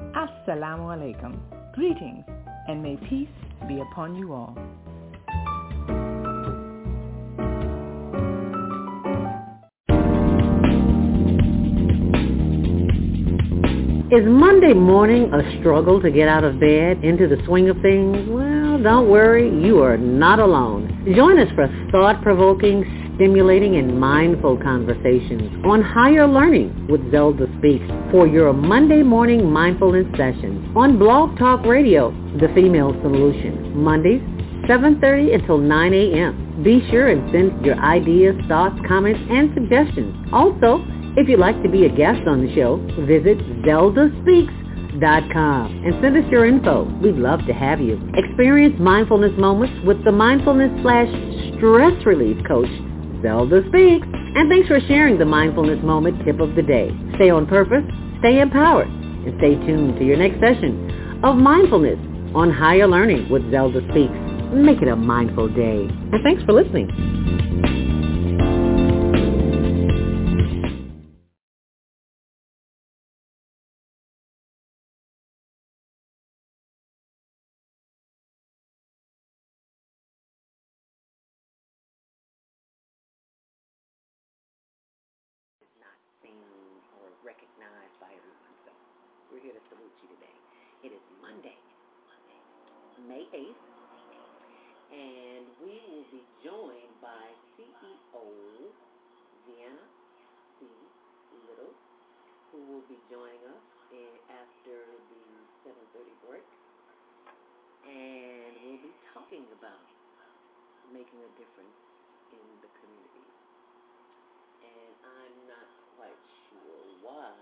Assalamu alaikum. Greetings, and may peace be upon you all. Is Monday morning a struggle to get out of bed into the swing of things? Well, don't worry, you are not alone. Join us for a thought-provoking, stimulating, and mindful conversations on higher learning with Zelda Speaks for your Monday morning mindfulness sessions on Blog Talk Radio, The Female Solution, Mondays, 7.30 until 9 a.m. Be sure and send your ideas, thoughts, comments, and suggestions. Also, if you'd like to be a guest on the show, visit zeldaspeaks.com and send us your info. We'd love to have you. Experience mindfulness moments with the mindfulness slash stress relief coach, Zelda Speaks. And thanks for sharing the mindfulness moment tip of the day. Stay on purpose, stay empowered, and stay tuned to your next session of mindfulness on higher learning with Zelda Speaks. Make it a mindful day. And thanks for listening. And we'll be talking about making a difference in the community. And I'm not quite sure why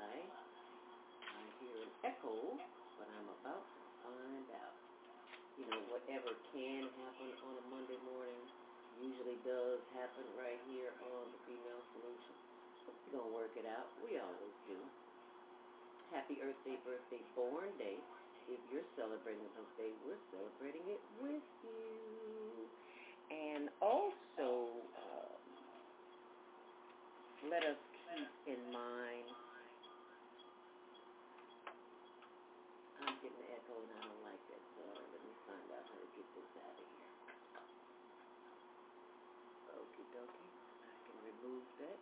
I hear an echo, but I'm about to find out. You know, whatever can happen on a Monday morning usually does happen right here on the Female Solution. We're going to work it out. We always do. Happy Earth Day, birthday, born day if you're celebrating something, we're celebrating it with you. And also, um, let us keep in mind, I'm getting an echo and I don't like that, so let me find out how to get this out of here. Okie dokie, I can remove that,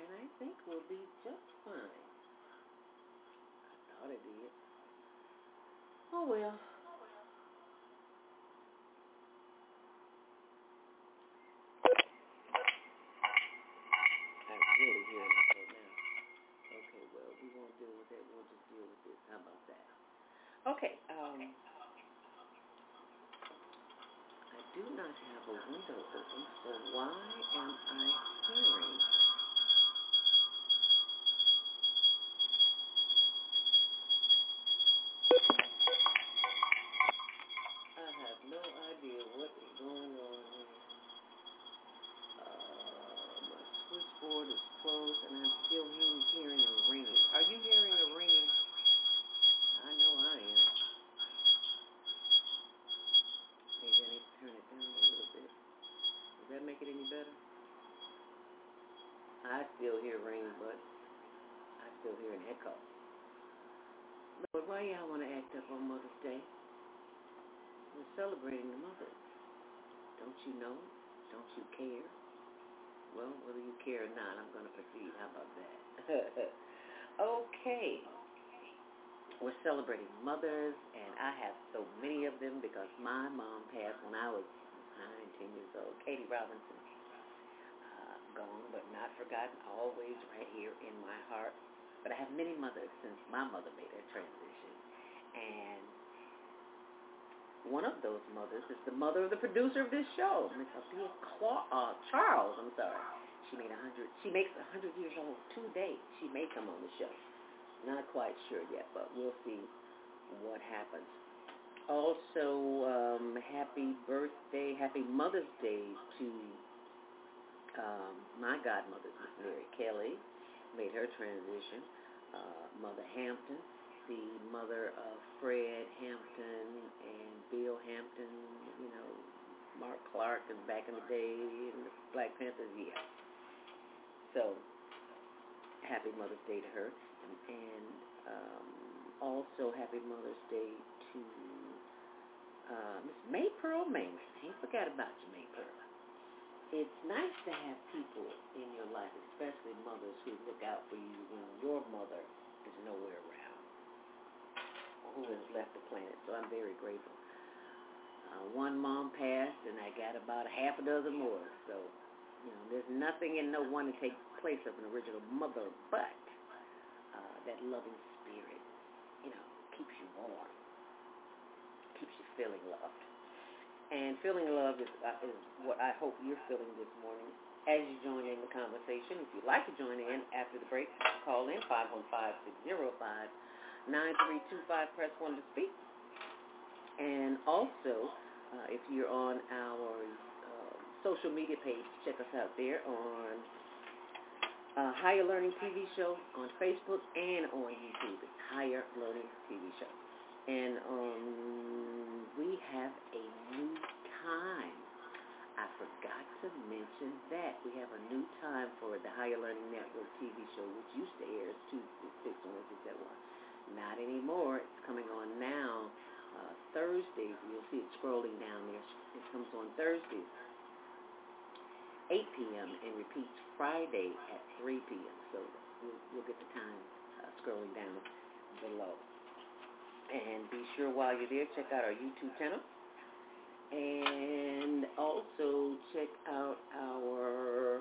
and I think we'll be just fine. I thought it did. Oh well. Okay, well, we won't deal with that. We'll just deal with this. How about that? Okay. Um, I do not have a window open, so why am I hearing? I have no idea what is going on here. Uh, my switchboard is closed, and I'm still hearing, hearing a ringing. Are you hearing a ringing? I know I am. Maybe I need to turn it down a little bit. Does that make it any better? I still hear ringing, but I still hear an echo. But why y'all want to act up on Mother's Day? We're celebrating the mothers. Don't you know? Don't you care? Well, whether you care or not, I'm going to proceed. How about that? okay. We're celebrating mothers, and I have so many of them because my mom passed when I was 19 years old. Katie Robinson, uh, gone but not forgotten, always right here in my heart. But I have many mothers since my mother made her transition. And one of those mothers is the mother of the producer of this show, Miss Althea Cla- uh, Charles. I'm sorry. She made a hundred. She makes a hundred years old today. She may come on the show. Not quite sure yet, but we'll see what happens. Also, um, happy birthday, happy Mother's Day to um, my godmother, Miss Mary Kelly, made her transition. Uh, Mother Hampton, the mother of Fred Hampton and Bill Hampton, you know, Mark Clark and back in the day, and the Black Panthers, yeah. So, happy Mother's Day to her. And, um, also happy Mother's Day to uh, Miss May Pearl Mangus. Ain't forgot about you, May Pearl. It's nice to have people in your life, especially mothers who look out for you when your mother is nowhere around or who has left the planet. So I'm very grateful. Uh, one mom passed, and I got about a half a dozen more. So, you know, there's nothing in no one to take place of an original mother, but uh, that loving spirit, you know, keeps you warm, keeps you feeling loved. And feeling love is, uh, is what I hope you're feeling this morning as you join in the conversation. If you'd like to join in after the break, call in 515-605-9325, press 1 to speak. And also, uh, if you're on our uh, social media page, check us out there on uh, Higher Learning TV show on Facebook and on YouTube. Higher Learning TV show. And um, we have a time. I forgot to mention that. We have a new time for the Higher Learning Network TV show, which used to air Tuesdays, 6 Wednesdays at 1. Not anymore. It's coming on now. Uh, Thursdays, you'll see it scrolling down there. It comes on Thursdays, 8 p.m. and repeats Friday at 3 p.m. So you'll, you'll get the time uh, scrolling down below. And be sure while you're there, check out our YouTube channel. And also check out our,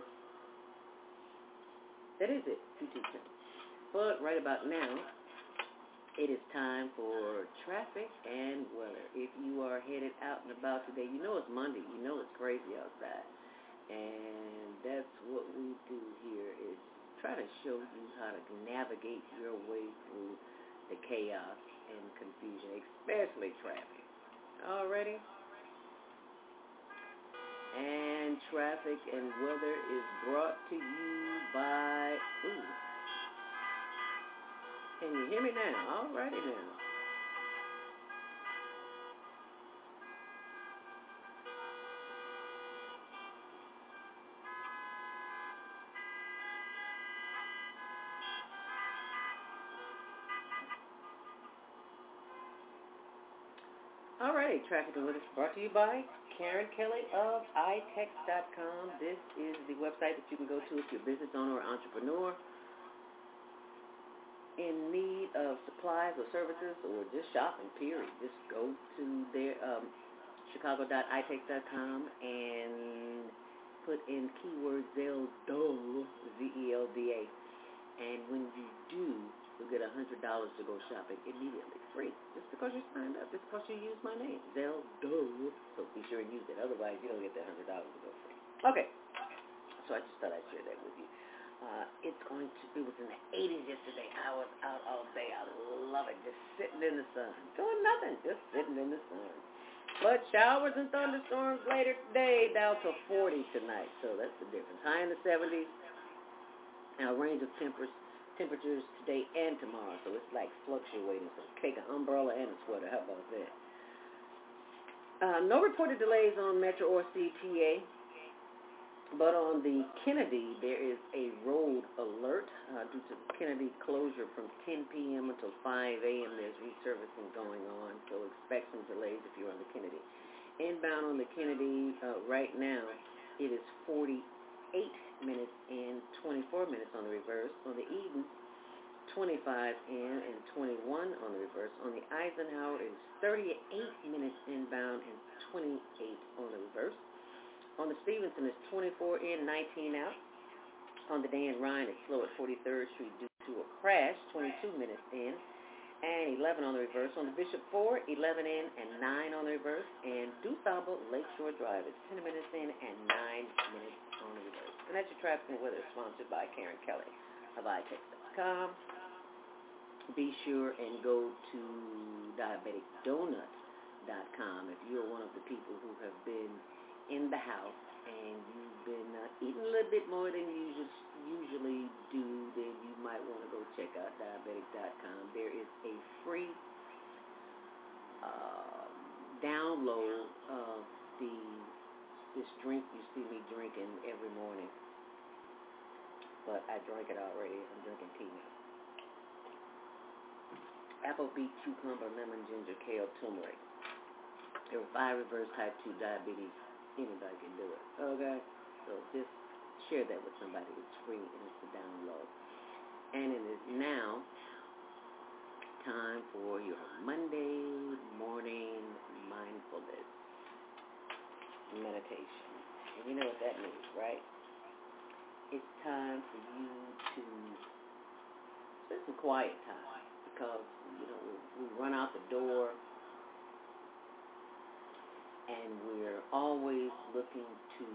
that is it, YouTube channel. But right about now, it is time for traffic and weather. If you are headed out and about today, you know it's Monday. You know it's crazy outside. And that's what we do here is try to show you how to navigate your way through the chaos and confusion, especially traffic. Already? And traffic and weather is brought to you by, ooh, can you hear me now? Alrighty now. Alrighty, traffic and weather is brought to you by Karen Kelly of iText.com. This is the website that you can go to if you're a business owner or entrepreneur in need of supplies or services or just shopping, period. Just go to their um, chicago.itext.com and put in keyword Zelda, Z-E-L-D-A. And when you do, you'll get $100 to go shopping immediately, free, just because you signed up, just because you use my name, Zelda. So be sure and use it. Otherwise, you don't get that $100 to go free. Okay. So I just thought I'd share that with you. Uh, it's going to, it was in the 80s yesterday. I was out all day. I love it. Just sitting in the sun. Doing nothing. Just sitting in the sun. But showers and thunderstorms later today, down to 40 tonight. So that's the difference. High in the 70s. Now range of tempers, temperatures today and tomorrow. So it's like fluctuating. So take an umbrella and a sweater. How about that? Uh, no reported delays on Metro or CTA. But on the Kennedy, there is a road alert uh, due to Kennedy closure from 10 p.m. until 5 a.m. There's resurfacing going on, so expect some delays if you're on the Kennedy. Inbound on the Kennedy uh, right now, it is 48 minutes in, 24 minutes on the reverse. On the Edens, 25 in and 21 on the reverse. On the Eisenhower, is 38 minutes inbound and 28 on the reverse. On the Stevenson, it's 24 in, 19 out. On the Dan Ryan, it's slow at 43rd Street due to a crash, 22 minutes in, and 11 on the reverse. On the Bishop Ford, 11 in and 9 on the reverse. And DuSable Lakeshore Drive, it's 10 minutes in and 9 minutes on the reverse. And that's your traffic and weather sponsored by Karen Kelly of iText.com. Be sure and go to diabeticdonut.com if you're one of the people who have been in the house and you've been uh, eating a little bit more than you usually do, then you might want to go check out diabetic.com. There is a free uh, download of the this drink you see me drinking every morning. But I drank it already. I'm drinking tea now. Apple beet, cucumber, lemon, ginger, kale, turmeric. There are five reverse type 2 diabetes anybody can do it. Okay? So just share that with somebody. It's free and it's a download. And it is now time for your Monday morning mindfulness meditation. And you know what that means, right? It's time for you to spend some quiet time because, you know, we, we run out the door and we're always looking to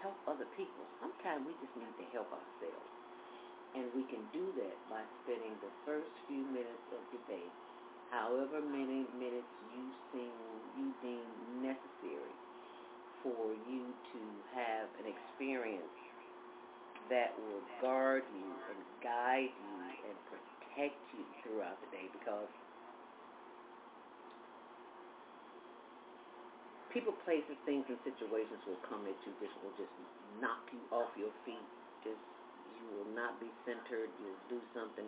help other people. Sometimes we just need to help ourselves. And we can do that by spending the first few minutes of the day, however many minutes you seem you deem necessary for you to have an experience that will guard you and guide you and protect you throughout the day because people, places, things, and situations will come at you just will just knock you off your feet. Just you will not be centered. You'll do something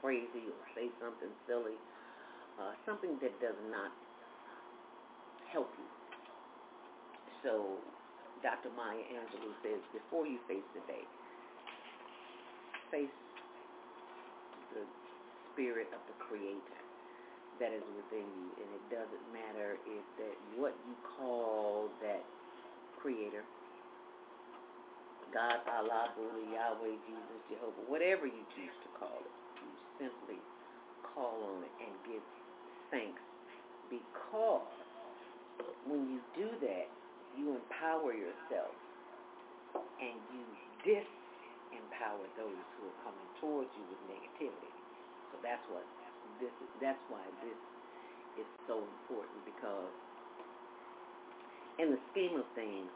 crazy or say something silly, uh, something that does not help you. So, Dr. Maya Angelou says, before you face the day, face the spirit of the Creator that is within you, and it doesn't matter if that what you call that creator, God, Allah, Buddha, Yahweh, Jesus, Jehovah, whatever you choose to call it, you simply call on it and give thanks because when you do that, you empower yourself and you disempower those who are coming towards you with negativity. So that's what this is, that's why this is so important because in the scheme of things,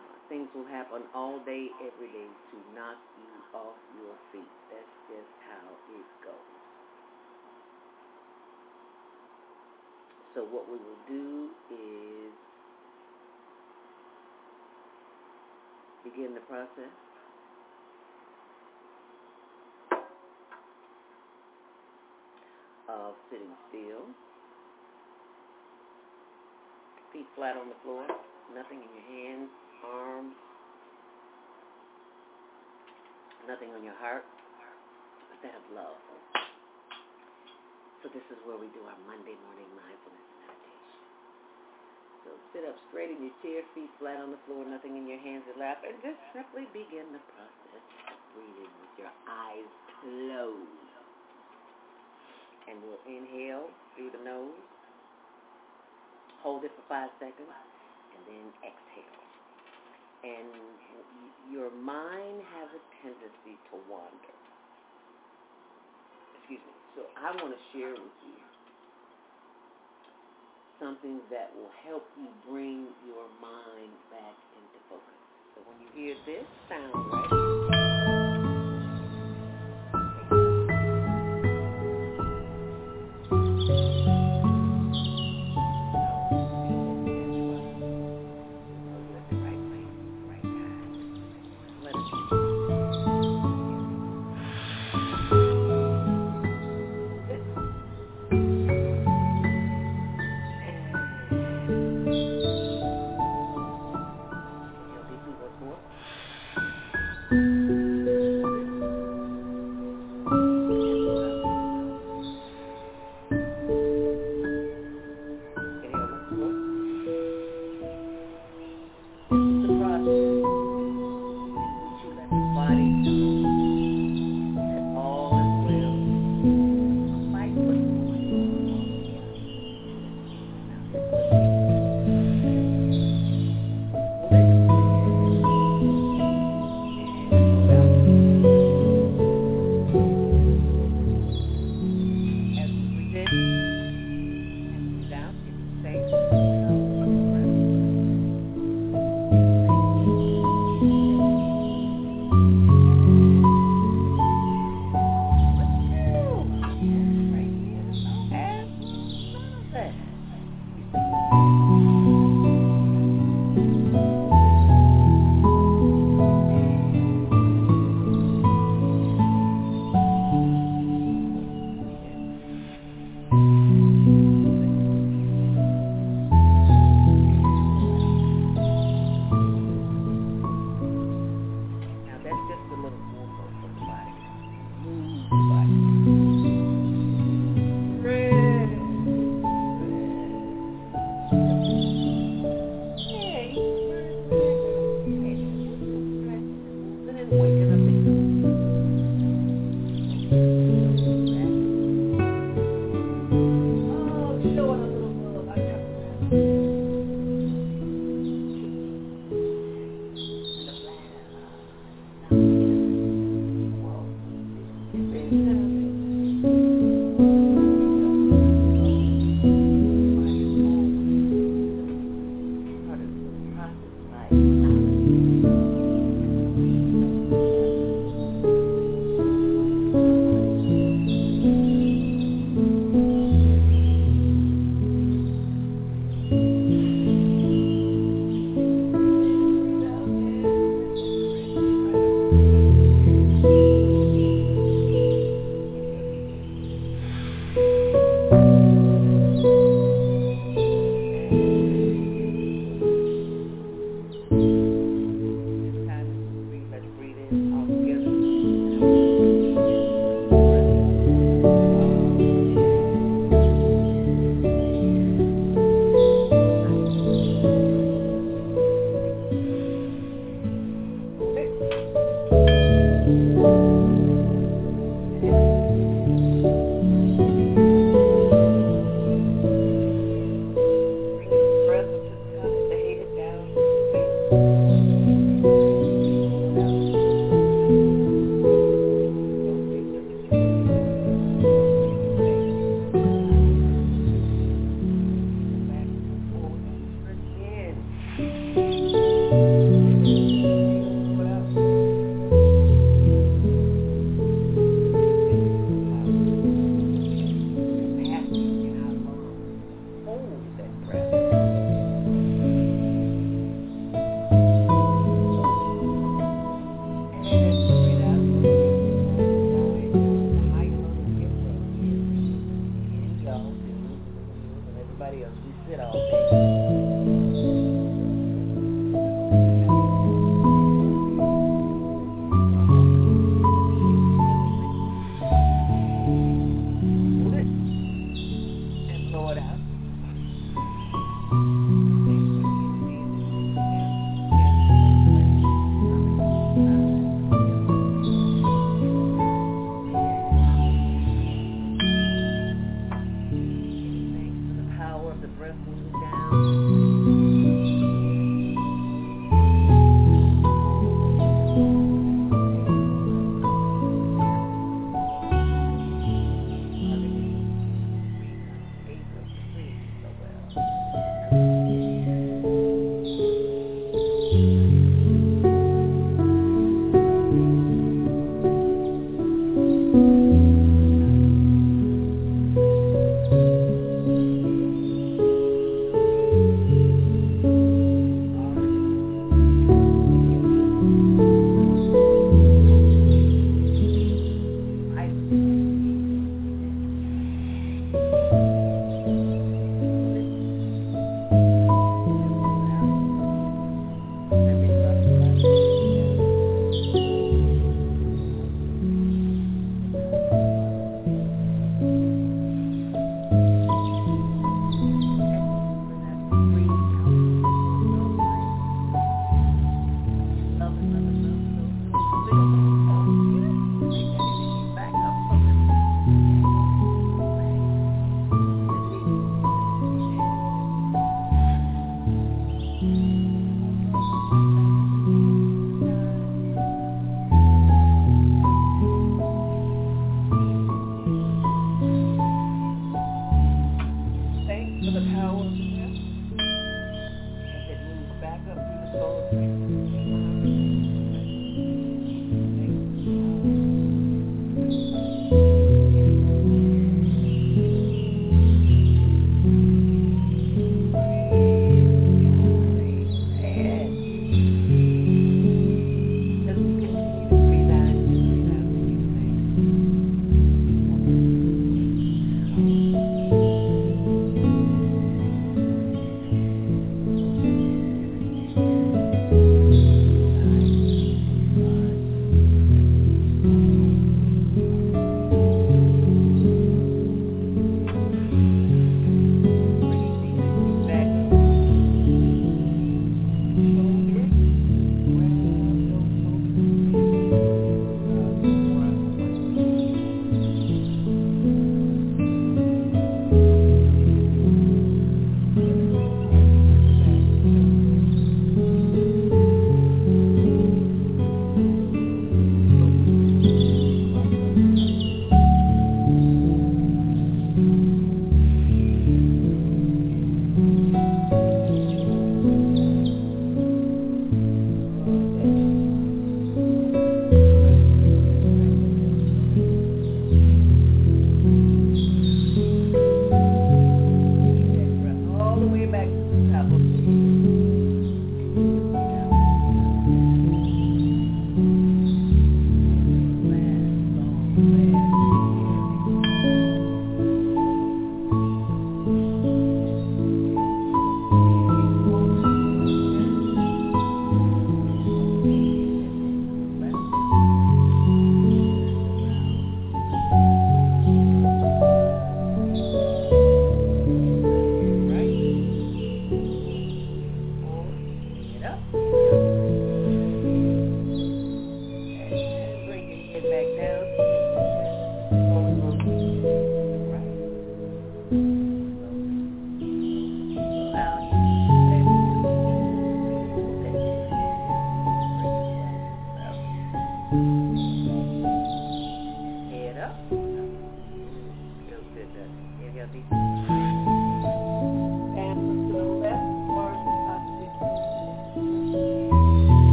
uh, things will happen all day, every day to knock you off your feet. That's just how it goes. So what we will do is begin the process. Of sitting still feet flat on the floor, nothing in your hands, arms, nothing on your heart, but that of love. So this is where we do our Monday morning mindfulness meditation. So sit up straight in your chair, feet flat on the floor, nothing in your hands or lap, and just simply begin the process of breathing with your eyes closed. And we'll inhale through the nose, hold it for five seconds, and then exhale and your mind has a tendency to wander. Excuse me. So I want to share with you something that will help you bring your mind back into focus. So when you hear this sound right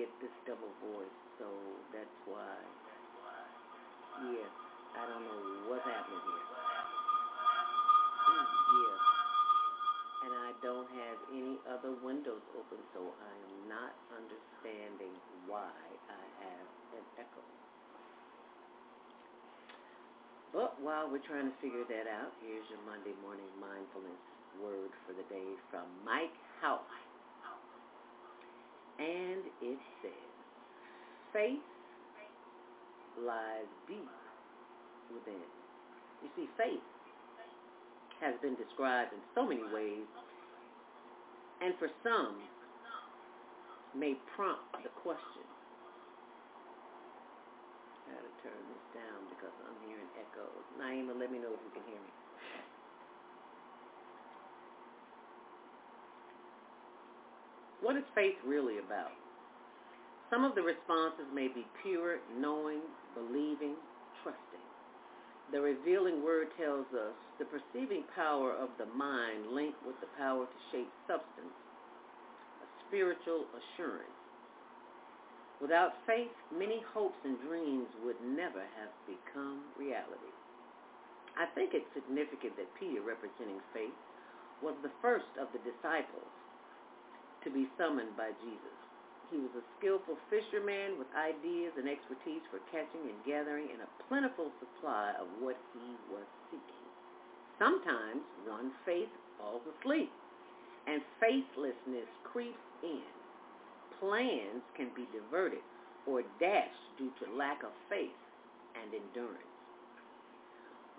get this double voice, so that's why. Yeah, I don't know what's happening here. Mm, yeah. And I don't have any other windows open, so I am not understanding why I have an echo. Well, while we're trying to figure that out, here's your Monday morning mindfulness word for the day from Mike House. And it says, faith lies deep within. You see, faith has been described in so many ways, and for some, may prompt the question. Turn this down because I'm hearing echoes. Naima, let me know if you can hear me. What is faith really about? Some of the responses may be pure, knowing, believing, trusting. The revealing word tells us the perceiving power of the mind linked with the power to shape substance, a spiritual assurance. Without faith, many hopes and dreams would never have become reality. I think it's significant that Peter, representing faith, was the first of the disciples to be summoned by Jesus. He was a skillful fisherman with ideas and expertise for catching and gathering in a plentiful supply of what he was seeking. Sometimes one faith falls asleep and faithlessness creeps in. Plans can be diverted or dashed due to lack of faith and endurance.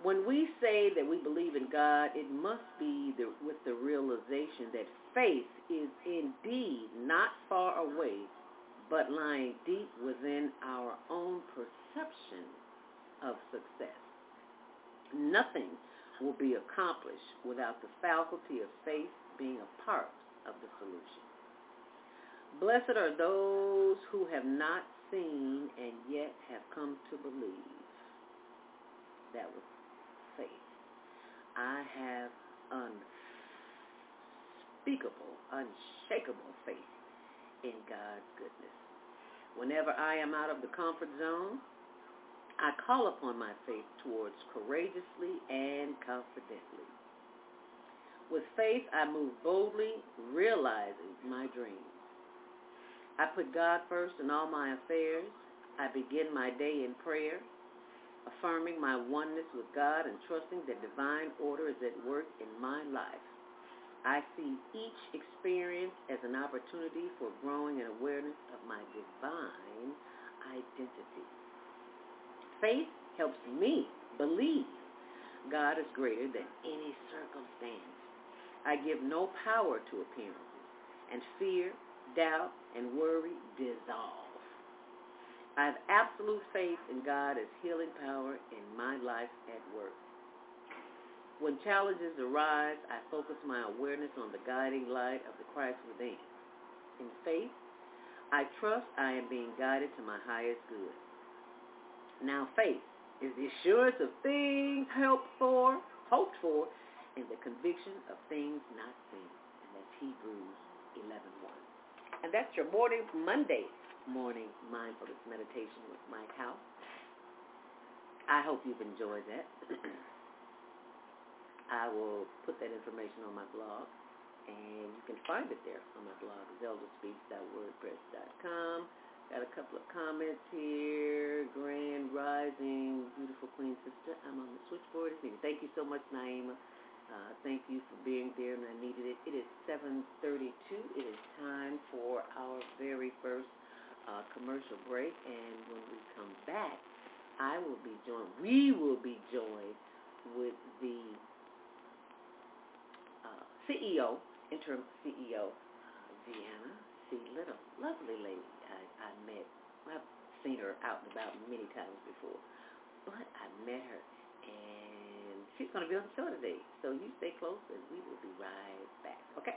When we say that we believe in God, it must be the, with the realization that faith is indeed not far away, but lying deep within our own perception of success. Nothing will be accomplished without the faculty of faith being a part of the solution. Blessed are those who have not seen and yet have come to believe. That was faith. I have unspeakable, unshakable faith in God's goodness. Whenever I am out of the comfort zone, I call upon my faith towards courageously and confidently. With faith, I move boldly, realizing my dreams. I put God first in all my affairs. I begin my day in prayer affirming my oneness with God and trusting that divine order is at work in my life. I see each experience as an opportunity for growing an awareness of my divine identity. Faith helps me believe God is greater than any circumstance. I give no power to appearances, and fear, doubt, and worry dissolve. I have absolute faith in God as healing power in my life at work. When challenges arise, I focus my awareness on the guiding light of the Christ within. In faith, I trust I am being guided to my highest good. Now faith is the assurance of things hoped for, hoped for, and the conviction of things not seen. And that's Hebrews 11.1. And that's your morning Monday morning mindfulness meditation with Mike House. I hope you've enjoyed that. I will put that information on my blog, and you can find it there on my blog, zeldaspeaks.wordpress.com. Got a couple of comments here. Grand Rising, beautiful queen sister. I'm on the switchboard. Thank you so much, Naima. Uh, thank you for being there, and I needed it. It is 7.32. It is time for our very first uh, commercial break, and when we come back, I will be joined. We will be joined with the uh, CEO, interim CEO, Vianna C. Little, lovely lady. I, I met. I've seen her out and about many times before, but I met her, and she's going to be on the show today. So you stay close, and we will be right back. Okay.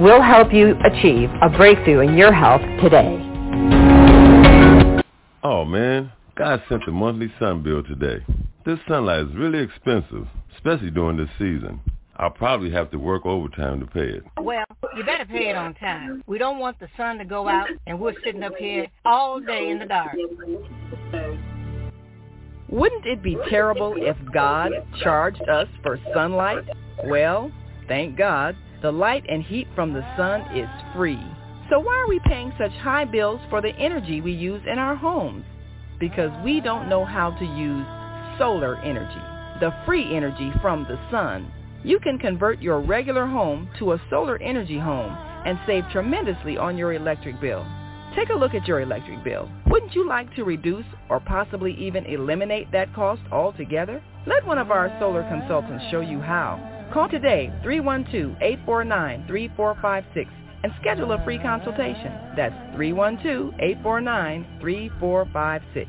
We'll help you achieve a breakthrough in your health today. Oh man, God sent the monthly sun bill today. This sunlight is really expensive, especially during this season. I'll probably have to work overtime to pay it. Well, you better pay it on time. We don't want the sun to go out and we're sitting up here all day in the dark. Wouldn't it be terrible if God charged us for sunlight? Well, thank God, the light and heat from the sun is free. So why are we paying such high bills for the energy we use in our homes? Because we don't know how to use solar energy, the free energy from the sun. You can convert your regular home to a solar energy home and save tremendously on your electric bill. Take a look at your electric bill. Wouldn't you like to reduce or possibly even eliminate that cost altogether? Let one of our solar consultants show you how. Call today 312-849-3456 and schedule a free consultation. That's 312-849-3456.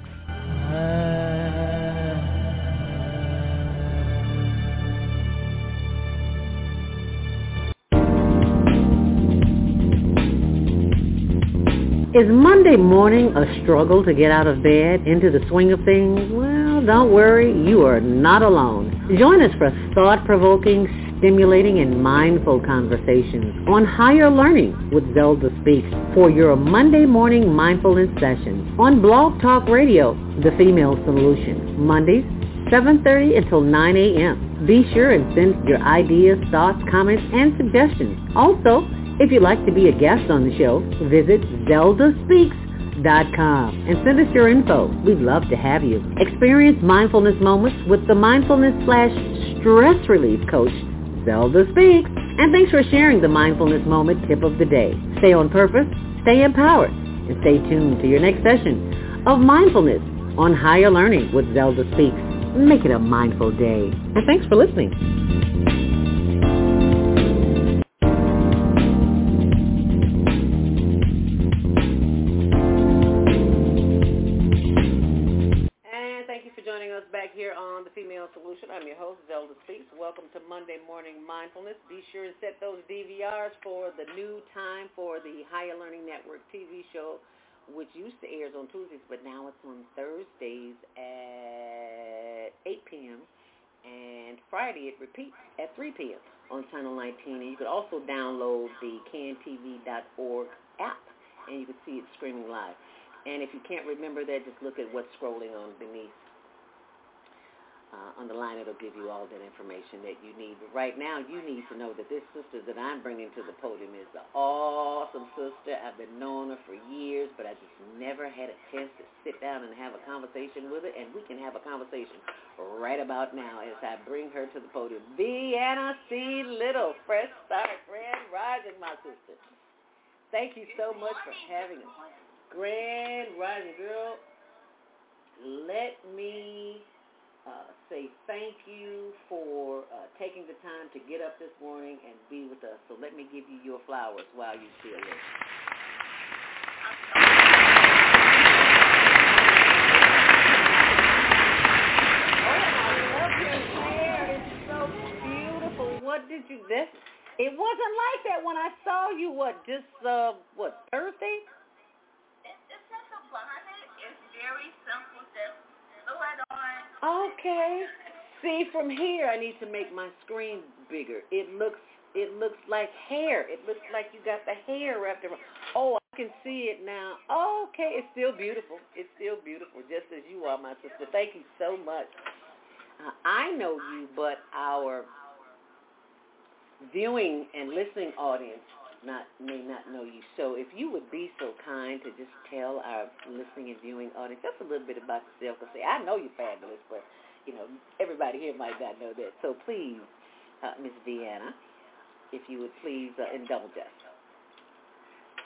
Is Monday morning a struggle to get out of bed into the swing of things? Well, don't worry, you are not alone. Join us for thought-provoking, stimulating, and mindful conversations on higher learning with Zelda Speaks for your Monday morning mindfulness session on Blog Talk Radio, The Female Solution, Mondays, 7.30 until 9 a.m. Be sure and send your ideas, thoughts, comments, and suggestions. Also, if you'd like to be a guest on the show, visit zeldaspeaks.com and send us your info. We'd love to have you. Experience mindfulness moments with the mindfulness slash stress relief coach, Zelda Speaks. And thanks for sharing the mindfulness moment tip of the day. Stay on purpose, stay empowered, and stay tuned to your next session of mindfulness on higher learning with Zelda Speaks. Make it a mindful day. And thanks for listening. Zelda Speaks. Welcome to Monday Morning Mindfulness. Be sure to set those DVRs for the new time for the Higher Learning Network TV show, which used to air on Tuesdays, but now it's on Thursdays at 8 p.m. And Friday it repeats at 3 p.m. on Channel 19. And you can also download the cantv.org app, and you can see it streaming live. And if you can't remember that, just look at what's scrolling on beneath. Uh, on the line, it'll give you all that information that you need. But right now, you need to know that this sister that I'm bringing to the podium is an awesome sister. I've been knowing her for years, but I just never had a chance to sit down and have a conversation with her. And we can have a conversation right about now as I bring her to the podium. Vianna C. Little, fresh start, grand rising, my sister. Thank you so much for having us. Grand Rising Girl, let me uh, say thank you for uh, taking the time to get up this morning and be with us. So let me give you your flowers while you still live. Oh, your hair is so beautiful. What did you? This it wasn't like that when I saw you. What? Just uh, what Thursday? Okay. See, from here I need to make my screen bigger. It looks it looks like hair. It looks like you got the hair wrapped around. Oh, I can see it now. Okay, it's still beautiful. It's still beautiful, just as you are, my sister. Thank you so much. Uh, I know you, but our viewing and listening audience not may not know you. So if you would be so kind to just tell our listening and viewing audience just a little bit about yourself. Because say, I know you're fabulous, but you know everybody here might not know that. So please, uh, Miss Vianna, if you would please uh, indulge us.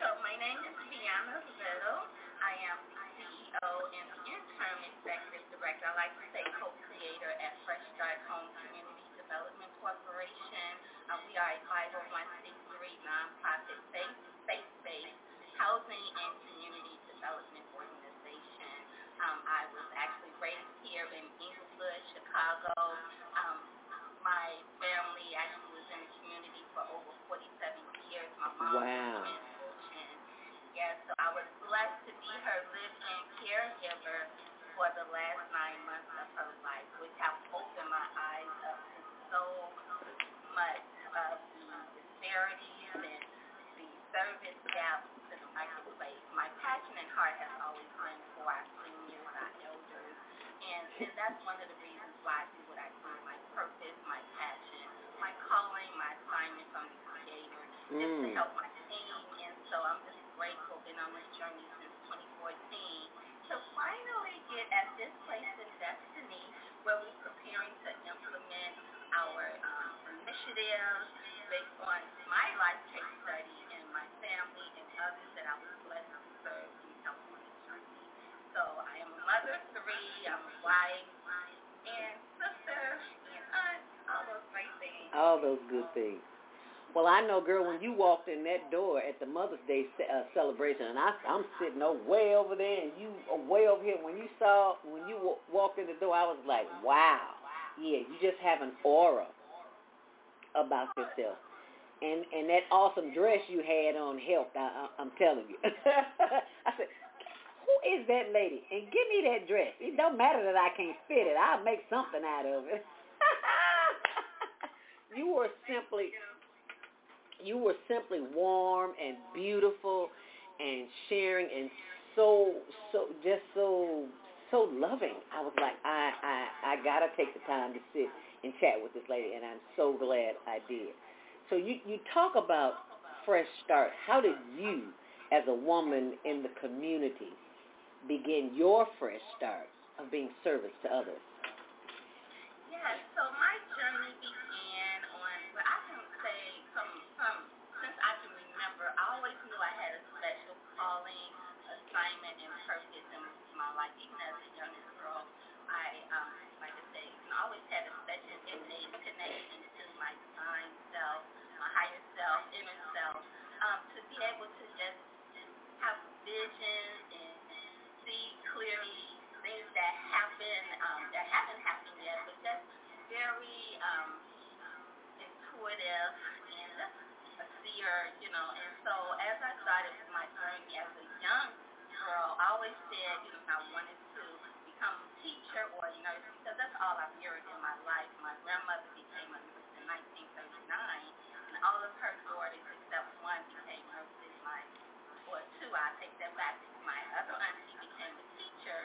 So my name is Vianna Little. I am CEO and interim executive director. I like to say co-creator at Fresh Start Home Community Development Corporation. Uh, we are a 501c3 nonprofit faith-based housing and community development organization. Um, I was actually raised here in Englewood, Chicago. Um, my family actually was in the community for over 47 years. My mom wow. was Yes, so I was blessed to be her live-in caregiver for the last nine months of her life, which have opened my eyes up to so much of the disparities and the service gaps in the marketplace. My passion and heart has always been for our seniors, our elders, and, and that's one of the reasons why I do what I do. My purpose, my passion, my calling, my assignment from the Creator mm. is to help my team, and so I'm just grateful, been on this journey since 2014, to finally get at this place in destiny where we're preparing to implement our um, initiatives based on my life case study and my family and others that I was blessed to serve in this journey. So I am a mother of three, I'm a wife, and sister, and aunt, all those great things. All those good things. Well, I know, girl, when you walked in that door at the Mother's Day uh, celebration, and I, I'm sitting over, way over there, and you are way over here. When you saw, when you w- walked in the door, I was like, wow. Yeah, you just have an aura about yourself. And and that awesome dress you had on helped, I, I, I'm telling you. I said, who is that lady? And give me that dress. It don't matter that I can't fit it. I'll make something out of it. you were simply you were simply warm and beautiful and sharing and so so just so so loving. I was like, I I I gotta take the time to sit and chat with this lady, and I'm so glad I did. So you you talk about fresh start. How did you, as a woman in the community, begin your fresh start of being service to others? Yes. So my journey began on. Well, I can say from from since I can remember, I always knew I had a special calling, assignment, and purpose in my life. Even as a young girl, I um, like I say, I always had a special innate connection to my divine self, my higher self, inner self, um, to be able to just have vision and see clearly things that happen um, that haven't happened yet, but just very um, intuitive and a seer, you know. And so as I started my journey as a young girl, I always said, you know, I wanted to become a teacher or a nurse because that's all I mirrored in my life. My grandmother became a nurse in 1939, and all of her daughters except one became nurses. My or two, I take that back. My other auntie became a teacher,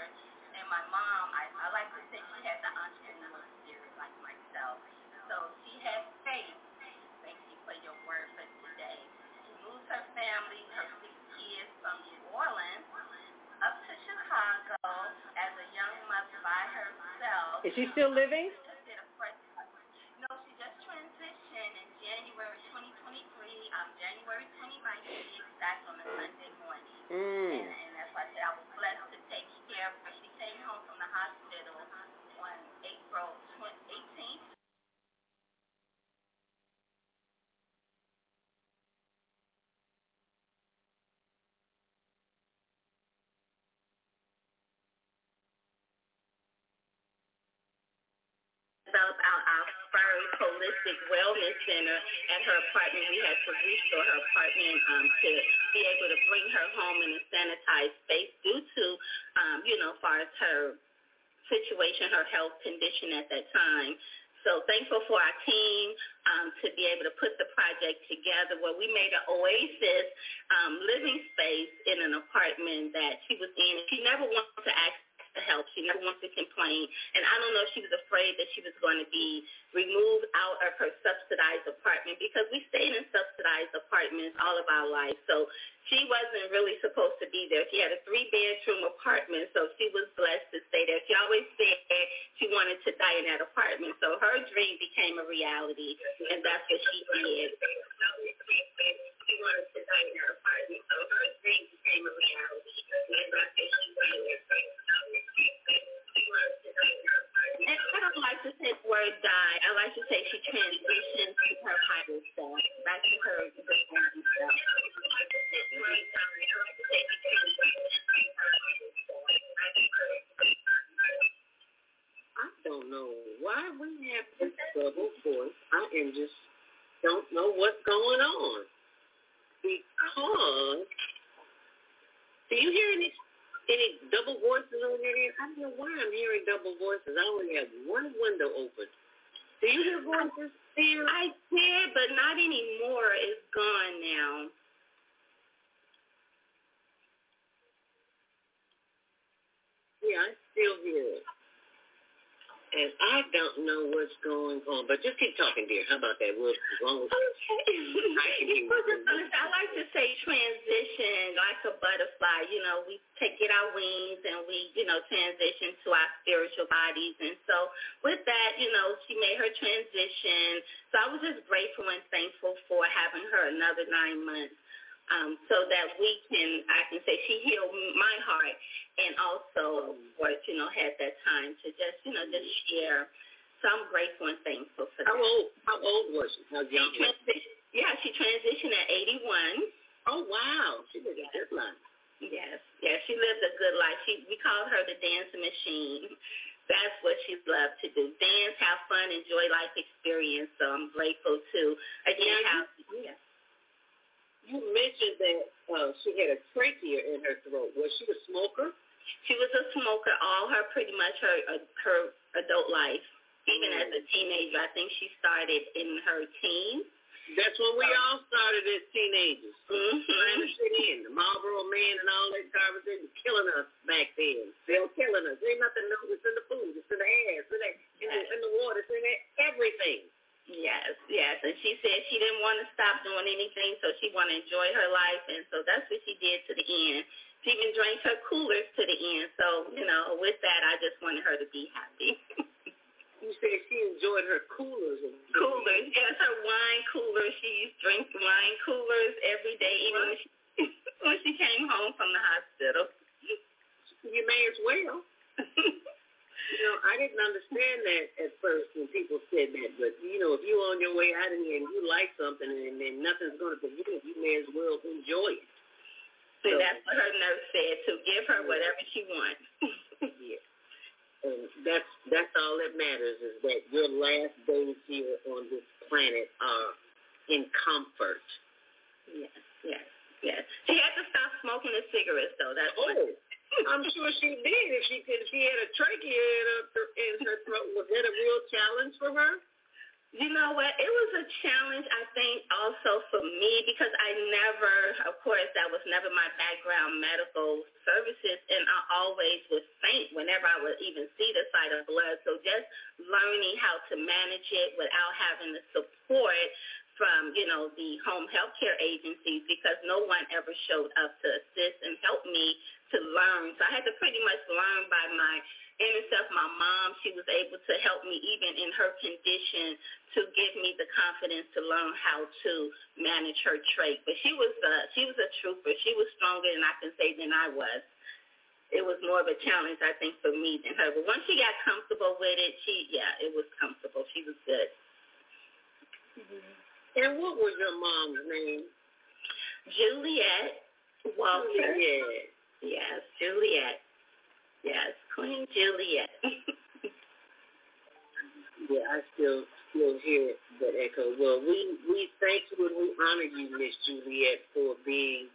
and my mom, I, I like to say she had the entrepreneur spirit like myself. So she had faith. Thank you for your word for today. She moved her family, her kids from New Orleans up to Chicago as a young mother by herself. Is she still living? No, she just transitioned in January 2023. Um, January 29th, back on a Sunday morning. Mm. And, and that's why I said I was blessed to take care of her. She came home from the hospital on April 18th, develop our, our Fiery Holistic Wellness Center at her apartment. We had to restore her apartment um, to be able to bring her home in a sanitized space due to, um, you know, far as her situation, her health condition at that time. So thankful for our team um, to be able to put the project together where we made an oasis um, living space in an apartment that she was in. She never wanted to ask to help. She never wants to complain. And I don't know if she was afraid that she was going to be removed out of her subsidized apartment because we stayed in subsidized apartments all of our life. So she wasn't really supposed to be there. She had a three-bedroom apartment, so she was blessed to stay there. She always said she wanted to die in that apartment. So her dream became a reality, and that's what she did. Why we have this double voice. I am just don't know what's going on. Because do you hear any any double voices on your end? I don't know why I'm hearing double voices. I only have one window open. Do you hear voices? Still? I did, but not anymore. It's gone now. Yeah, I still hear it. And I don't know what's going on, but just keep talking, dear. How about that? We'll, as long as I Well, just you. gonna say, I like to say transition like a butterfly. You know, we take get our wings and we, you know, transition to our spiritual bodies. And so with that, you know, she made her transition. So I was just grateful and thankful for having her another nine months. Um, so that we can, I can say she healed my heart and also was, you know, had that time to just, you know, just share. So I'm grateful and thankful for How old? How old was she? How young? was she? transi- yeah, she transitioned at 81. Oh wow, she was a good life. Yes, yes, she lived a good life. She we called her the dancing machine. That's what she loved to do: dance, have fun, enjoy life experience. So I'm grateful to again Now, how You mentioned that uh, she had a trachea in her throat. Was she a smoker? she was a smoker all her pretty much her uh, her adult life. Even as a teenager, I think she started in her teens. That's when we all started as teenagers. Mm-hmm. to fit in. The Marlboro Man and all that garbage, they were killing us back then. They were killing us. There ain't nothing new. It's in the food. It's in the air. It's in the, in the, in the water. It's in the, everything. Yes, yes. And she said she didn't want to stop doing anything, so she wanted to enjoy her life, and so that's what she did to the end. She even drank her coolers to the end. So, you know, with that, I just wanted her to be happy. You said she enjoyed her coolers. Coolers, yes, her wine coolers. She used to drink wine coolers every day, even when she when she came home from the hospital. You may as well. You know, I didn't understand that at first when people said that, but you know, if you're on your way out of here and you like something and then nothing's going to prevent it, you may as well enjoy it. So that's what her nurse said to give her whatever she wants. Yeah. And that's that's all that matters is that your last days here on this planet are in comfort. yes, yes, yes. She had to stop smoking the cigarettes, though. That's what. Oh. I'm sure she did. If she could, she had a trachea in her, in her throat, was that a real challenge for her? You know what? It was a challenge, I think, also for me because I never, of course, that was never my background, medical services, and I always would faint whenever I would even see the sight of blood. So just learning how to manage it without having the support from, you know, the home health care agencies because no one ever showed up to assist and help me to learn. So I had to pretty much learn by my inner self. My mom, she was able to help me even in her condition to give me the confidence to learn how to manage her trait. But she was uh, she was a trooper. She was stronger than I can say than I was. It was more of a challenge, I think, for me than her. But once she got comfortable with it, she yeah, it was comfortable. She was good. And what was your mom's name? Juliet Walter. Juliet. Yes, Juliet. Yes, Queen Juliet. Yeah, I still still hear that echo. Well, we we thank you and we honor you, Miss Juliet, for being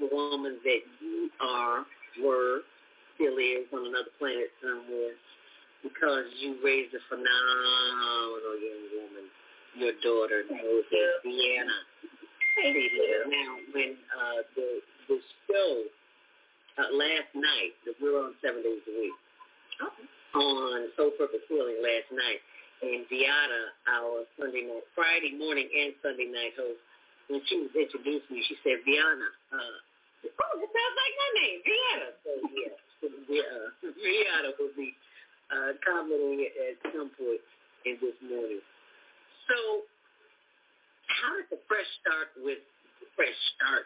the woman that you are, were, still is on another planet somewhere, because you raised a phenomenal young woman, your daughter, Vianna. Thank you. Now, when uh, the the show, uh, last night. We were on seven days a week. Okay. On Soul Purpose Healing last night. And Viata, our Sunday night, Friday morning and Sunday night host, when she was introducing me, she said, Viana, uh, oh, that sounds like my name, Viana. So, yeah, uh, Viana will be uh, commenting at some point in this morning. So, how did the fresh start with the fresh start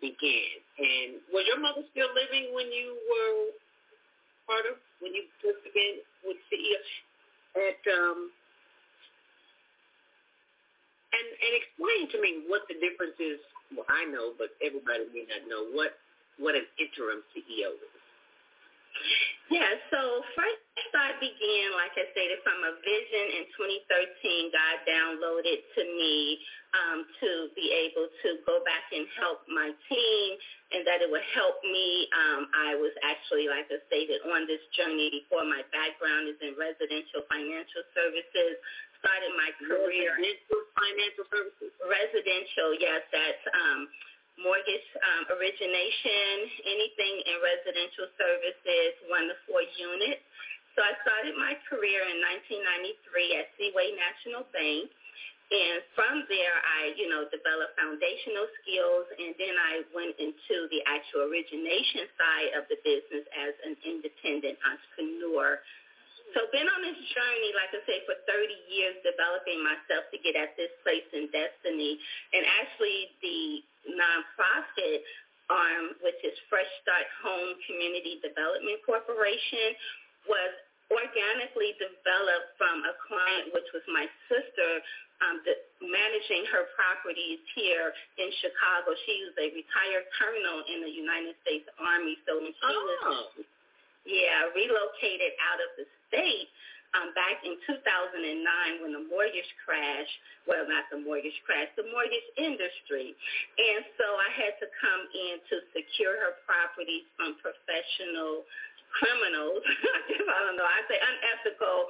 began? And was your mother still living when you were part of when you first began with CEO? At um, and and explain to me what the difference is. Well, I know, but everybody may not know what what an interim CEO is. Yeah, so Fresh Start began, like I stated, from a vision in 2013. God downloaded to me um, to be able to go back and help my team and that it would help me. Um, I was actually, like I stated, on this journey before. My background is in residential financial services. Started my career in financial services. Residential, yes, that's um, mortgage um, origination, anything in residential services, one to four units. So I started my career in 1993 at Seaway National Bank. And from there, I, you know, developed foundational skills, and then I went into the actual origination side of the business as an independent entrepreneur. So been on this journey, like I say, for 30 years, developing myself to get at this place in destiny. And actually, the nonprofit arm, which is Fresh Start Home Community Development Corporation, was organically developed from a client, which was my sister, um, the, managing her properties here in Chicago. She was a retired colonel in the United States Army. So when she oh. was, yeah, relocated out of the state, um, back in 2009 when the mortgage crash, well, not the mortgage crash, the mortgage industry. And so I had to come in to secure her properties from professional criminals. I don't know, I say unethical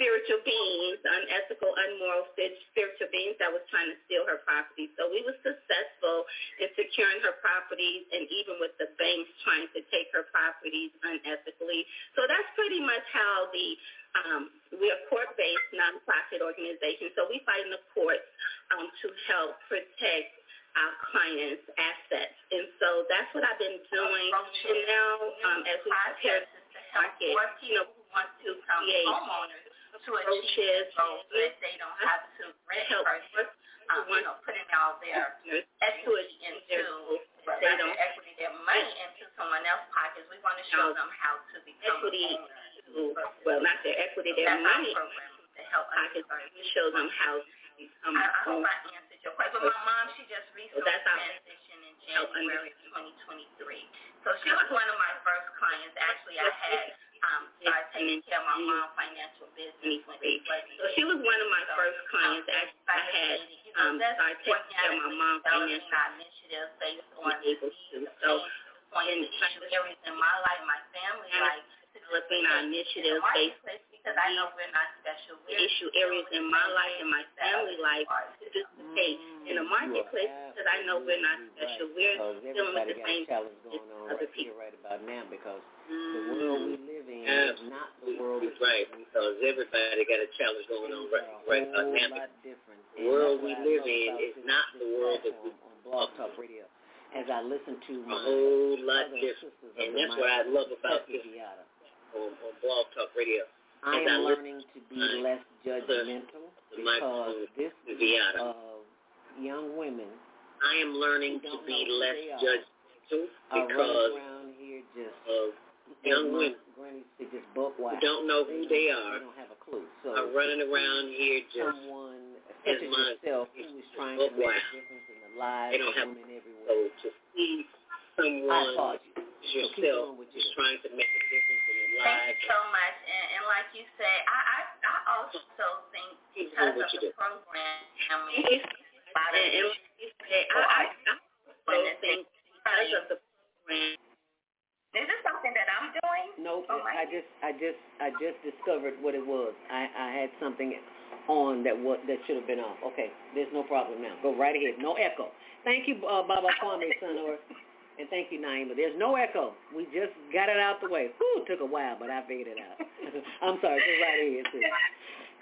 spiritual beings, unethical, unmoral spiritual beings that was trying to steal her property. So we were successful in securing her properties and even with the banks trying to take her properties unethically. So that's pretty much how the um, we're court-based nonprofit organization, so we fight in the courts um, to help protect our clients' assets. And so that's what I've been doing. And now, um, as we prepare to market, you know, who want to create homeowners to achieve goals that they don't have to rent help first, um, you know, putting all their equity into they don't equity their money into someone else's pockets. We want to show them how to become equity. Well, not their equity, their money. To help pockets. We show them how to become. I, I hope I answered your question. But my mom, she just recently transitioned in January of 2023. So she was one of my first clients. Actually, I had um, started taking care of my mom financial business when she was. So she was one of my first clients. Actually, I had um, started taking care of my mom financial initiatives based on able to. So, in areas in my life, my family life, developing our initiatives based because I know we're not special. We're issue areas in my life and my family life to participate mm, in the marketplace because I know we're not special. We're dealing with the same going on other right people. right about now because the mm. world we live in is not the world right because everybody got a challenge going on right right about now. The world we live in is not the world that we on Blog Talk Radio. As I listen to a my whole lot other different, and that's what I love about this on, on Blog Talk Radio. I am learning to be less judgmental because this Viata. of young women I am learning to be less they judgmental because around here just of young women said, just buck wild. don't know who they They are don't have a clue. So are running around here just someone such as yourself who is trying to make wild. a difference in the lives They of women everywhere. so to see I someone applaud you. So yourself doing what you is do. trying to make a difference in the Thank you so much. And, and like you say, I, I, I also think because of the program, I mean, And, a lot of and like you said, I, I, also think because of the program, Is this something that I'm doing? Nope. Oh, I just I just I just discovered what it was. I I had something on that what that should have been off. Okay, there's no problem now. Go right ahead. No echo. Thank you, uh, Baba Kwame Sonor. And thank you, Naima. There's no echo. We just got it out the way. Whew, took a while, but I figured it out. I'm sorry, go right ahead. Sis.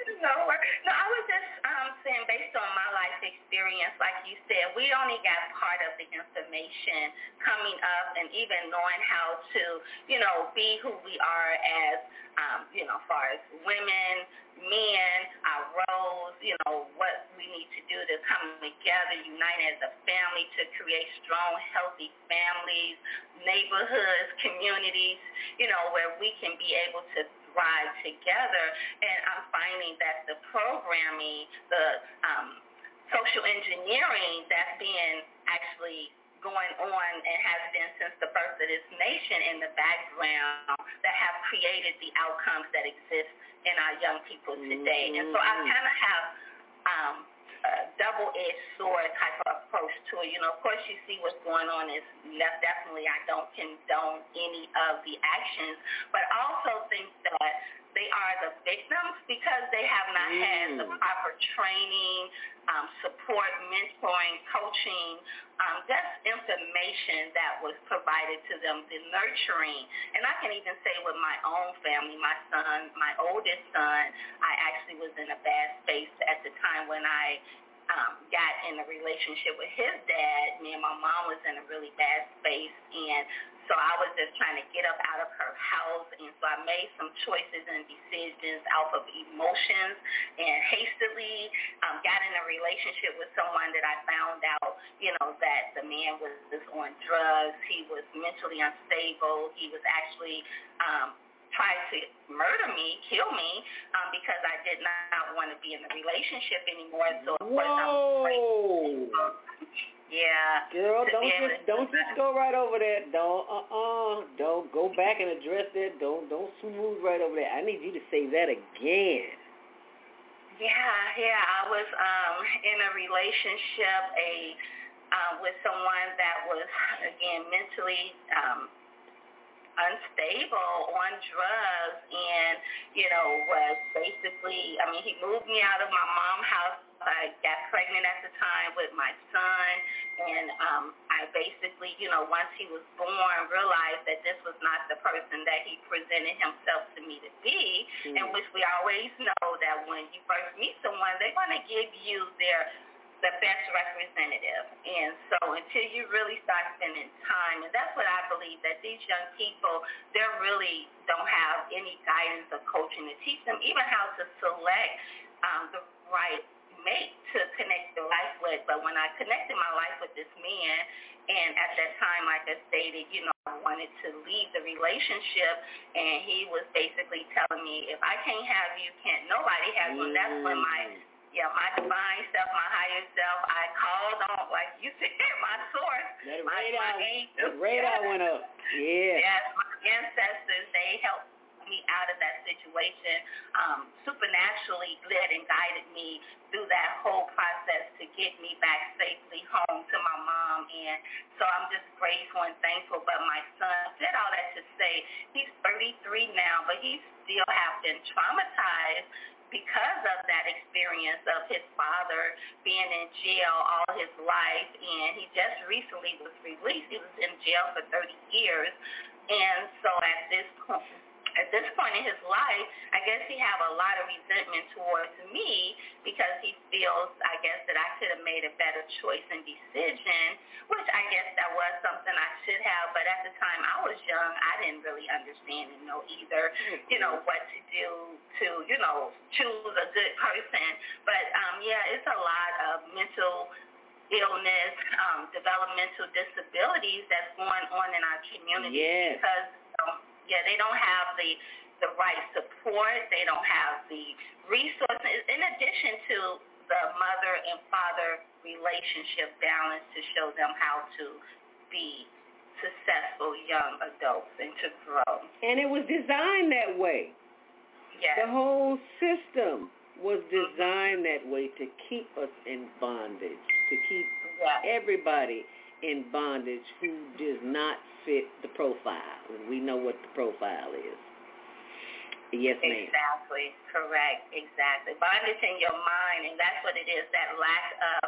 No, no, I was just um, saying based on my life experience, like you said, we only got part of the information coming up and even knowing how to, you know, be who we are as, um, you know, far as women, men, our roles, you know, what we need to do to come together, unite as a family to create strong, healthy families, neighborhoods, communities, you know, where we can be able to thrive together. And I'm finding that the programming, the um, social engineering that's being actually going on and has been since the birth of this nation in the background that have created the outcomes that exist in our young people today. Mm-hmm. And so I kind of have um, double-edged sword type of approach to it. You know, of course you see what's going on is definitely I don't condone any of the actions, but I also think that they are the victims because they have not mm. had the mm. proper training, um, support, mentoring, coaching, um, just information that was provided to them, the nurturing. And I can even say with my own family, my son, my oldest son, I actually was in a bad space at the time when I um, got in a relationship with his dad. Me and my mom was in a really bad space, and so I was just trying to get up out of her house, and so I made some choices and decisions out of emotions and hastily um, got in a relationship with someone that I found out, you know, that the man was, was on drugs. He was mentally unstable. He was actually um, tried to murder me, kill me, um, because I did not want to be in the relationship anymore. So of course Whoa. I'm yeah. Girl, don't just don't just go right over that. Don't uh uh don't go back and address that. Don't don't smooth right over that. I need you to say that again. Yeah, yeah. I was um in a relationship a um with someone that was again mentally um unstable on drugs and, you know, was basically, I mean, he moved me out of my mom's house. I got pregnant at the time with my son, and um, I basically, you know, once he was born, realized that this was not the person that he presented himself to me to be, mm. and which we always know that when you first meet someone, they're going to give you their the best representative. And so until you really start spending time, and that's what I believe, that these young people, they really don't have any guidance or coaching to teach them even how to select um, the right mate to connect their life with. But when I connected my life with this man, and at that time, like I stated, you know, I wanted to leave the relationship, and he was basically telling me, if I can't have you, can't nobody have you. And that's when my mm. yeah, my divine self, my higher self. I called on, like you said, my source. That my, radar, my angels. that radar went up. Yeah. Yes, my ancestors, they helped me out of that situation, um, supernaturally led and guided me through that whole process to get me back safely home to my mom. And so I'm just grateful and thankful. But my son said all that to say he's 33 now, but he still have been traumatized because of that experience of his father being in jail all his life and he just recently was released. He was in jail for 30 years. And so at this point, at this point in his life, I guess he have a lot of resentment towards me because he feels, I guess, that I could have made a better choice and decision, which I guess that was something I should have. But at the time I was young, I didn't really understand and know either, you know, what to do to, you know, choose a good person. But um, yeah, it's a lot of mental illness, um, developmental disabilities that's going on in our community yes. because yeah, they don't have the the right support. They don't have the resources. In addition to the mother and father relationship balance to show them how to be successful young adults and to grow. And it was designed that way. Yes. The whole system was mm-hmm. designed that way to keep us in bondage, to keep yes. everybody in bondage who does not fit the profile. We know what the profile is. Yes, ma'am. Exactly. Correct. Exactly. Bondage in your mind, and that's what it is, that lack of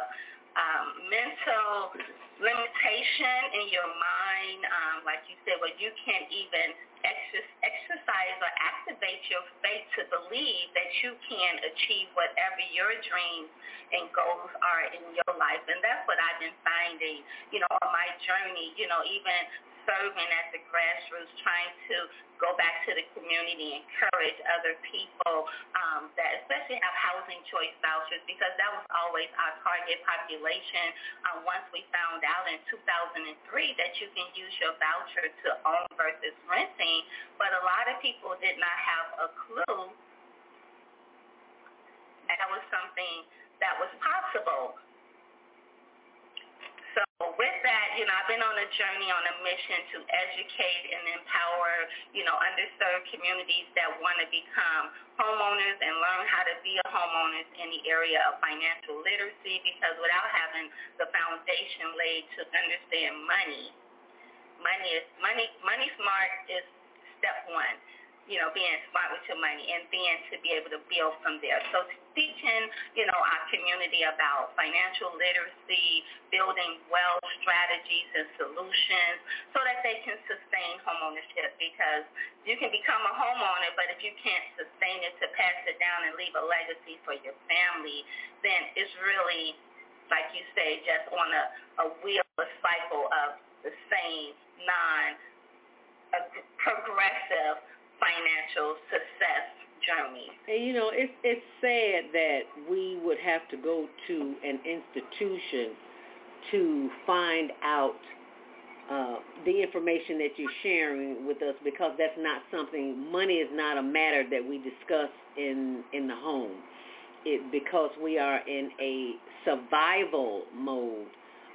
um, mental limitation in your mind, um, like you said, where you can't even exercise or activate your faith to believe that you can achieve whatever your dreams and goals are in your life. And that's what I've been finding, you know, on my journey, you know, even serving at the grassroots, trying to go back to the community, encourage other people um, that especially have housing choice vouchers because that was always our target population. Um, once we found out in 2003 that you can use your voucher to own versus renting, but a lot of people did not have a clue that was something that was possible. So with that, you know, I've been on a journey on a mission to educate and empower, you know, underserved communities that want to become homeowners and learn how to be a homeowner in the area of financial literacy because without having the foundation laid to understand money, money is money money smart is step one you know, being smart with your money and then to be able to build from there. So teaching, you know, our community about financial literacy, building wealth strategies and solutions so that they can sustain homeownership because you can become a homeowner, but if you can't sustain it to pass it down and leave a legacy for your family, then it's really, like you say, just on a, a wheel, a cycle of the same non progressive financial success journey. And you know, it's it's sad that we would have to go to an institution to find out uh, the information that you're sharing with us because that's not something money is not a matter that we discuss in in the home. It because we are in a survival mode.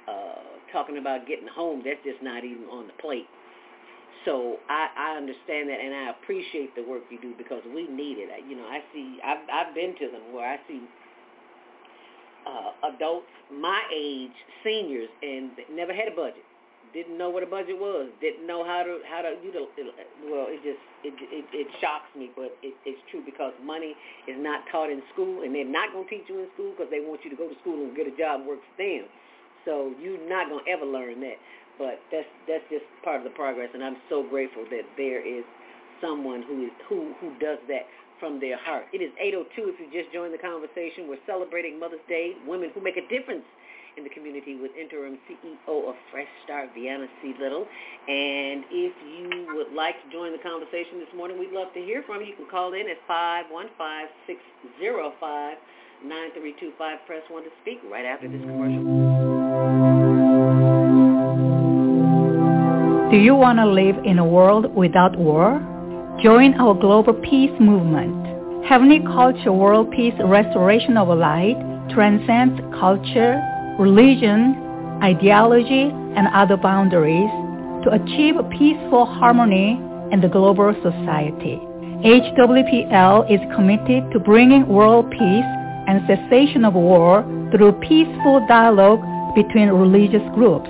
Uh, talking about getting home, that's just not even on the plate. So I, I understand that, and I appreciate the work you do because we need it. You know, I see, I've, I've been to them where I see uh, adults my age, seniors, and never had a budget. Didn't know what a budget was. Didn't know how to how to utilize. Well, it just it it, it shocks me, but it, it's true because money is not taught in school, and they're not to teach you in school because they want you to go to school and get a job, work for them. So you're not to ever learn that. But that's that's just part of the progress, and I'm so grateful that there is someone who is who who does that from their heart. It is 8:02. If you just joined the conversation, we're celebrating Mother's Day. Women who make a difference in the community with interim CEO of Fresh Start, Vianna C. Little. And if you would like to join the conversation this morning, we'd love to hear from you. You can call in at 515-605-9325. Press 1 to speak right after this commercial. Do you want to live in a world without war? Join our global peace movement. Heavenly Culture World Peace Restoration of Light transcends culture, religion, ideology, and other boundaries to achieve peaceful harmony in the global society. HWPL is committed to bringing world peace and cessation of war through peaceful dialogue between religious groups.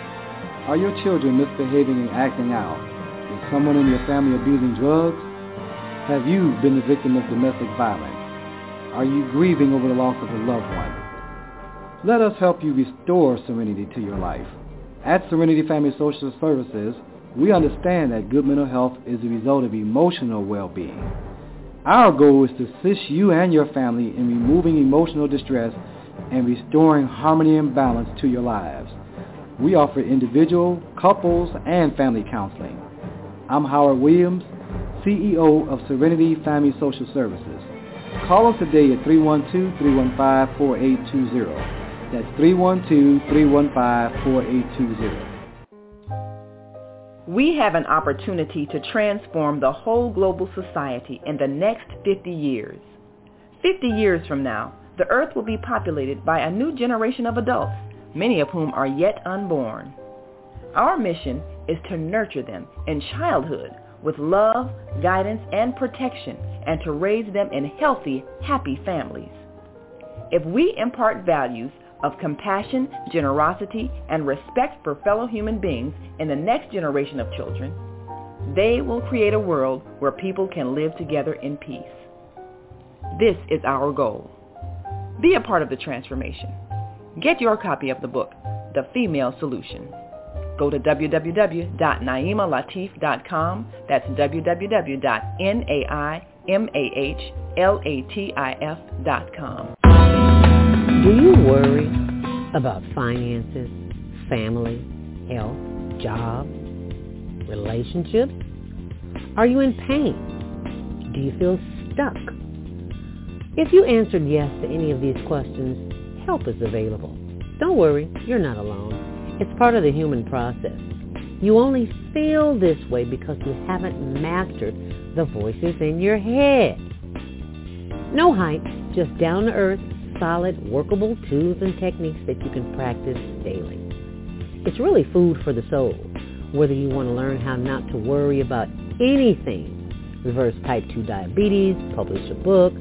Are your children misbehaving and acting out? Is someone in your family abusing drugs? Have you been the victim of domestic violence? Are you grieving over the loss of a loved one? Let us help you restore serenity to your life. At Serenity Family Social Services, we understand that good mental health is a result of emotional well-being. Our goal is to assist you and your family in removing emotional distress and restoring harmony and balance to your lives. We offer individual, couples, and family counseling. I'm Howard Williams, CEO of Serenity Family Social Services. Call us today at 312-315-4820. That's 312-315-4820. We have an opportunity to transform the whole global society in the next 50 years. 50 years from now, the earth will be populated by a new generation of adults many of whom are yet unborn. Our mission is to nurture them in childhood with love, guidance, and protection, and to raise them in healthy, happy families. If we impart values of compassion, generosity, and respect for fellow human beings in the next generation of children, they will create a world where people can live together in peace. This is our goal. Be a part of the transformation. Get your copy of the book, The Female Solution. Go to www.naimalatif.com. That's www.naimalatif.com. Do you worry about finances, family, health, job, relationships? Are you in pain? Do you feel stuck? If you answered yes to any of these questions, help is available. Don't worry, you're not alone. It's part of the human process. You only feel this way because you haven't mastered the voices in your head. No hype, just down-to-earth, solid, workable tools and techniques that you can practice daily. It's really food for the soul, whether you want to learn how not to worry about anything, reverse type 2 diabetes, publish a book,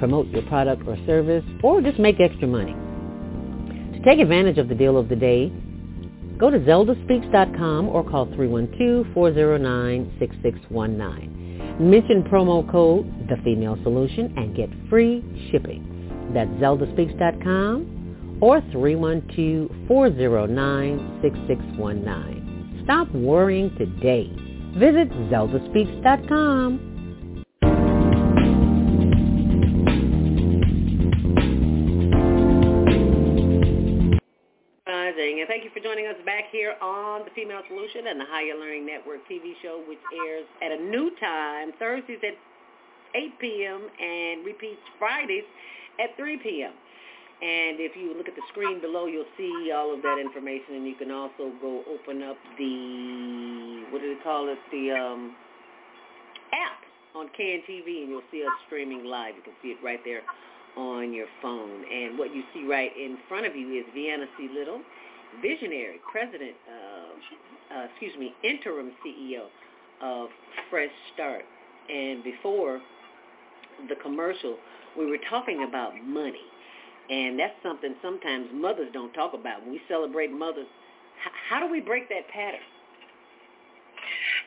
promote your product or service, or just make extra money. To take advantage of the deal of the day, go to zeldaspeaks.com or call 312-409-6619. Mention promo code The Female Solution and get free shipping. That's zeldaspeaks.com or 312-409-6619. Stop worrying today. Visit zeldaspeaks.com. And thank you for joining us back here on the Female Solution and the Higher Learning Network TV show, which airs at a new time, Thursdays at 8 p.m. and repeats Fridays at 3 p.m. And if you look at the screen below, you'll see all of that information, and you can also go open up the, what do they call it, the um, app on KNTV, and you'll see us streaming live. You can see it right there on your phone. And what you see right in front of you is Vianna C. Little, visionary president, uh, uh, excuse me, interim CEO of Fresh Start. And before the commercial, we were talking about money. And that's something sometimes mothers don't talk about. When we celebrate mothers, how do we break that pattern?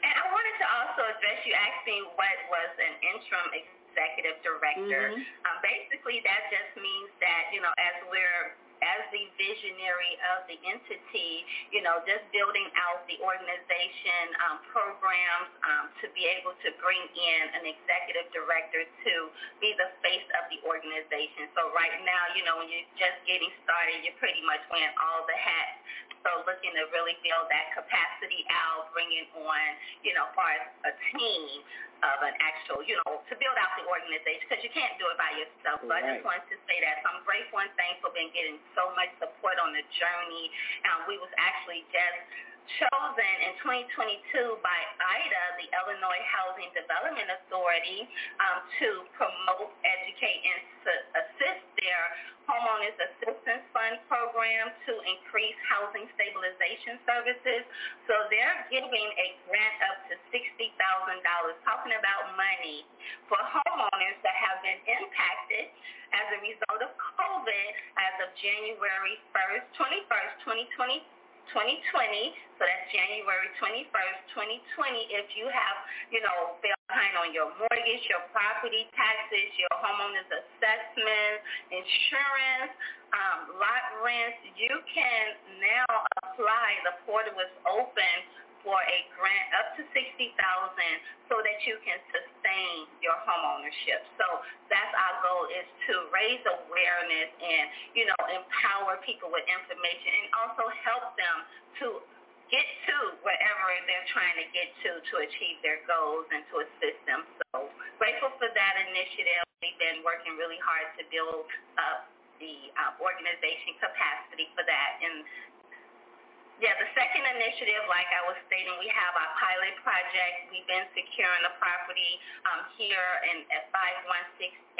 And I wanted to also address, you asked me what was an interim executive director. Mm-hmm. Um, basically, that just means that, you know, as we're as the visionary of the entity, you know, just building out the organization um, programs um, to be able to bring in an executive director to be the face of the organization. So right now, you know, when you're just getting started, you're pretty much wearing all the hats. So looking to really build that capacity out, bringing on, you know, far as a team of an actual, you know, to build out the organization because you can't do it by yourself. So right. I just wanted to say that. So I'm grateful and thankful been getting so much support on the journey. Um, we was actually just chosen in 2022 by IDA, the Illinois Housing Development Authority, um, to promote, educate, and assist their Homeowners Assistance Fund program to increase housing stabilization services. So they're giving a grant up to $60,000, talking about money for homeowners that have been impacted as a result of COVID as of January 1st, 21st, 2020. 2020, so that's January 21st, 2020, if you have, you know, fell behind on your mortgage, your property taxes, your homeowner's assessment, insurance, um, lot rents, you can now apply. The portal is open for a grant up to 60000 so that you can sustain your homeownership. So that's our goal is to raise awareness and, you know, empower people with information and also help them to get to wherever they're trying to get to to achieve their goals and to assist them. So grateful for that initiative. We've been working really hard to build up the uh, organization capacity for that. And Yeah, the second initiative, like I was stating, we have our pilot project. We've been securing the property um, here in, at 5168-70.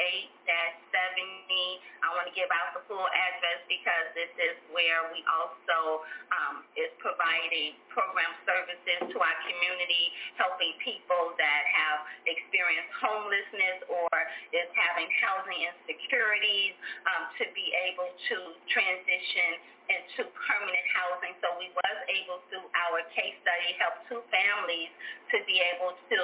I want to give out the full address because this is where we also um, is providing program services to our community, helping people that have experienced homelessness or is having housing insecurities um, to be able to transition into permanent housing. So we was able through our case study help two families to be able to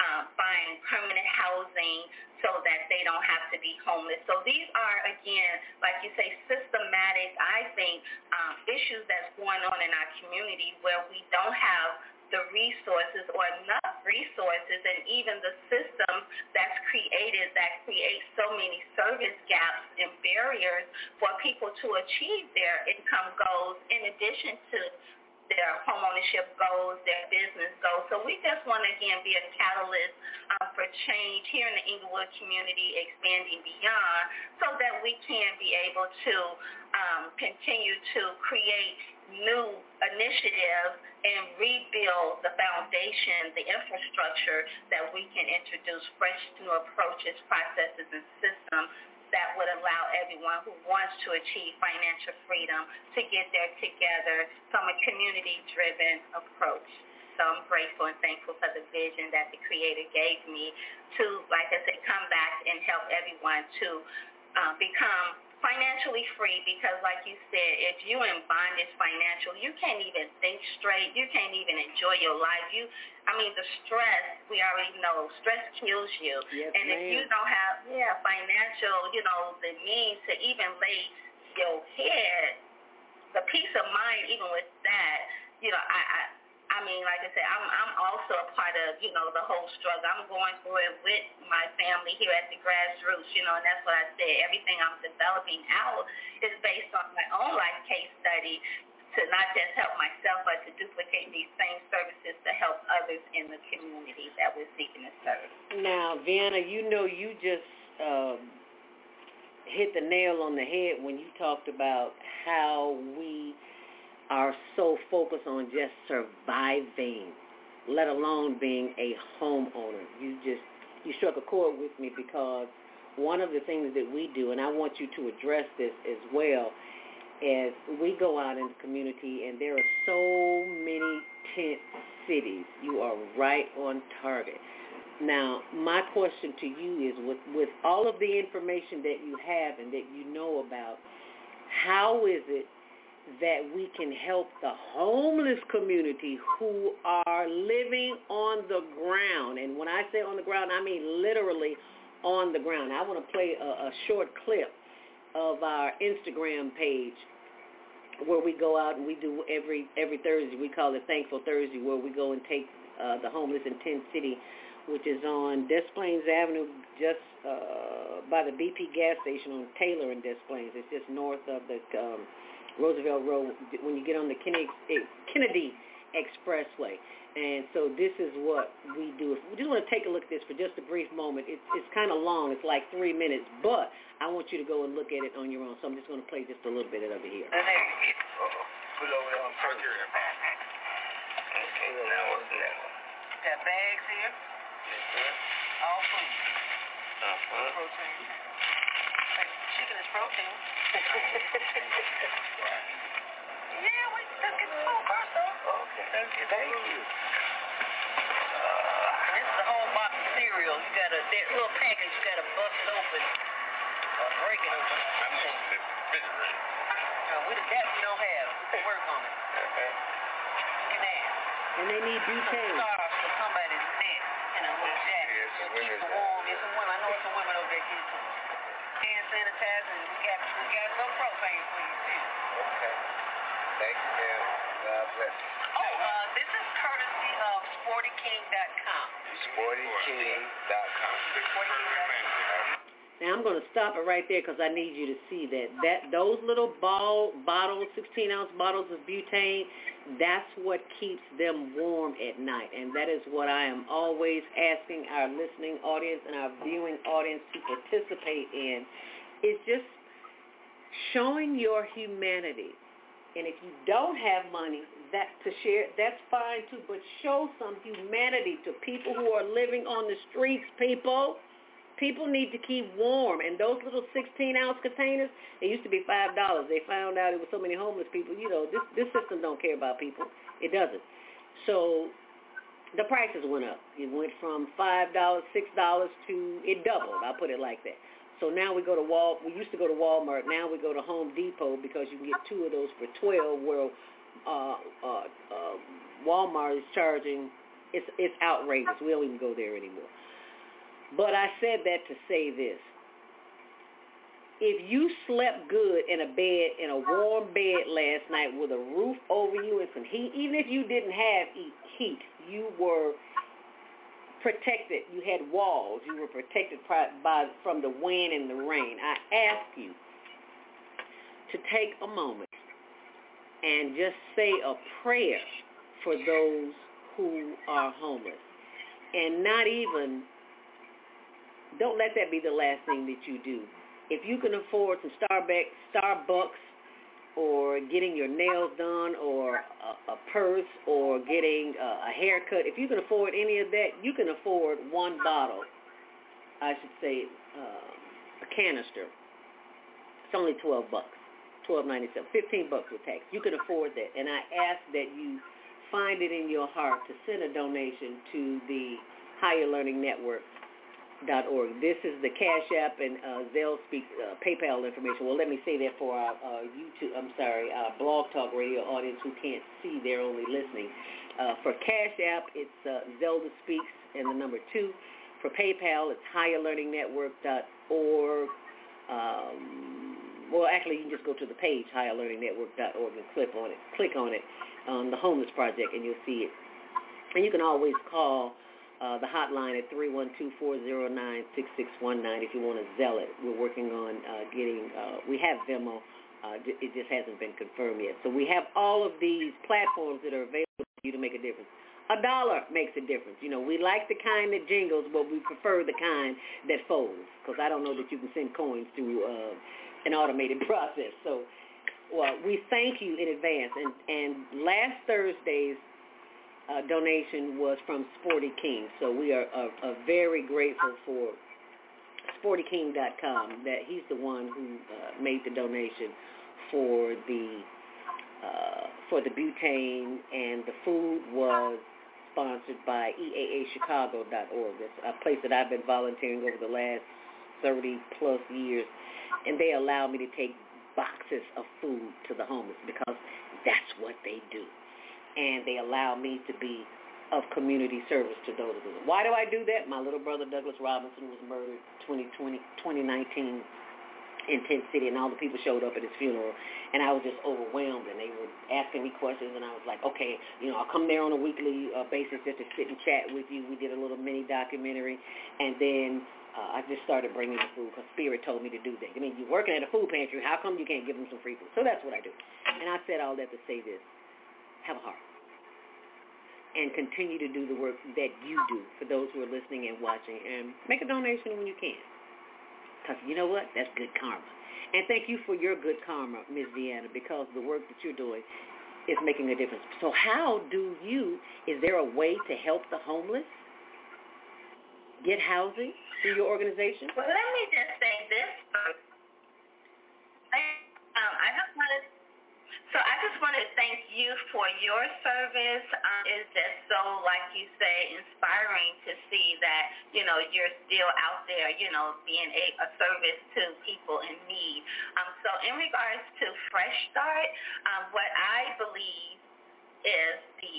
uh, find permanent housing so that they don't have to be homeless. So these are, again, like you say, systematic, I think, um, issues that's going on in our community where we don't have the resources or enough resources and even the system that's created that creates so many service gaps and barriers for people to achieve their income goals in addition to their homeownership goals, their business goals. So we just want to, again, be a catalyst um, for change here in the Englewood community, expanding beyond, so that we can be able to um, continue to create new initiatives and rebuild the foundation, the infrastructure that we can introduce fresh new approaches, processes, and systems that would allow everyone who wants to achieve financial freedom to get there together from a community-driven approach. So I'm grateful and thankful for the vision that the Creator gave me to, like I said, come back and help everyone to uh, become financially free because like you said, if you in bondage financial, you can't even think straight. You can't even enjoy your life. You I mean the stress, we already know, stress kills you. Yes, and ma'am. if you don't have yeah, financial, you know, the means to even lay your head, the peace of mind even with that, you know, I, I I mean, like I said, I'm I'm also a part of you know the whole struggle. I'm going through it with my family here at the grassroots, you know, and that's what I said. Everything I'm developing out is based on my own life case study to not just help myself, but to duplicate these same services to help others in the community that we're seeking to serve. Now, Vianna, you know you just um, hit the nail on the head when you talked about how we are so focused on just surviving, let alone being a homeowner. You just you struck a chord with me because one of the things that we do, and I want you to address this as well, is we go out in the community and there are so many tent cities. You are right on target. Now, my question to you is with, with all of the information that you have and that you know about, how is it that we can help the homeless community who are living on the ground. And when I say on the ground, I mean literally on the ground. I want to play a, a short clip of our Instagram page where we go out and we do every every Thursday. We call it Thankful Thursday, where we go and take uh, the homeless in Tent City, which is on Des Plaines Avenue, just uh, by the BP gas station on Taylor and Des Plaines. It's just north of the um, Roosevelt Road when you get on the Kennedy, Kennedy Expressway. And so this is what we do. We just want to take a look at this for just a brief moment. It's, it's kind of long. It's like three minutes. But I want you to go and look at it on your own. So I'm just going to play just a little bit of it here. Put over on park here. Okay, now what's next? Got bags here. All food. Uh-huh. Protein. Chicken is protein. yeah, we took it so first though. Okay. Thank you. Thank you. This is a whole box of cereal. You gotta, that little package, you gotta bust it open. Or break it open. I'm using the refrigerator. Uh, we, that we don't have. We can work on it. Okay. You can ask. And they need Some butane. stars for somebody's neck and a little jacket. Yeah, some to keep women it warm. There's some women. I know some women over there get some hand sanitizer. And we got we got some propane for you too. Okay. Thank you. God bless you. Oh, uh, this is courtesy of SportyKing.com. SportyKing.com. Now I'm going to stop it right there because I need you to see that that those little ball bottles, 16 ounce bottles of butane, that's what keeps them warm at night, and that is what I am always asking our listening audience and our viewing audience to participate in. Is just showing your humanity. And if you don't have money, that to share, that's fine too. But show some humanity to people who are living on the streets. People, people need to keep warm. And those little 16 ounce containers, they used to be five dollars. They found out it was so many homeless people. You know, this this system don't care about people. It doesn't. So the prices went up. It went from five dollars, six dollars to it doubled. I'll put it like that. So now we go to Wal. We used to go to Walmart. Now we go to Home Depot because you can get two of those for twelve. Where uh, uh, uh, Walmart is charging, it's it's outrageous. We don't even go there anymore. But I said that to say this. If you slept good in a bed, in a warm bed last night with a roof over you and some heat, even if you didn't have heat, you were protected. You had walls. You were protected by from the wind and the rain. I ask you to take a moment and just say a prayer for those who are homeless. And not even, don't let that be the last thing that you do. If you can afford some Starbucks, Starbucks or getting your nails done or a, a purse or getting a, a haircut, if you can afford any of that, you can afford one bottle, I should say, uh, a canister. It's only 12 bucks, 12.97, 15 bucks with tax. You can afford that. And I ask that you find it in your heart to send a donation to the Higher Learning Network org. This is the Cash App and uh, Zelle speak uh, PayPal information. Well, let me say that for our uh, YouTube. I'm sorry, our Blog Talk Radio audience who can't see, they're only listening. Uh, for Cash App, it's uh, Zelda Speaks and the number two. For PayPal, it's higherlearningnetwork.org. Um, well, actually, you can just go to the page higherlearningnetwork.org and click on it. Click on it, um, the Homeless Project, and you'll see it. And you can always call uh, the hotline at 312-409-6619 if you want to zell it. We're working on uh, getting, uh, we have Venmo. Uh, it just hasn't been confirmed yet. So we have all of these platforms that are available for you to make a difference. A dollar makes a difference. You know, we like the kind that jingles, but we prefer the kind that folds because I don't know that you can send coins through uh, an automated process. So well, we thank you in advance. And, and last Thursday's uh, donation was from Sporty King. So we are uh, uh, very grateful for SportyKing.com that he's the one who uh, made the donation for the uh, for the butane and the food was sponsored by EAAChicago.org. It's a place that I've been volunteering over the last 30 plus years, and they allow me to take boxes of food to the homeless because that's what they do and they allow me to be of community service to those. Of us. Why do I do that? My little brother Douglas Robinson was murdered 2020, 2019 in Tent City, and all the people showed up at his funeral, and I was just overwhelmed, and they were asking me questions, and I was like, okay, you know, I'll come there on a weekly uh, basis just to sit and chat with you. We did a little mini documentary, and then uh, I just started bringing the food because Spirit told me to do that. I mean, you're working at a food pantry. How come you can't give them some free food? So that's what I do. And I said all that to say this have a heart and continue to do the work that you do for those who are listening and watching and make a donation when you can. Because you know what? That's good karma. And thank you for your good karma, Ms. Deanna, because the work that you're doing is making a difference. So how do you, is there a way to help the homeless get housing through your organization? Well, let me just say this. Um, I just wanted so I just want to thank you for your service. Um, it's just so, like you say, inspiring to see that, you know, you're still out there, you know, being a, a service to people in need. Um, so in regards to Fresh Start, um, what I believe is the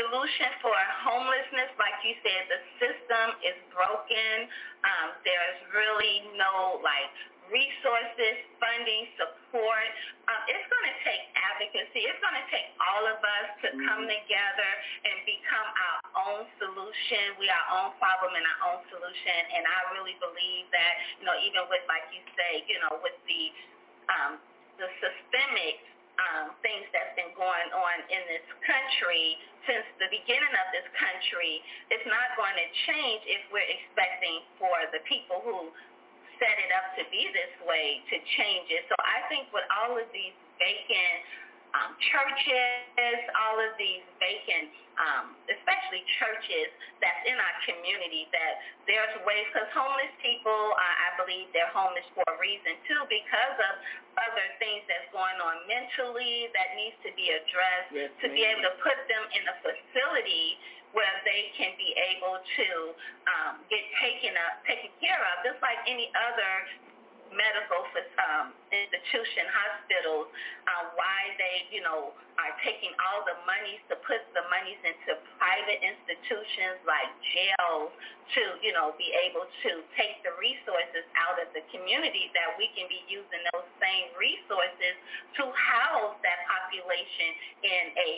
solution for homelessness, like you said, the system is broken. Um, there's really no like resources, funding, support. Um, it's going to take advocacy. It's going to take all of us to mm-hmm. come together and become our own solution. We are our own problem and our own solution. And I really believe that, you know, even with, like you say, you know, with the um, the systemic um, things that's been going on in this country since the beginning of this country, it's not going to change if we're expecting for the people who set it up to be this way to change it. So I think with all of these vacant um, churches, all of these vacant, um, especially churches that's in our community, that there's ways, because homeless people, uh, I believe they're homeless for a reason too, because of other things that's going on mentally that needs to be addressed, Yes, to be able to put them in a facility where they can be able to um, get taken up, taken care of, just like any other medical um, institution, hospitals, uh, why they, you know, are taking all the monies to put the monies into private institutions like jails to, you know, be able to take the resources out of the community that we can be using those same resources to house that population in a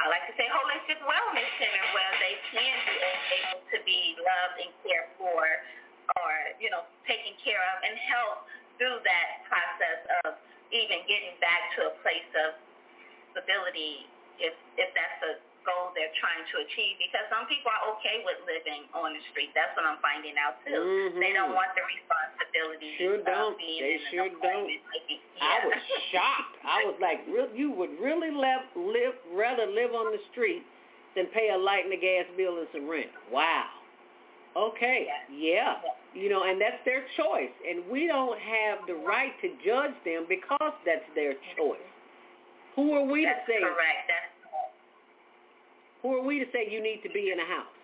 I like to say holistic wellness center where they can be able to be loved and cared for or, you know, taken care of and help through that process of even getting back to a place of stability if if that's a goal they're trying to achieve because some people are okay with living on the street. That's what I'm finding out too. Mhm. They don't want the responsibility Sure don't. being They in sure an employment. I was shocked. I was like, real, you would really live, live, rather live on the street than pay a light and a gas bill and some rent. Wow. Okay. Yeah. You know, and that's their choice, and we don't have the right to judge them because that's their choice. Who are we That's to say? correct. That's Who are we to say you need to be in a house?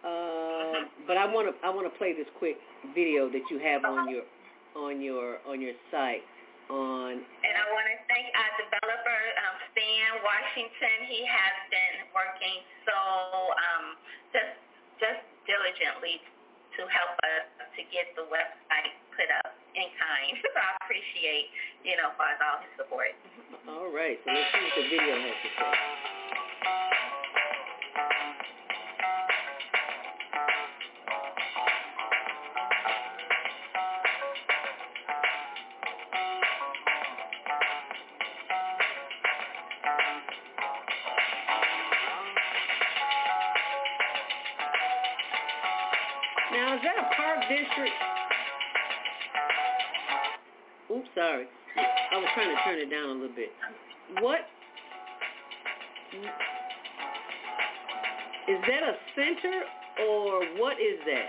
Uh, but I want to I want to play this quick video that you have on your on your on your site on And I want to thank our developer, um, Stan Washington. He has been working so um, just just diligently to help us to get the website put up in kind. So I appreciate, you know, for all his support. All right, so let's see what the video has to say. Sorry. I was trying to turn it down a little bit. What? Is that a center or what is that?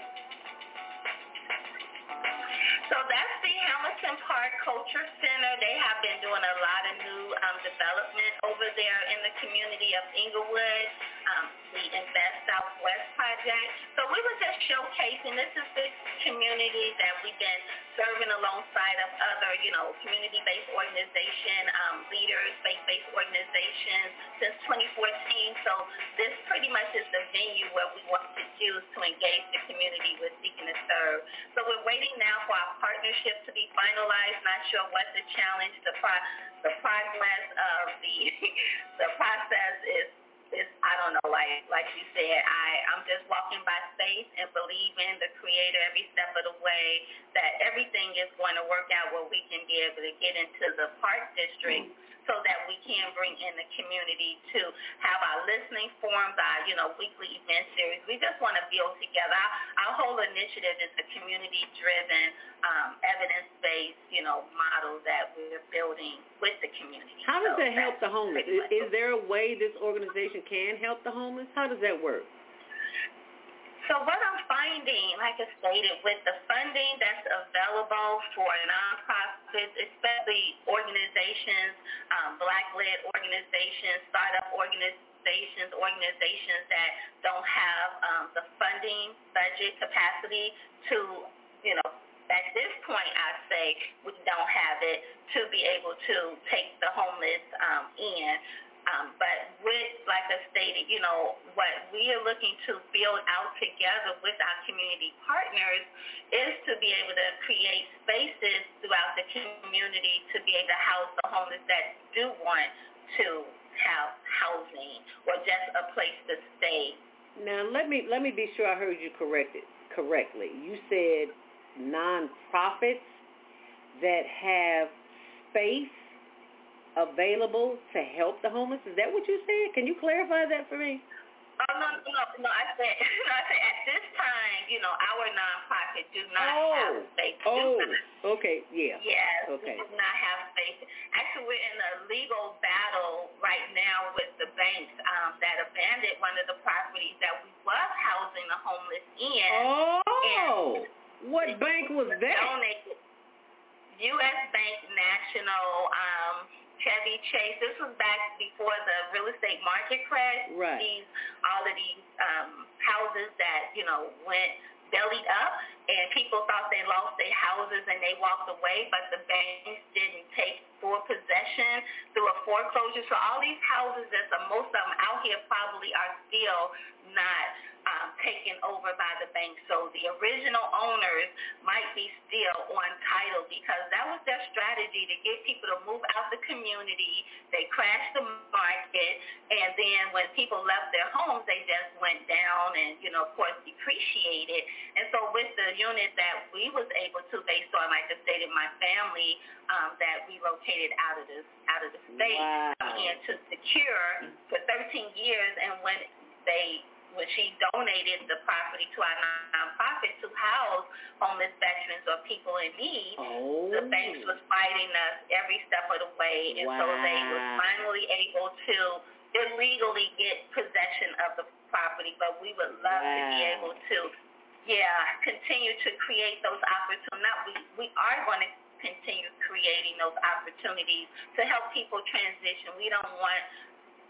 So that's the Hamilton Park Culture Center. They have been doing a lot of new um, development over there in the community of Englewood, um, the INVEST South/West project. So we were just showcasing this is the community that we've been serving alongside of other, you know, community-based organization um, leaders, faith-based organizations since 2014. So this pretty much is the venue where we want to use to engage the community with Seeking to Serve. So we're waiting now for our partnership to be finalized. Not sure what the challenge, the pro- the progress of the the process is is I don't know, like like you said, I I'm just walking by faith and believing the Creator every step of the way that everything is going to work out where we can be able to get into the park district mm. So that we can bring in the community to have our listening forums, our you know weekly event series. We just want to build together. Our, our whole initiative is a community-driven, um, evidence-based, you know, model that we're building with the community. How does So that help the homeless? Is, is there a way this organization can help the homeless? How does that work? So what I'm finding, like I stated, with the funding that's available for nonprofits, especially organizations, um, black-led organizations, startup organizations, organizations that don't have um, the funding budget capacity to, you know, at this point, I say we don't have it to be able to take the homeless um, in. Um, but with, like I stated, you know, what we are looking to build out together with our community partners is to be able to create spaces throughout the community to be able to house the homeless that do want to have housing or just a place to stay. Now let me let me be sure I heard you corrected correctly. You said nonprofits that have space available to help the homeless. Is that what you said? Can you clarify that for me? Oh no, no, no, no! I said, no, I said at this time, you know, our nonprofit do not Oh. have space. Oh, okay, yeah. Yes, Okay. we do not have space. Actually, we're in a legal battle right now with the banks um, that abandoned one of the properties that we was housing the homeless in. Oh, what bank was that? Donated. U.S. Bank National, um, Chevy Chase. This was back before the real estate market crash. Right. These all of these um, houses that you know went bellied up, and people thought they lost their houses and they walked away, but the banks didn't take full possession through a foreclosure. So all these houses, that the most of them out here probably are still not um, taken over by the bank. So the original owners might be still on title because that was their strategy to get people to move out the community. They crashed the market, and then when people left their homes, they just went down and, you know, of course, depreciated. And so with the unit that we was able to, based on, like I stated, my family um, that relocated out of the out of the state, Wow. um, and to secure for 13 years, and when they when she donated the property to our nonprofit to house homeless veterans or people in need, Oh. the banks was fighting us every step of the way, and so they was finally able to illegally get possession of the property. But we would love to be able to, yeah, continue to create those opportunities. We we are going to continue creating those opportunities to help people transition. We don't want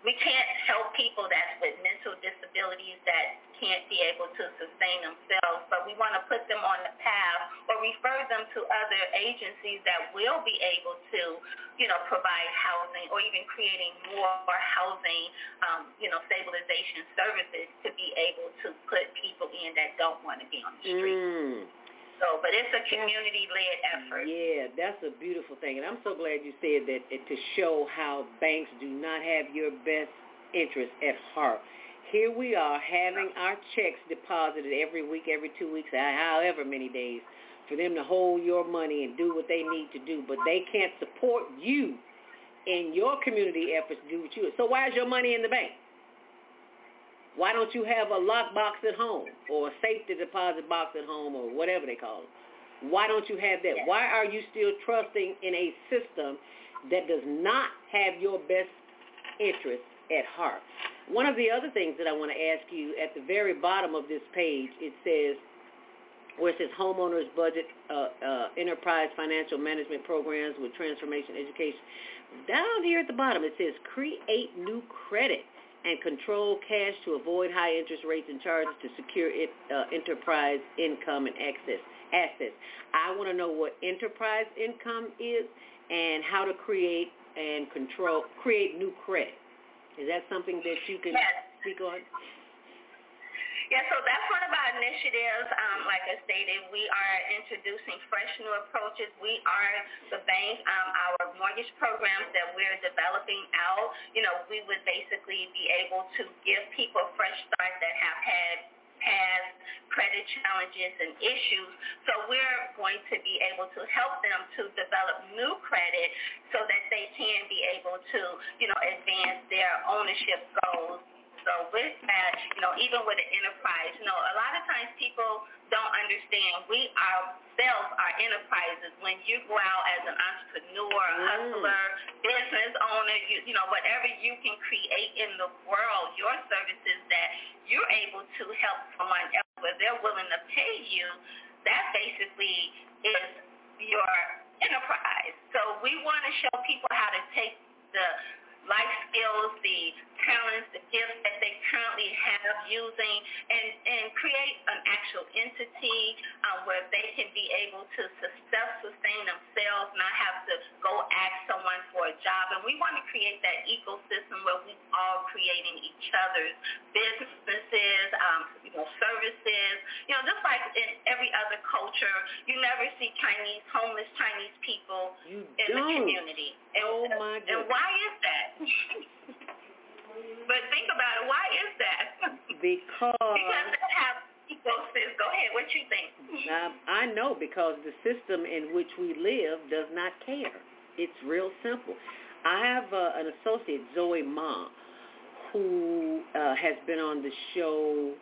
we can't help people that's with mental disabilities that can't be able to sustain themselves, but we want to put them on the path or refer them to other agencies that will be able to, you know, provide housing or even creating more housing, um, you know, stabilization services to be able to put people in that don't want to be on the street. Mm. So, but it's a community-led effort. Yeah, that's a beautiful thing, and I'm so glad you said that to show how banks do not have your best interest at heart. Here we are having our checks deposited every week, every two weeks, uh, however many days, for them to hold your money and do what they need to do, but they can't support you in your community efforts to do what you. So why is your money in the bank? Why don't you have a lockbox at home or a safety deposit box at home or whatever they call it? Why don't you have that? Why are you still trusting in a system that does not have your best interest at heart? One of the other things that I want to ask you at the very bottom of this page, it says, where it says homeowners budget uh, uh, enterprise financial management programs with transformation education. Down here at the bottom, it says create new credit and control cash to avoid high interest rates and charges to secure it, uh, enterprise income and access assets. I want to know what enterprise income is and how to create and control create new credit. Is that something that you can Yes. speak on? Yeah, so that's one of our initiatives. Um, like I stated, we are introducing fresh new approaches. We are the bank. Um, our mortgage programs that we're developing out, you know, we would basically be able to give people a fresh start that have had past credit challenges and issues. So we're going to be able to help them to develop new credit so that they can be able to, you know, advance their ownership goals so with that, you know, even with an enterprise, you know, a lot of times people don't understand we ourselves are enterprises. When you go out as an entrepreneur, a hustler, mm. business owner, you, you know, whatever you can create in the world, your services that you're able to help someone else where they're willing to pay you, that basically is your enterprise. So we want to show people how to take the life skills, the talents, the gifts that they currently have using, and, and create an actual entity um, where they can be able to sus- self-sustain themselves, not have to go ask someone for a job. And we want to create that ecosystem where we all creating each other's businesses, um, you know, services. You know, just like in every other culture, you never see Chinese, homeless Chinese people You in the don't. community. And, Oh, my and why is that? but think about it. Why is that? Because because they have ecosystems. Go ahead. What you think? Um, I know because the system in which we live does not care. It's real simple. I have uh, an associate, Zoe Ma, who uh, has been on the show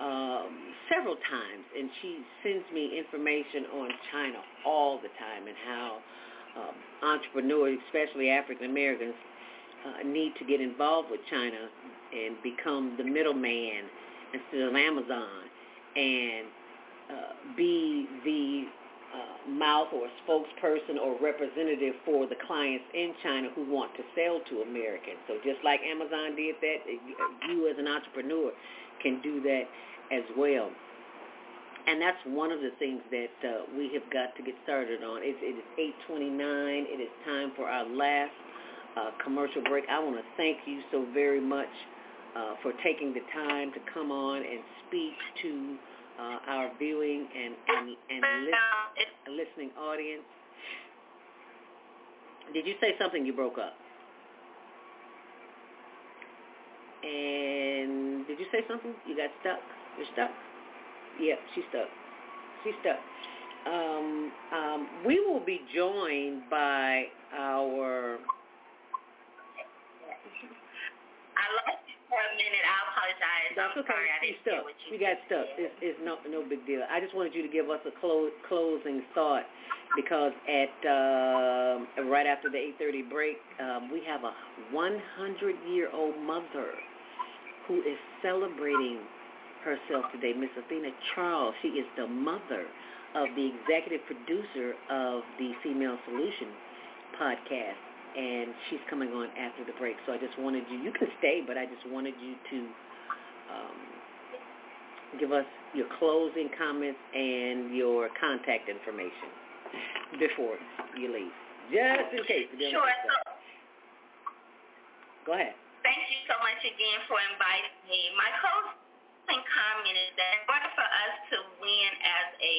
um, several times, and she sends me information on China all the time and how um, entrepreneurs, especially African Americans, uh, need to get involved with China and become the middleman instead of Amazon and uh, be the uh, mouth or spokesperson or representative for the clients in China who want to sell to Americans. So just like Amazon did that, you as an entrepreneur can do that as well. And that's one of the things that uh, we have got to get started on. It, it is 8.29. It is time for our last uh, commercial break. I want to thank you so very much uh, for taking the time to come on and speak to uh, our viewing and and, and listen, listening audience. Did you say something? You broke up. And did you say something? You got stuck. You're stuck. Yep, she's stuck. She's stuck. Um, um, we will be joined by our. I lost you for a minute. I apologize. That's I'm okay. sorry. I didn't stuck. hear what you We got stuck. It's, it's no no big deal. I just wanted you to give us a clo- closing thought because at um right after the 8:30 break, um, we have a 100 year old mother who is celebrating herself today, Miss Athena Charles. She is the mother of the executive producer of the Female Solution podcast, and she's coming on after the break. So I just wanted you, you can stay, but I just wanted you to um, give us your closing comments and your contact information before you leave, just in case. Sure. So, Go ahead. thank you so much again for inviting me. My closing comment is that in order for us to win as a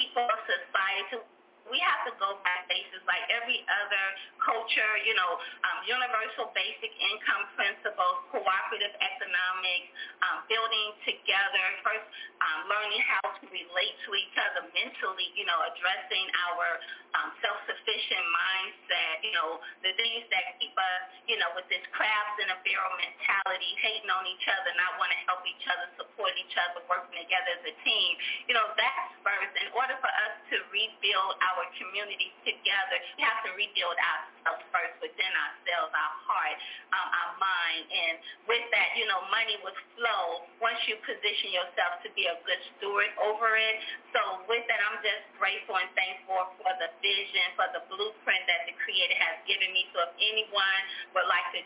people society, we have to go by basis like every other culture, you know, um, universal basic income principles, cooperative economics, um, building together, first um, learning how to relate to each other mentally, you know, addressing our um, self-sufficient mindset, you know, the things that keep us, you know, with this crabs in a barrel mentality, hating on each other, not want to help each other, support each other, working together as a team. You know, that's first. In order for us to rebuild our communities together, we have to rebuild ourselves first within ourselves, our heart, um, our mind. And with that, you know, money would flow once you position yourself to be a good steward over it. So with that, I'm just grateful and thankful for the vision, for the blueprint that the Creator has given me. So if anyone would like to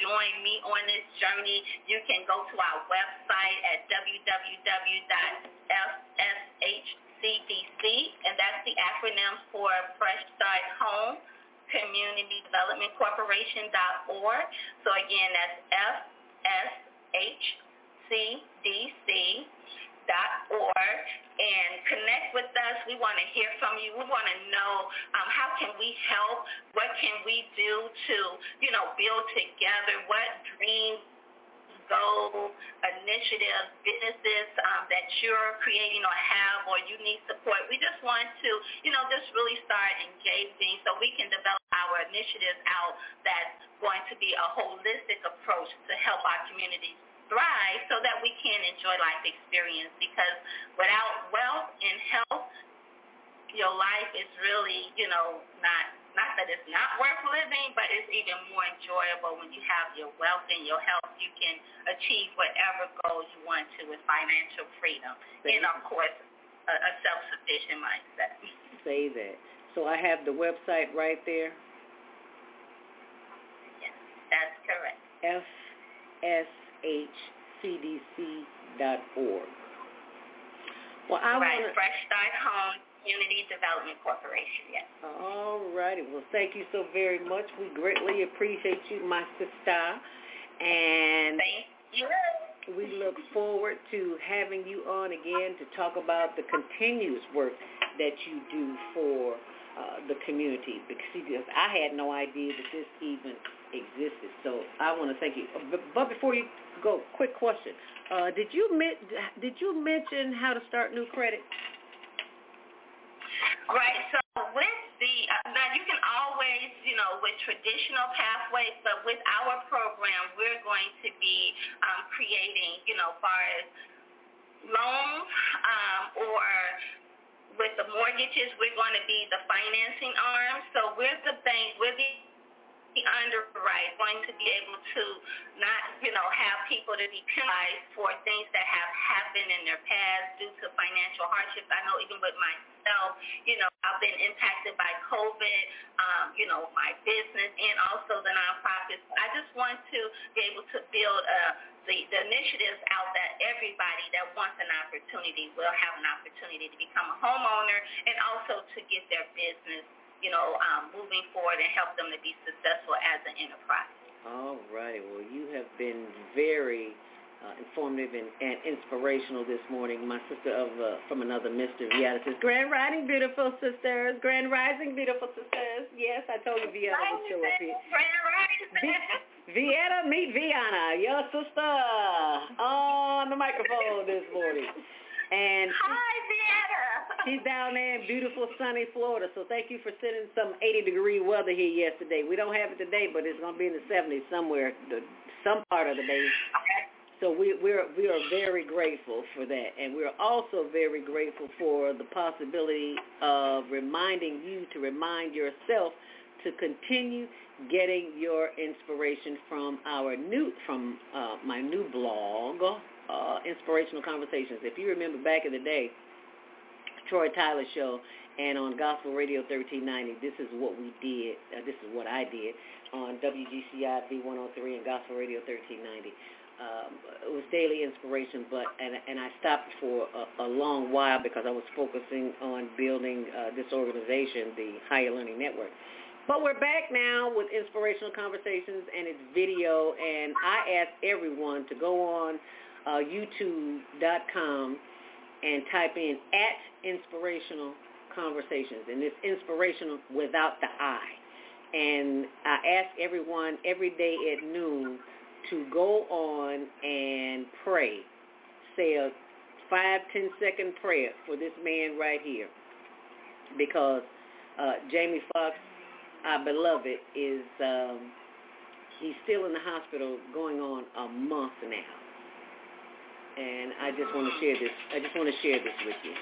join me on this journey, you can go to our website at www.fshcdc, and that's the acronym for Fresh Start Home Community Development Corporation.org. So again, that's FSHCDC dot org and connect with us. We want to hear from you. We want to know um, how can we help? What can we do to, you know, build together? What dreams, goals, initiatives, businesses um, that you're creating or have or you need support? We just want to, you know, just really start engaging so we can develop our initiatives out that's going to be a holistic approach to help our communities thrive so that we can enjoy life experience because without wealth and health, your life is really, you know, not not that it's not worth living, but it's even more enjoyable when you have your wealth and your health. You can achieve whatever goals you want to with financial freedom and, of course, a, a self-sufficient mindset. Say that. So I have the website right there. Yes, that's correct. FSHCDC.org. Well, I right, want to... Fresh Start Home Community Development Corporation, yes. All righty. Well, thank you so very much. We greatly appreciate you, my sister. And thank you. We look forward to having you on again to talk about the continuous work that you do for uh, the community because I had no idea that this even existed. So I want to thank you. But, but before you go, quick question: uh, Did you did you mention how to start new credit? Right. So with the uh, now you can always you know, with traditional pathways, but with our program, we're going to be um, creating, you know, far as loans um, or with the mortgages, we're going to be the financing arm. So we're the bank, we're the the underwrite going to be able to not, you know, have people to be penalized for things that have happened in their past due to financial hardships. I know even with myself, you know, I've been impacted by COVID, um, you know, my business and also the nonprofits. I just want to be able to build a the, the initiatives out that everybody that wants an opportunity will have an opportunity to become a homeowner and also to get their business you know, um, moving forward and help them to be successful as an enterprise. All righty. Well, you have been very uh, informative and, and inspirational this morning. My sister of uh, from another Mr. Vieta says, Grand Rising, beautiful sisters. Grand Rising, beautiful sisters. Yes, I told you Vieta would show up here. Grand Rising. Vieta, meet Vianna, your sister, on the microphone this morning. And Hi, Vieta. She's down there in beautiful sunny Florida. So thank you for sending some 80 degree weather here yesterday. We don't have it today, but it's going to be in the 70s somewhere, the, some part of the day. So we, we're we are very grateful for that, and we're also very grateful for the possibility of reminding you to remind yourself to continue getting your inspiration from our new from uh, my new blog, uh, NSpirational Conversations. If you remember back in the day, Troi Tyler Show, and on Gospel Radio 1390. This is what we did. Uh, this is what I did on WGCI V103 and Gospel Radio 1390. Um, it was daily inspiration, but and and I stopped for a, a long while because I was focusing on building uh, this organization, the Higher Learning Network. But we're back now with NSpirational Conversations and it's video, and I ask everyone to go on uh, YouTube.com and type in at inspirational conversations. And it's inspirational without the I. And I ask everyone every day at noon to go on and pray. Say a five, ten second prayer for this man right here. Because uh, Jamie Foxx, our beloved, is um, he's still in the hospital going on a month now and I just want to share this. I just want to share this with you.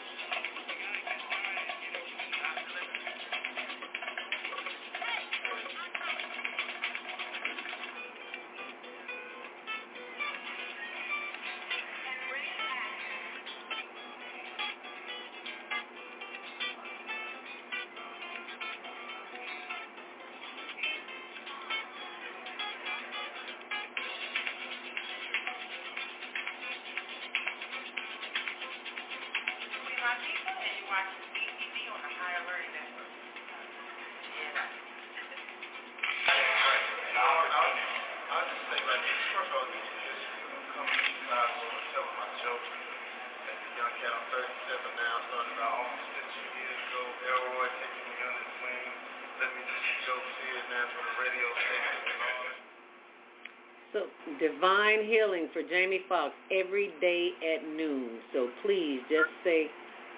Divine healing for Jamie Foxx every day at noon. So please just say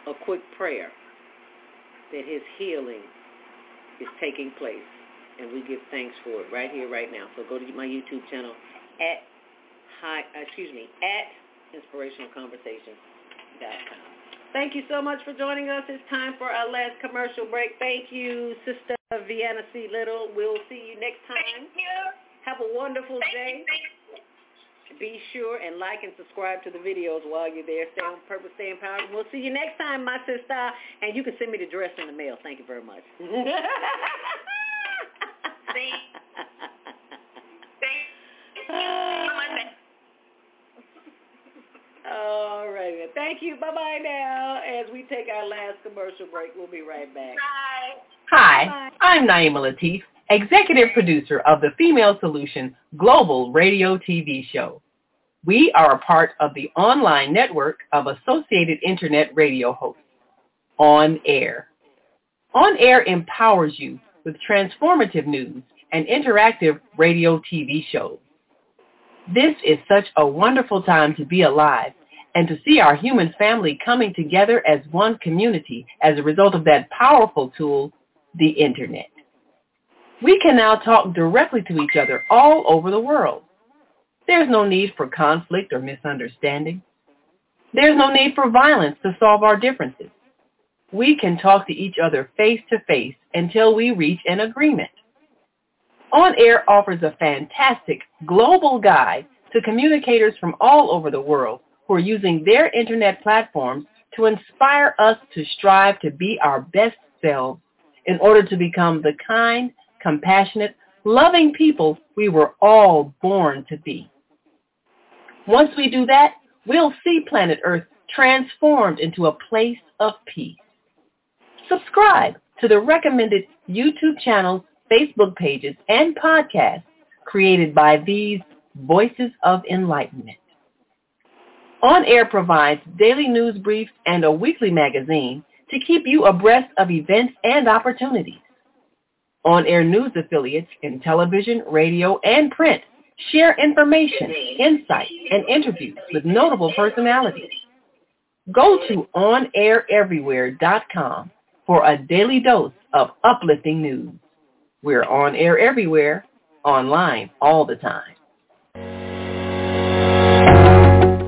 a quick prayer that his healing is taking place. And we give thanks for it right here, right now. So go to my YouTube channel at hi, uh, excuse me, at inspirationalconversations.com. Thank you so much for joining us. It's time for our last commercial break. Thank you, Sister Vianna C. Little. We'll see you next time. Thank you. Have a wonderful Thank day. You, be sure and like and subscribe to the videos while you're there. Stay on purpose, stay empowered. We'll see you next time, my sister. And you can send me the dress in the mail. Thank you very much. See? All right. Thank you. Bye-bye now. As we take our last commercial break, we'll be right back. Bye. Hi, Bye. I'm Naima Latif, executive producer of the Female Solution Global Radio TV show. We are a part of the online network of Associated Internet Radio hosts, On Air. On Air empowers you with transformative news and interactive radio TV shows. This is such a wonderful time to be alive and to see our human family coming together as one community as a result of that powerful tool, the Internet. We can now talk directly to each other all over the world. There's no need for conflict or misunderstanding. There's no need for violence to solve our differences. We can talk to each other face to face until we reach an agreement. On Air offers a fantastic global guide to communicators from all over the world who are using their internet platforms to inspire us to strive to be our best selves in order to become the kind, compassionate, loving people we were all born to be. Once we do that, we'll see planet Earth transformed into a place of peace. Subscribe to the recommended YouTube channels, Facebook pages, and podcasts created by these Voices of Enlightenment. On Air provides daily news briefs and a weekly magazine to keep you abreast of events and opportunities. On Air News affiliates in television, radio, and print share information, insight, and interviews with notable personalities. Go to onaireverywhere.com for a daily dose of uplifting news. We're on air everywhere, online all the time.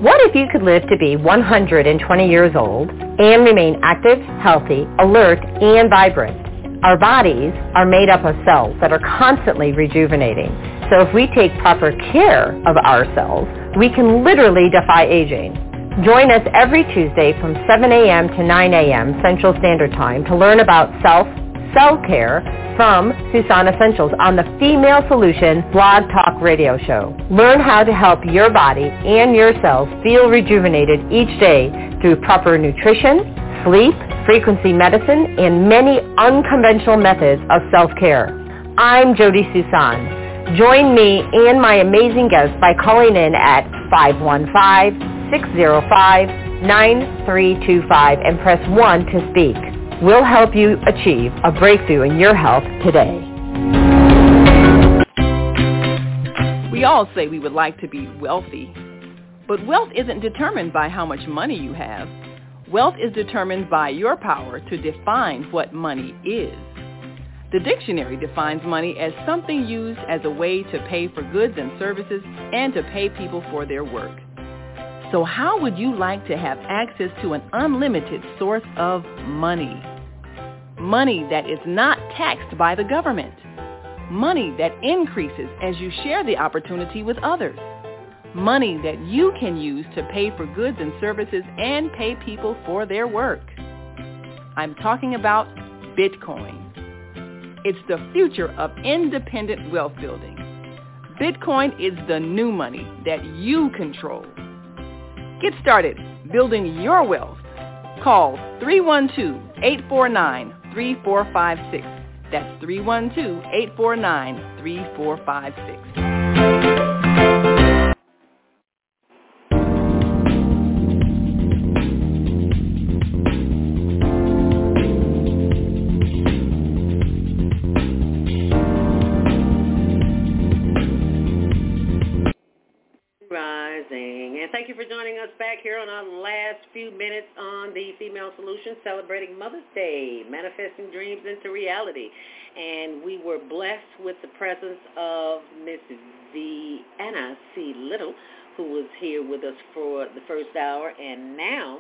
What if you could live to be 120 years old and remain active, healthy, alert, and vibrant? Our bodies are made up of cells that are constantly rejuvenating. So if we take proper care of ourselves, we can literally defy aging. Join us every Tuesday from 7 a.m. to 9 a.m. Central Standard Time to learn about self, cell care from Susan Essentials on the Female Solution Blog Talk Radio Show. Learn how to help your body and your cells feel rejuvenated each day through proper nutrition, sleep, frequency medicine, and many unconventional methods of self-care. I'm Jody Susan. Join me and my amazing guests by calling in at 515-605-9325 and press 1 to speak. We'll help you achieve a breakthrough in your health today. We all say we would like to be wealthy, but wealth isn't determined by how much money you have. Wealth is determined by your power to define what money is. The dictionary defines money as something used as a way to pay for goods and services and to pay people for their work. So how would you like to have access to an unlimited source of money? Money that is not taxed by the government. Money that increases as you share the opportunity with others. Money that you can use to pay for goods and services and pay people for their work. I'm talking about Bitcoin. It's the future of independent wealth building. Bitcoin is the new money that you control. Get started building your wealth. Call 312-849-3456. That's 312-849-3456. Thank you for joining us back here on our last few minutes on the Female Solution celebrating Mother's Day, manifesting dreams into reality. And we were blessed with the presence of Miss Vianna C. Little, who was here with us for the first hour. And now,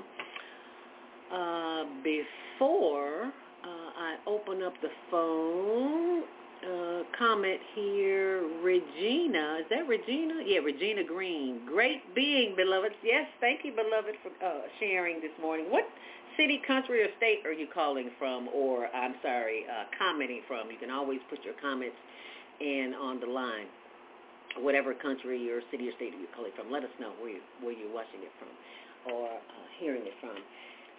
uh, before uh, I open up the phone, uh, comment here, Regina. Is that Regina? Yeah, Regina Green. Great being, beloveds. Yes, thank you, beloved, for uh, sharing this morning. What city, country, or state are you calling from, or I'm sorry, uh, commenting from? You can always put your comments in on the line. Whatever country or city or state you're calling from, let us know where, you, where you're watching it from or uh, hearing it from.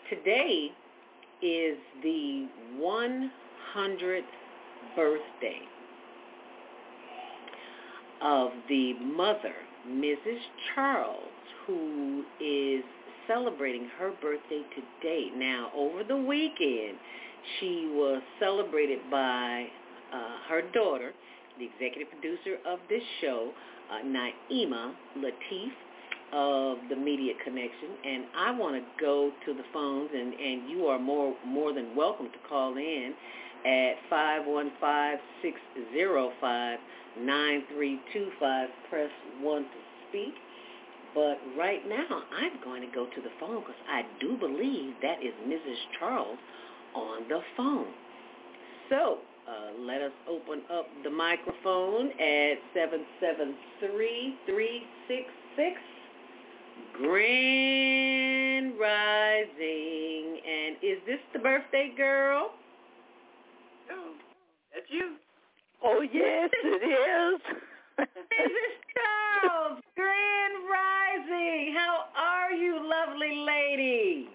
Today is the 100th birthday of the mother, Mrs. Charles, who is celebrating her birthday today. Now, over the weekend, she was celebrated by uh, her daughter, the executive producer of this show, uh, Naima Latif of the Media Connection. And I want to go to the phones, and, and you are more more than welcome to call in at 515-605-9325. Press 1 to speak. But right now, I'm going to go to the phone because I do believe that is Mrs. Charles on the phone. So uh, let us open up the microphone at 773-366. Grand Rising. And is this the birthday girl? Oh, that's you. Oh, yes, it is. Mrs. Charles, Grand Rising. How are you, lovely lady?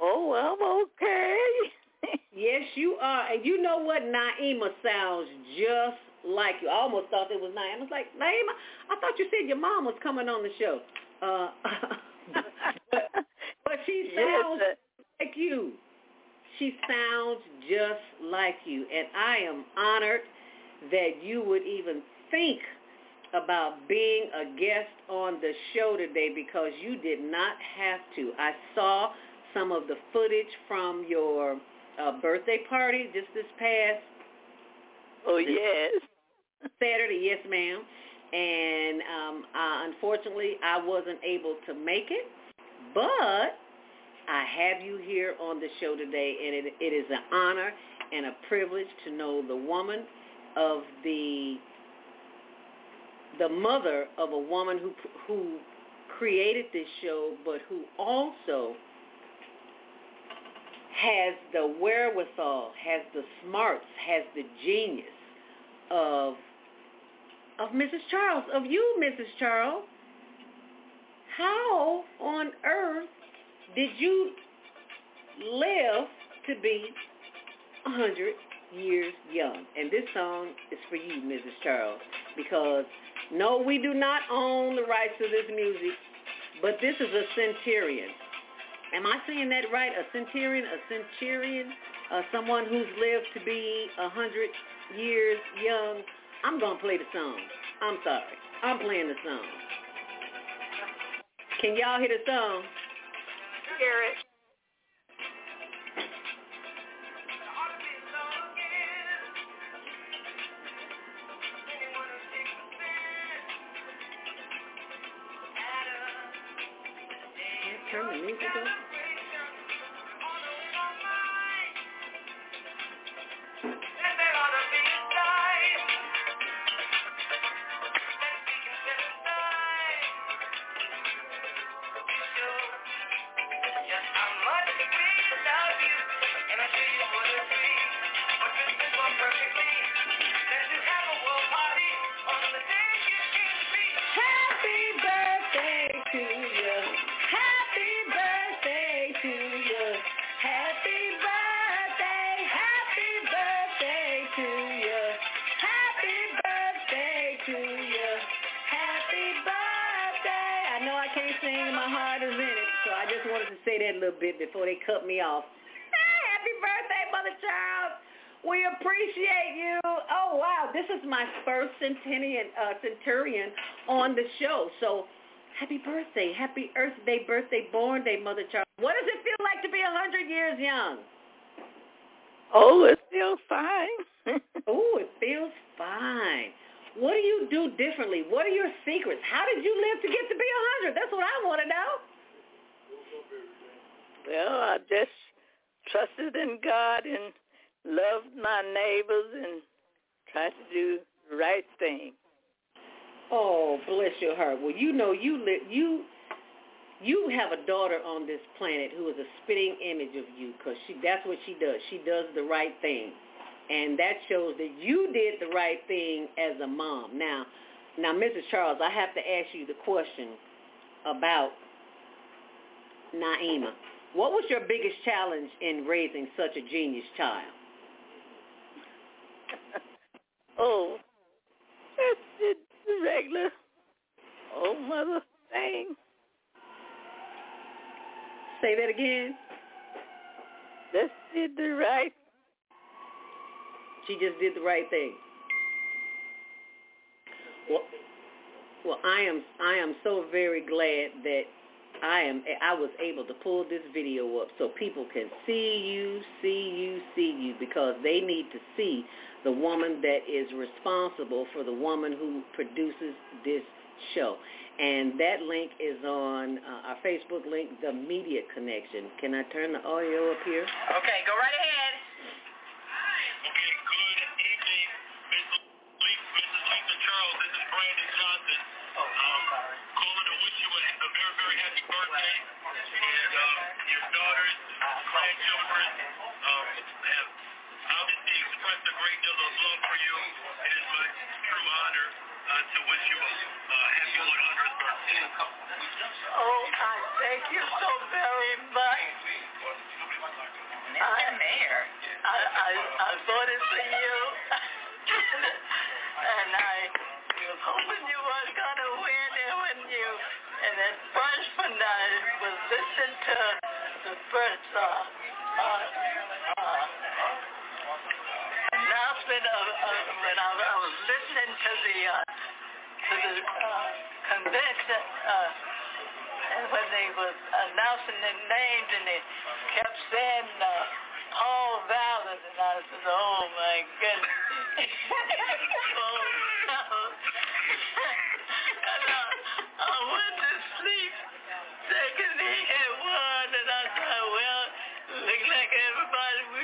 Oh, I'm okay. yes, you are. And you know what? Naima sounds just like you. I almost thought it was Naima. I was like, Naima, I thought you said your mom was coming on the show. Uh, but, but she sounds Yes, like you. She sounds just like you. And I am honored that you would even think about being a guest on the show today because you did not have to. I saw some of the footage from your uh, birthday party just this past Oh, yes. Saturday, yes, ma'am. And um, uh, unfortunately, I wasn't able to make it, but I have you here on the show today, and it, it is an honor and a privilege to know the woman of the the mother of a woman who who created this show, but who also has the wherewithal, has the smarts, has the genius of of Mrs. Charles, of you, Mrs. Charles. How on earth did you live to be a hundred years young? And this song is for you, Mrs. Charles, because no, we do not own the rights to this music, but this is a centurion. Am I saying that right? A centurion, a centurion, uh, someone who's lived to be a hundred years young. I'm gonna play the song. I'm sorry. I'm playing the song. Can y'all hear the song? Hear before they cut me off. Happy birthday, Mother Charles. We appreciate you. Oh wow, this is my first centennial uh, centurion on the show. So happy birthday, happy Earth Day, birthday, born day, Mother Charles. What does it feel like to be a hundred years young? Oh, it feels fine. oh, it feels fine. What do you do differently? What are your secrets? How did you live to get to be a hundred? That's what I want to know. Well, I just trusted in God and loved my neighbors and tried to do the right thing. Oh, bless your heart. Well, you know you li- you you have a daughter on this planet who is a spitting image of you because she that's what she does. She does the right thing, and that shows that you did the right thing as a mom. Now, now, Mrs. Charles, I have to ask you the question about Naima. What was your biggest challenge in raising such a genius child? Oh, just the regular old mother thing. Say that again. Just did the right. She just did the right thing. Well, well, I am I am so very glad that I am I was able to pull this video up so people can see you, see you, see you because they need to see the woman that is responsible for the woman who produces this show. And that link is on uh, our Facebook link, The Media Connection. Can I turn the audio up here? Okay, go right ahead. Wish you a uh, happy 100th birthday. Oh, I thank you so very much. I, Mayor. I, I, I voted for you, and I was hoping you weren't going to win, and when you, and at first when I was listening to the first uh, uh, uh, announcement of, of when I, I was listening to the uh, convention, uh, when they was announcing their names, and they kept saying uh, Paul Vallas, and I said, "Oh my goodness." Paul Vallas. and I, I went to sleep thinking he had won, and I thought, well, look like everybody we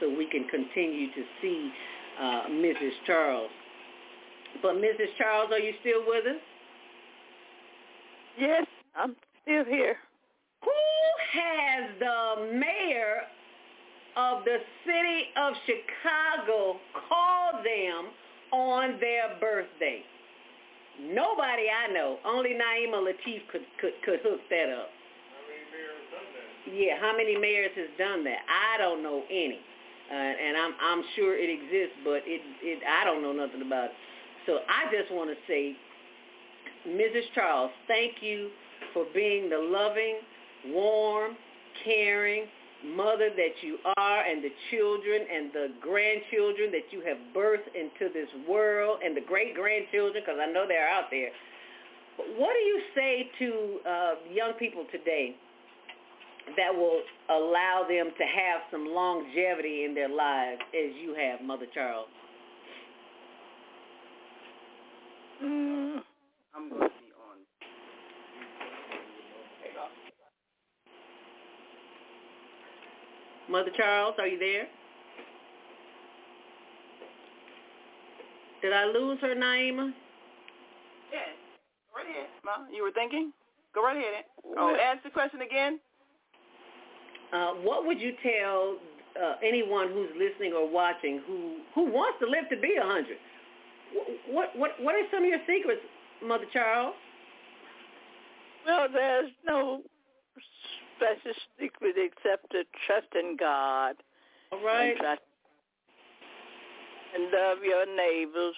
so we can continue to see uh, Mrs. Charles. But Mrs. Charles, are you still with us? Yes, I'm still here. Who has the mayor of the city of Chicago call them on their birthday? Nobody I know. Only Naima Latif could could could hook that up. How many mayors done that? Yeah, how many mayors has done that? I don't know any, uh, and I'm I'm sure it exists, but it it I don't know nothing about it. So I just want to say, Mrs. Charles, thank you for being the loving, warm, caring mother that you are and the children and the grandchildren that you have birthed into this world and the great-grandchildren, because I know they're out there. What do you say to uh, young people today that will allow them to have some longevity in their lives as you have, Mother Charles? Mm, I'm going to be on. Mother Charles, are you there? Did I lose her, name? Yeah. Go right ahead, Ma. You were thinking? Go right ahead. Oh, ask the question again. Uh, what would you tell uh, anyone who's listening or watching who who wants to live to be a hundred? What what what are some of your secrets, Mother Charles? Well, there's no special secret except to trust in God. All right. And, trust, and love your neighbors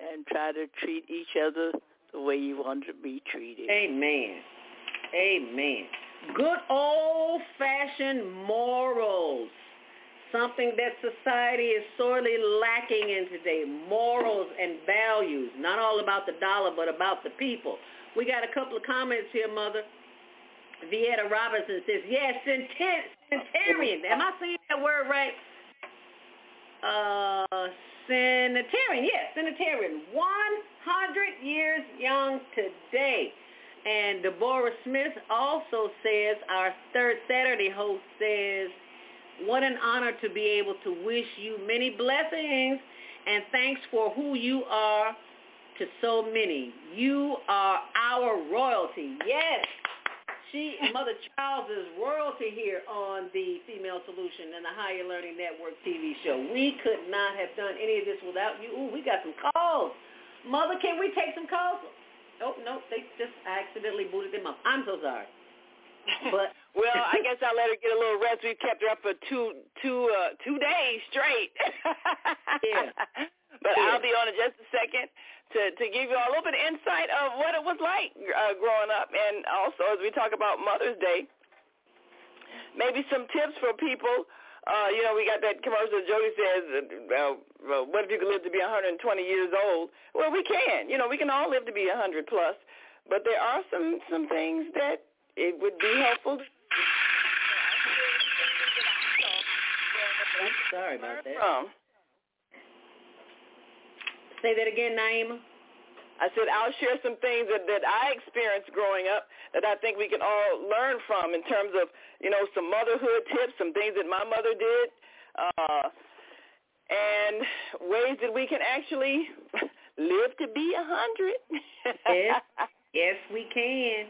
and try to treat each other the way you want to be treated. Amen. Amen. Good old-fashioned morals. Something that society is sorely lacking in today. Morals and values. Not all about the dollar, but about the people. We got a couple of comments here, Mother. Vieta Robinson says, yes, centenarian. Am I saying that word right? Uh, centenarian. Yes, centenarian. 100 years young today. And Deborah Smith also says, our third Saturday host says, what an honor to be able to wish you many blessings and thanks for who you are to so many. You are our royalty. Yes. She, Mother Charles is royalty here on the Female Solution and the Higher Learning Network TV show. We could not have done any of this without you. Ooh, we got some calls. Mother, can we take some calls? Oh, no, they just accidentally booted them up. I'm so sorry. But well, I guess I'll let her get a little rest. We kept her up for two two uh two days straight. yeah. But yeah. I'll be on in just a second to to give you all a little bit of insight of what it was like uh, growing up, and also as we talk about Mother's Day, maybe some tips for people. Uh, you know, we got that commercial. Jody says, uh, well, "What if you could live to be 120 years old?" Well, we can. You know, we can all live to be 100 plus, but there are some some things that it would be helpful. To Sorry about that. From. Say that again, Naima. I said I'll share some things that, that I experienced growing up that I think we can all learn from in terms of, you know, some motherhood tips, some things that my mother did, uh, and ways that we can actually live to be a hundred. yes, yes, we can.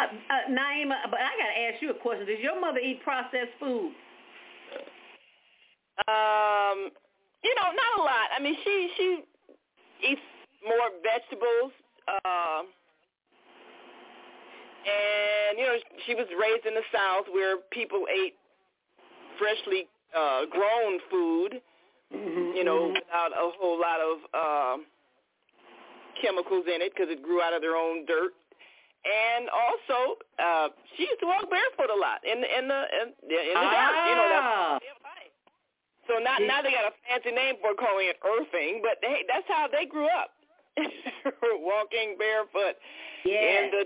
Uh, uh, Naima, but I got to ask you a question. Does your mother eat processed food? Um, you know, not a lot. I mean, she she eats more vegetables. Uh, and you know, she was raised in the South where people ate freshly uh, grown food. Mm-hmm, you know, without a whole lot of uh, chemicals in it because it grew out of their own dirt. And also, uh, she used to walk barefoot a lot in the in the in, in the ah. dark. You know, that's so now, now they got a fancy name for calling it earthing, but hey, that's how they grew up, walking barefoot yeah. in the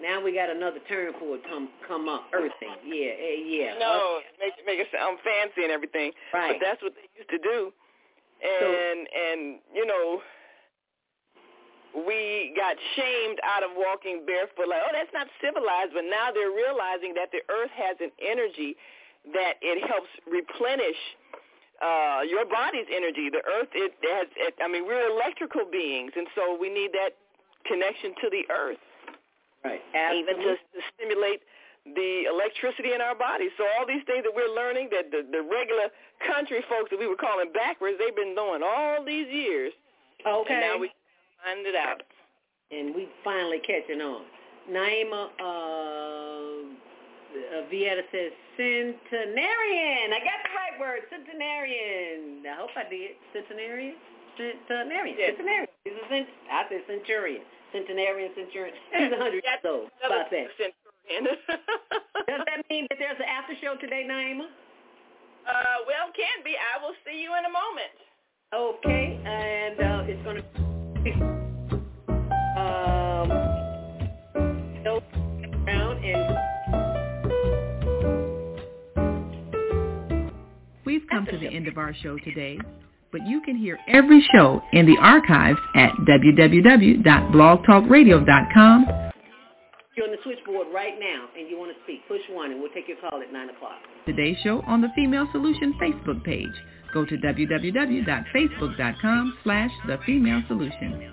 Now we got another term for it come come up, earthing. Yeah, eh, yeah. No, make make it sound fancy and everything. Right. But that's what they used to do, and so, and you know, we got shamed out of walking barefoot. Like, oh, that's not civilized. But now they're realizing that the earth has an energy that it helps replenish uh, your body's energy. The earth, it has, it, I mean, we're electrical beings, and so we need that connection to the earth. Right. Absolutely. Even to, to stimulate the electricity in our bodies. So all these things that we're learning that the, the regular country folks that we were calling backwards, they've been doing all these years. Okay. And now we find it out. And we finally catching on. Naima, uh, uh, Vieta says centenarian. I got the right word, centenarian. I hope I did. Centenarian? Centenarian. Yeah. Centenarian. He's a cent- I said centurion. Centenarian, centurion. He's a hundred years old. About that. Centurion. Does that mean that there's an after show today, Naima? Uh, well, can be. I will see you in a moment. Okay, and uh, it's going to be um, come to the end of our show today, but you can hear every show in the archives at www.blogtalkradio.com. You're on the switchboard right now and you want to speak. Push one and we'll take your call at 9 o'clock. Today's show on the Female Solution Facebook page. Go to www.facebook.com slash The Female Solution.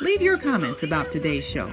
Leave your comments about today's show.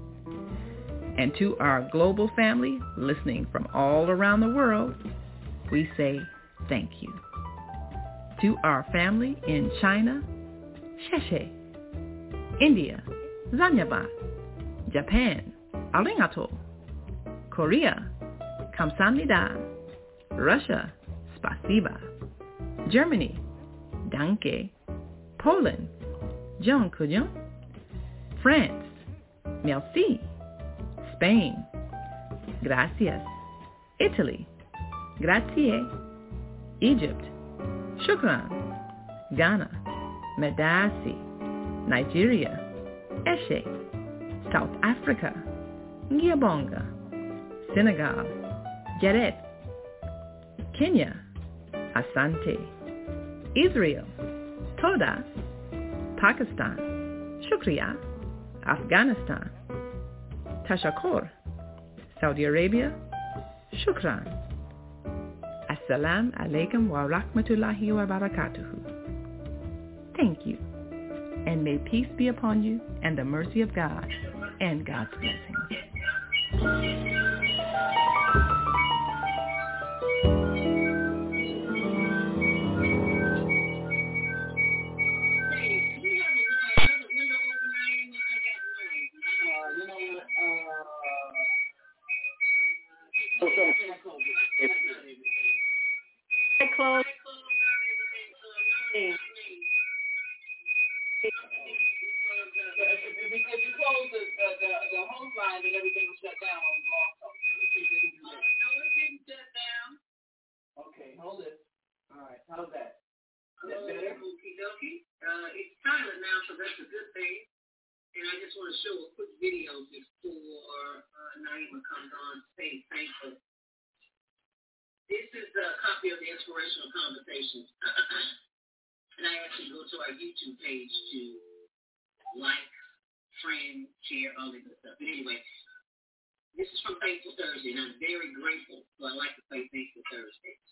And to our global family listening from all around the world, we say thank you. To our family in China, Sheshe, India, Zanyaba, Japan, Arigato, Korea, Kamsamnida, Russia, Spasiba, Germany, Danke, Poland, Kujon, France, Merci, Spain, Gracias, Italy, Grazie, Egypt, Shukran, Ghana, Medasi, Nigeria, Eshe, South Africa, Ngiyabonga, Senegal, Geret, Kenya, Asante, Israel, Toda, Pakistan, Shukriya, Afghanistan, Tashakor, Saudi Arabia, Shukran. Assalamu alaikum wa rahmatullahi wa barakatuhu. Thank you, and may peace be upon you and the mercy of God and God's blessings. To page to like, friend, share, all that good stuff. But anyway, this is from Thankful Thursday, and I'm very grateful. So I like to play Thankful Thursdays.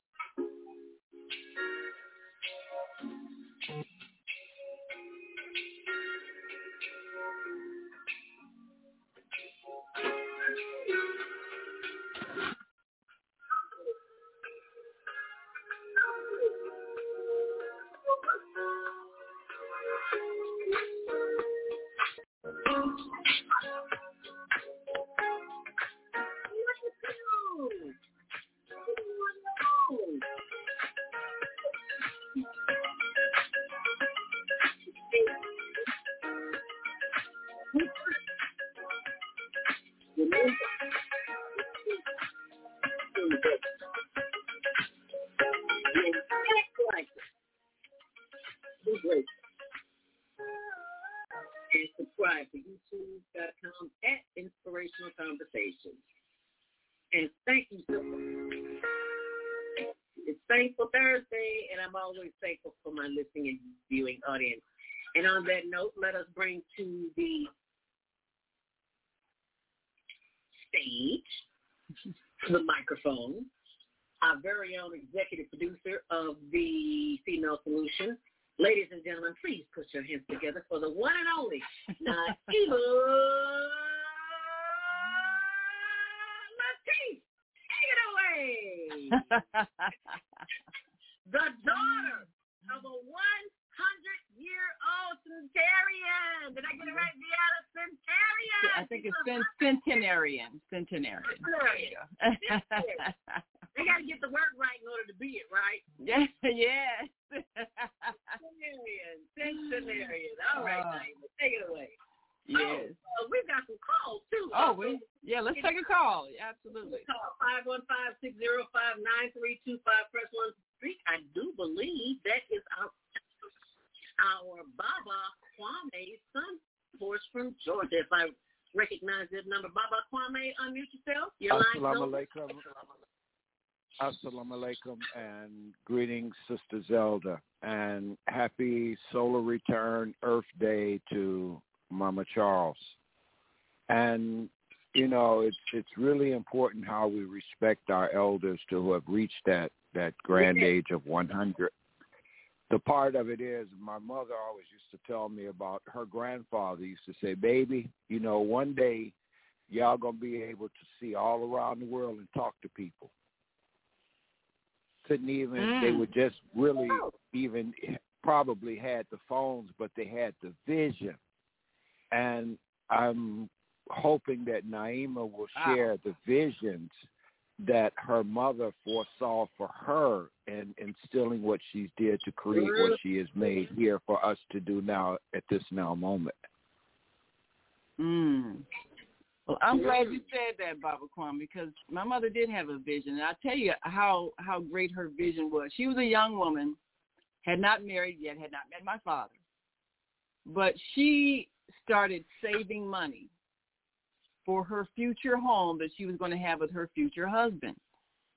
I think it's cent- centenarian. Centenarian. Centenarian. they got to get the word right in order to be it, right? Yes, yes. Centenarian. Centenarian. All right, Uh, Naima, take it away. Yes. Oh, uh, we've got some calls, too. Oh, we yeah. Let's take a call. Yeah, absolutely. Call 515-605-9325. Press 1 to speak. I do believe that is our, our Baba Kwame son force from Georgia. If I recognize that number. Baba Kwame, unmute yourself. Your Assalamu alaikum. Assalamu alaikum and greetings, Sister Zelda, and happy solar return Earth Day to Mama Charles. And you know, it's it's really important how we respect our elders to who have reached that that grand age of 100. The part of it is my mother always used to tell me about her grandfather used to say, "Baby, you know, one day y'all going to be able to see all around the world and talk to people." Couldn't even they Mm. would just really even probably had the phones, but they had the vision. And I'm hoping that Naima will Wow. share the visions that her mother foresaw for her and instilling what she did to create what she has made here for us to do now at this now moment. Mm. Well, I'm glad you said that, Baba Kwame, because my mother did have a vision, and I'll tell you how how great her vision was. She was a young woman, had not married yet, had not met my father, but she started saving money for her future home that she was going to have with her future husband.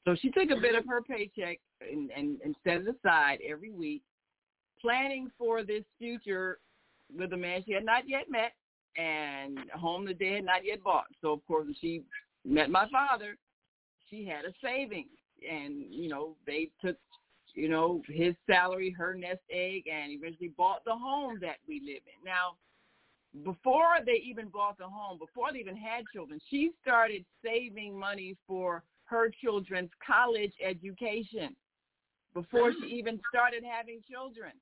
So she took a bit of her paycheck and, and, and set it aside every week, planning for this future with a man she had not yet met and a home that they had not yet bought. So of course, when she met my father, she had a savings, and you know they took, you know, his salary, her nest egg, and eventually bought the home that we live in. Now, before they even bought the home, before they even had children, she started saving money for her children's college education before she mm-hmm. even started having children.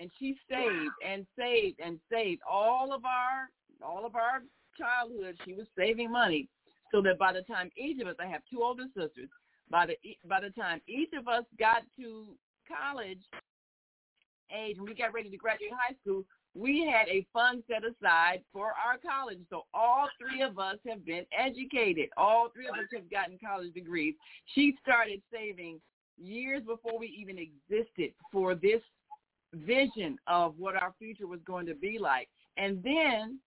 And she saved and saved and saved all of our all of our childhood. She was saving money so that by the time each of us, I have two older sisters, by the by the time each of us got to college age and we got ready to graduate high school, we had a fund set aside for our college. So all three of us have been educated. All three of us have gotten college degrees. She started saving years before we even existed for this vision of what our future was going to be like. And then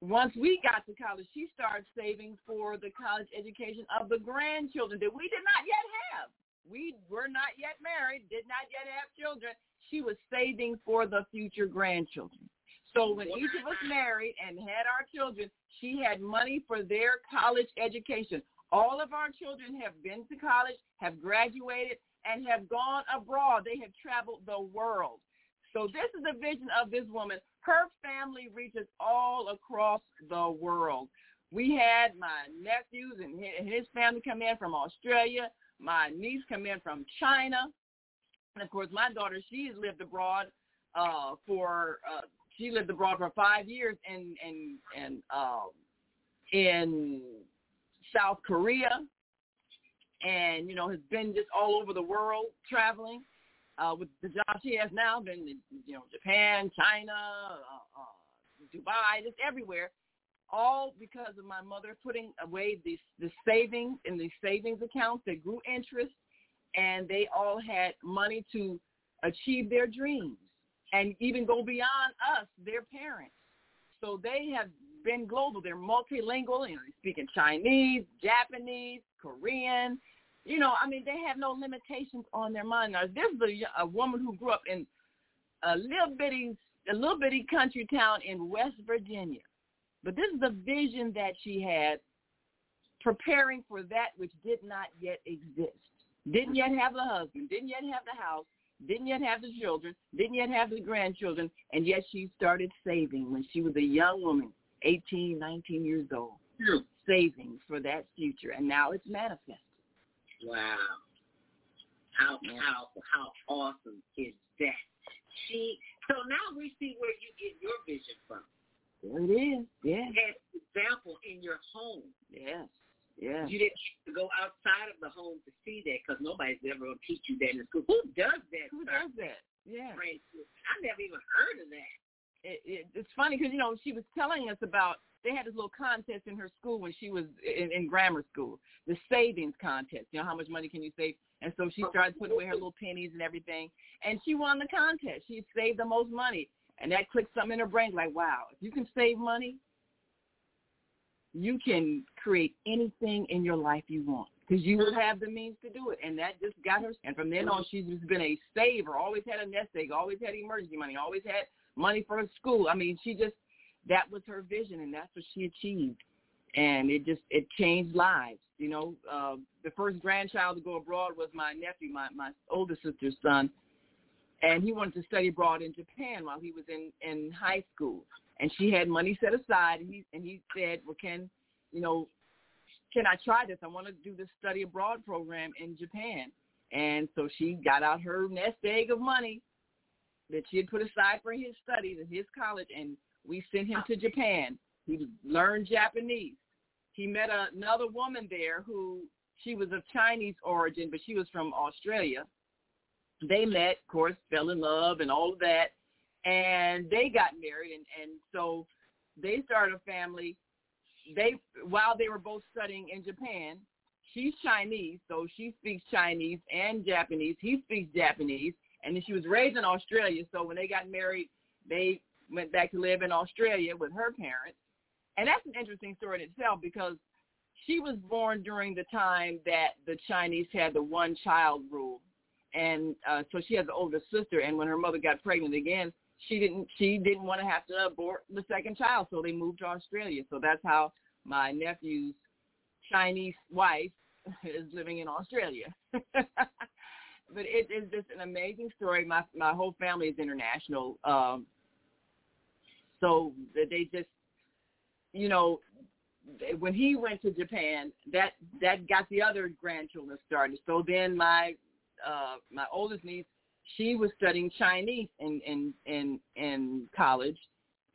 once we got to college, she started saving for the college education of the grandchildren that we did not yet have. We were not yet married, did not yet have children. She was saving for the future grandchildren. So when each of us married and had our children, she had money for their college education. All of our children have been to college, have graduated, and have gone abroad. They have traveled the world. So this is the vision of this woman. Her family reaches all across the world. We had my nephews and and his family come in from Australia. My niece come in from China. And of course, my daughter, she has lived abroad uh, for uh, she lived abroad for five years in in in um, in South Korea, and you know has been just all over the world traveling uh, with the job she has now. Been in, you know Japan, China, uh, uh, Dubai, just everywhere. All because of my mother putting away these the savings in these savings accounts that grew interest, and they all had money to achieve their dreams and even go beyond us, their parents. So they have been global. They're multilingual. You know, they speak in Chinese, Japanese, Korean. You know, I mean, they have no limitations on their mind. Now, this is a, a woman who grew up in a little bitty, a little bitty country town in West Virginia. But this is the vision that she had, preparing for that which did not yet exist. Didn't yet have the husband. Didn't yet have the house didn't yet have the children, didn't yet have the grandchildren, and yet she started saving when she was a young woman, 18, 19 years old, hmm. saving for that future, and now it's manifested. Wow. How how how awesome is that? She so now we see where you get your vision from. There it is. Yeah. As example in your home. Yes. Yeah. You didn't have to go outside of the home to see that because nobody's ever going to teach you that in school. Who does that? Who does that? Yeah. I never even heard of that. It, it, it's funny because you know she was telling us about they had this little contest in her school when she was in, in grammar school, the savings contest. You know how much money can you save? And so she started putting away her little pennies and everything, and she won the contest. She saved the most money, and that clicked something in her brain like, wow, if you can save money, you can create anything in your life you want because you will have the means to do it. And that just got her. And from then on, she's just been a saver. Always had a nest egg. Always had emergency money. Always had money for her school. I mean, she just that was her vision, and that's what she achieved. and it just it changed lives. You know, uh, the first grandchild to go abroad was my nephew, my my older sister's son, and he wanted to study abroad in Japan while he was in in high school. And she had money set aside, and he and he said, "Well, can you know, can I try this? I want to do this study abroad program in Japan." And so she got out her nest egg of money that she had put aside for his studies at his college, and we sent him to Japan. He learned Japanese. He met another woman there who she was of Chinese origin, but she was from Australia. They met, of course, fell in love and all of that, and they got married, and and so they started a family. They while they were both studying in Japan, she's Chinese, so she speaks Chinese and Japanese. He speaks Japanese, and then she was raised in Australia. So when they got married, they went back to live in Australia with her parents. And that's an interesting story in itself because she was born during the time that the Chinese had the one child rule. And uh, so she has an older sister and when her mother got pregnant again, she didn't she didn't want to have to abort the second child, so they moved to Australia. So that's how my nephew's Chinese wife is living in Australia. but it is just an amazing story. My my whole family is international. Um so they just you know, when he went to Japan, that that got the other grandchildren started. So then my uh my oldest niece, she was studying Chinese in in in in college,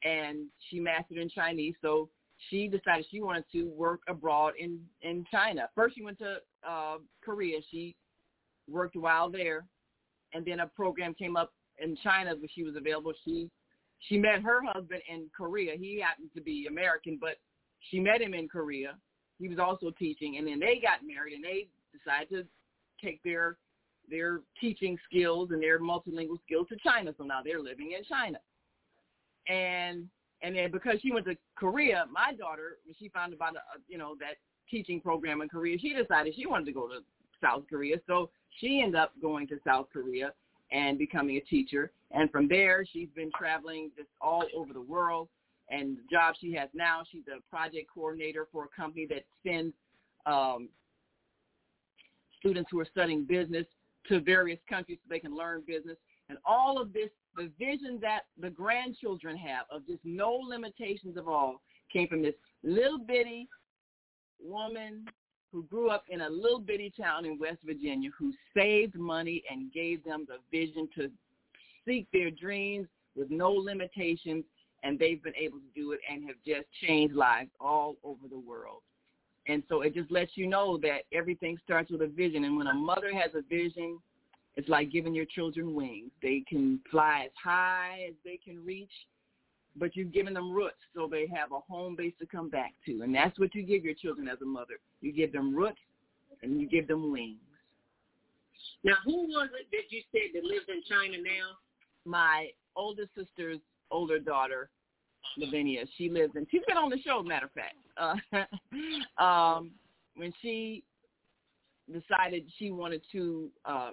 and she mastered in Chinese. So she decided she wanted to work abroad in in China. First, she went to uh Korea. She worked a while there, and then a program came up in China where she was available. She she met her husband in Korea. He happened to be American, but she met him in Korea. He was also teaching, and then they got married, and they decided to take their their teaching skills and their multilingual skills to China. So now they're living in China. And and then because she went to Korea, my daughter, when she found about a, you know that teaching program in Korea, she decided she wanted to go to South Korea. So she ended up going to South Korea and becoming a teacher. And from there, she's been traveling just all over the world. And the job she has now, she's a project coordinator for a company that sends um, students who are studying business to various countries so they can learn business. And all of this, the vision that the grandchildren have of just no limitations of all came from this little bitty woman who grew up in a little bitty town in West Virginia who saved money and gave them the vision to seek their dreams with no limitations and they've been able to do it and have just changed lives all over the world. And so it just lets you know that everything starts with a vision. And when a mother has a vision, it's like giving your children wings. They can fly as high as they can reach, but you've given them roots so they have a home base to come back to. And that's what you give your children as a mother. You give them roots and you give them wings. Now, who was it that you said that lives in China now? My older sister's older daughter, Lavinia, she lives in, she's been on the show, matter of fact. Uh, um, when she decided she wanted to uh,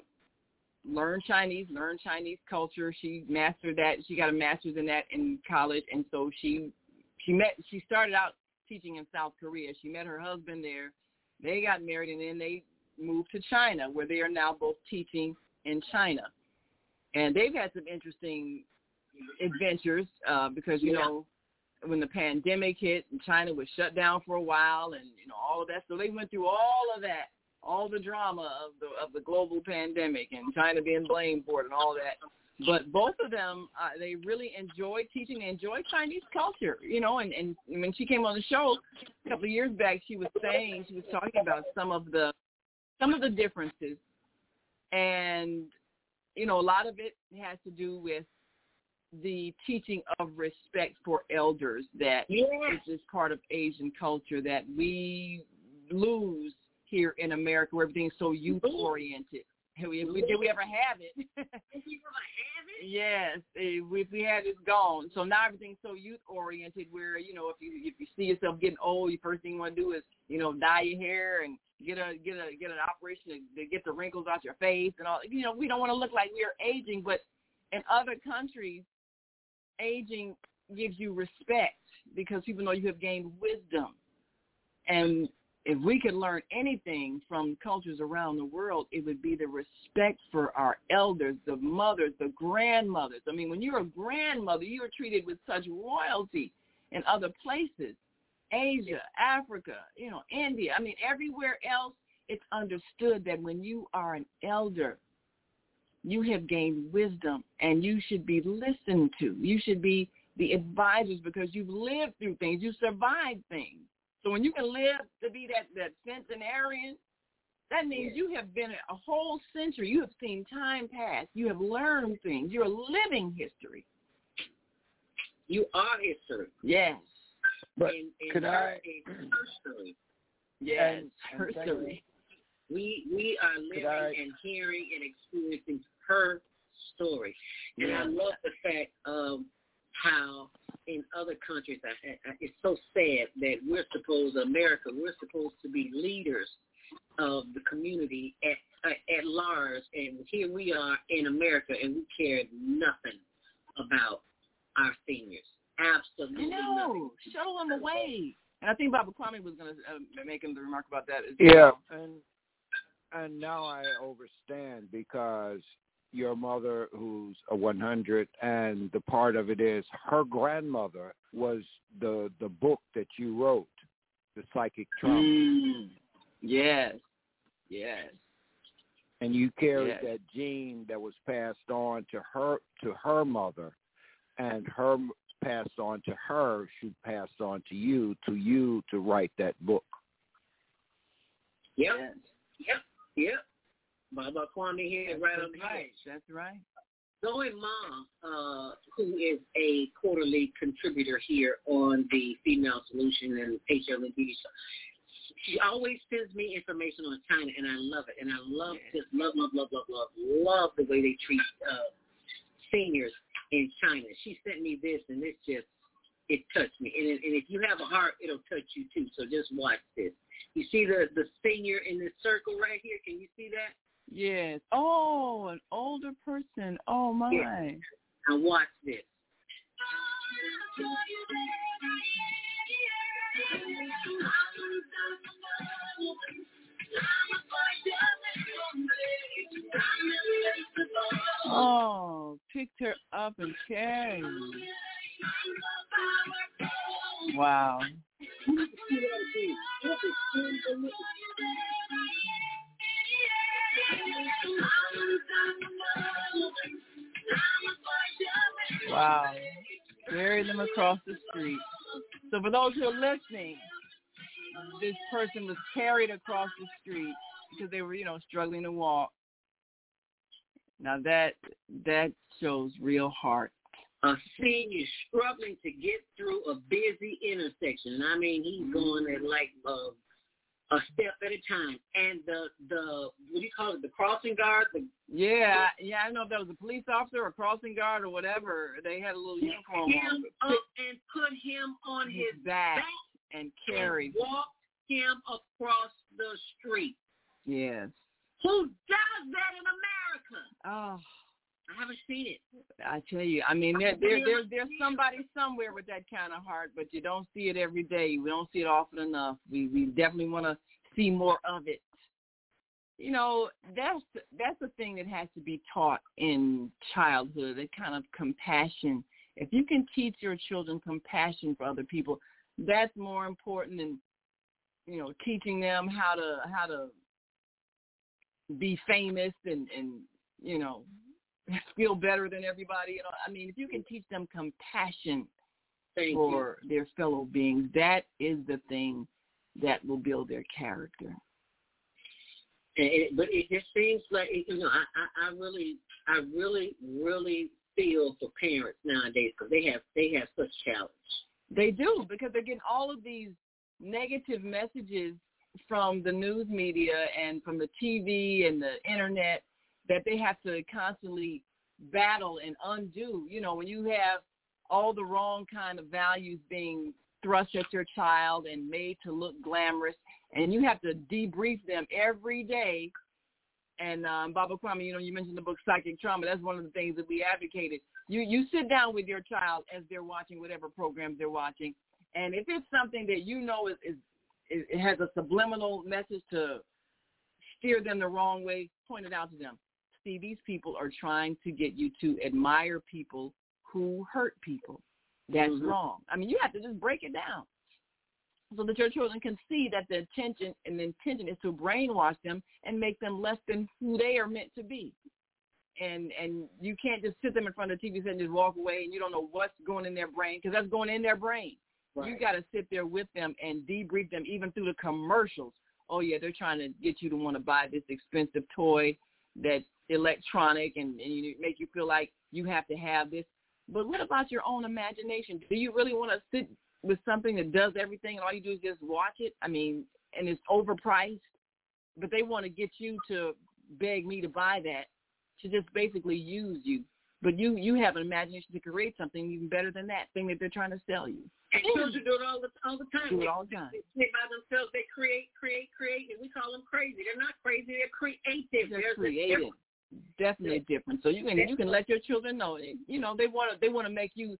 learn Chinese, learn Chinese culture. She mastered that. She got a master's in that in college, and so she she met. She started out teaching in South Korea. She met her husband there. They got married, and then they moved to China, where they are now both teaching in China. And they've had some interesting adventures uh, because you yeah. know when the pandemic hit and China was shut down for a while, and you know all of that. So they went through all of that all the drama of the of the global pandemic and China being blamed for it and all that. But both of them, uh, they really enjoy teaching. They enjoy Chinese culture, you know. And and when she came on the show a couple of years back, she was saying she was talking about some of the some of the differences, and you know, a lot of it has to do with the teaching of respect for elders that yes. is just part of Asian culture that we lose here in America where everything's so youth oriented. Did we, did we ever have it? yes, eh, if we had it's gone. So now everything's so youth oriented where you know if you if you see yourself getting old, the first thing you want to do is you know dye your hair and get a get a get an operation to, to get the wrinkles out your face and all. You know we don't want to look like we are aging, but in other countries, aging gives you respect because people know you have gained wisdom And if we could learn anything from cultures around the world, it would be the respect for our elders, the mothers, the grandmothers. I mean, when you're a grandmother, you are treated with such royalty in other places. Asia, Africa, you know, India. I mean, everywhere else, it's understood that when you are an elder, you have gained wisdom and you should be listened to. You should be the advisors because you've lived through things. You survived things. So when you can live to be that, that centenarian, that means you have been a whole century. You have seen time pass. You have learned things. You're a living history. You are history. Yes. But and, and could I? History. Yes, And- and history. We we are living I- and hearing and experiencing her story, and I love the fact of how in other countries, I, I, it's so sad that we're supposed, America, we're supposed to be leaders of the community at at, at large, and here we are in America, and we care nothing about our seniors. Absolutely I nothing. Show them away. And I think Baba Kwame was going to uh, make him the remark about that as Yeah, well. and and now I understand because your mother, who's a 100, and the part of it is her grandmother was the the book that you wrote, the psychic trauma, Mm. Yes. Yes. and you carried Yes. that gene that was passed on to her to her mother, and her passed on to her. She passed on to you to you to write that book. Yep, Yes. yep, yep. Baba Kwame here, right on That's the right. That's right. Zoe Ma, uh, who is a quarterly contributor here on the Female Solution and HLN TV show, she always sends me information on China, and I love it. And I love just love, love, love, love, love, love the way they treat uh, seniors in China. She sent me this, and this just it touched me. And, and if you have a heart, it'll touch you too. So just watch this. You see the the senior in this circle right here? Can you see that? Yes. Oh, an older person. Oh my. Yeah. Now watch this. Oh, picked her up and carried. Wow. Wow. Carried them across the street. So for those who are listening, this person was carried across the street because they were, you know, struggling to walk. Now that that shows real heart. A senior struggling to get through a busy intersection. I mean, he's going at like uh, a step at a time. And the the what do you call it? The crossing guard. The Yeah, yeah, I don't know if that was a police officer or crossing guard or whatever. They had a little uniform him on. up and put him on his, His back back and carried. and walked him across the street. Yes. Who does that in America? Oh, I haven't seen it. I tell you, I mean, there, there, there, there's somebody somewhere with that kind of heart, but you don't see it every day. We don't see it often enough. We, we definitely want to see more of it. You know, that's that's the thing that has to be taught in childhood. That kind of compassion. If you can teach your children compassion for other people, that's more important than you know teaching them how to how to be famous and and you know feel better than everybody. You know, I mean, if you can teach them compassion Thank for their fellow beings, that is the thing that will build their character. And it, but it just seems like you know I, I I really I really really feel for parents nowadays because they have they have such challenge. They do because they're getting all of these negative messages from the news media and from the TV and the internet that they have to constantly battle and undo. You know, when you have all the wrong kind of values being thrust at your child and made to look glamorous, and you have to debrief them every day. And um, Baba Kwame, you know, you mentioned the book Psychic Trauma. That's one of the things that we advocated. You you sit down with your child as they're watching whatever programs they're watching, and if it's something that you know is, is it, it has a subliminal message to steer them the wrong way, point it out to them. See, these people are trying to get you to admire people who hurt people. That's Mhm. wrong. I mean, you have to just break it down so that your children can see that the intention and the intention is to brainwash them and make them less than who they are meant to be. And and you can't just sit them in front of the TV set and just walk away and you don't know what's going in their brain because that's going in their brain. You got to sit there with them and debrief them even through the commercials. Oh yeah, they're trying to get you to want to buy this expensive toy that's electronic and, and you make you feel like you have to have this. But what about your own imagination? Do you really want to sit with something that does everything and all you do is just watch it? I mean, and it's overpriced, but they want to get you to beg me to buy that to just basically use you. But you you have an imagination to create something even better than that thing that they're trying to sell you. And children do it all the all the time. Do it They- all the time. They, by themselves. They create, create, create, and we call them crazy. They're not crazy. They're creative. They're There's creative. Definitely different. So you can you can let your children know. You know they want to they want to make you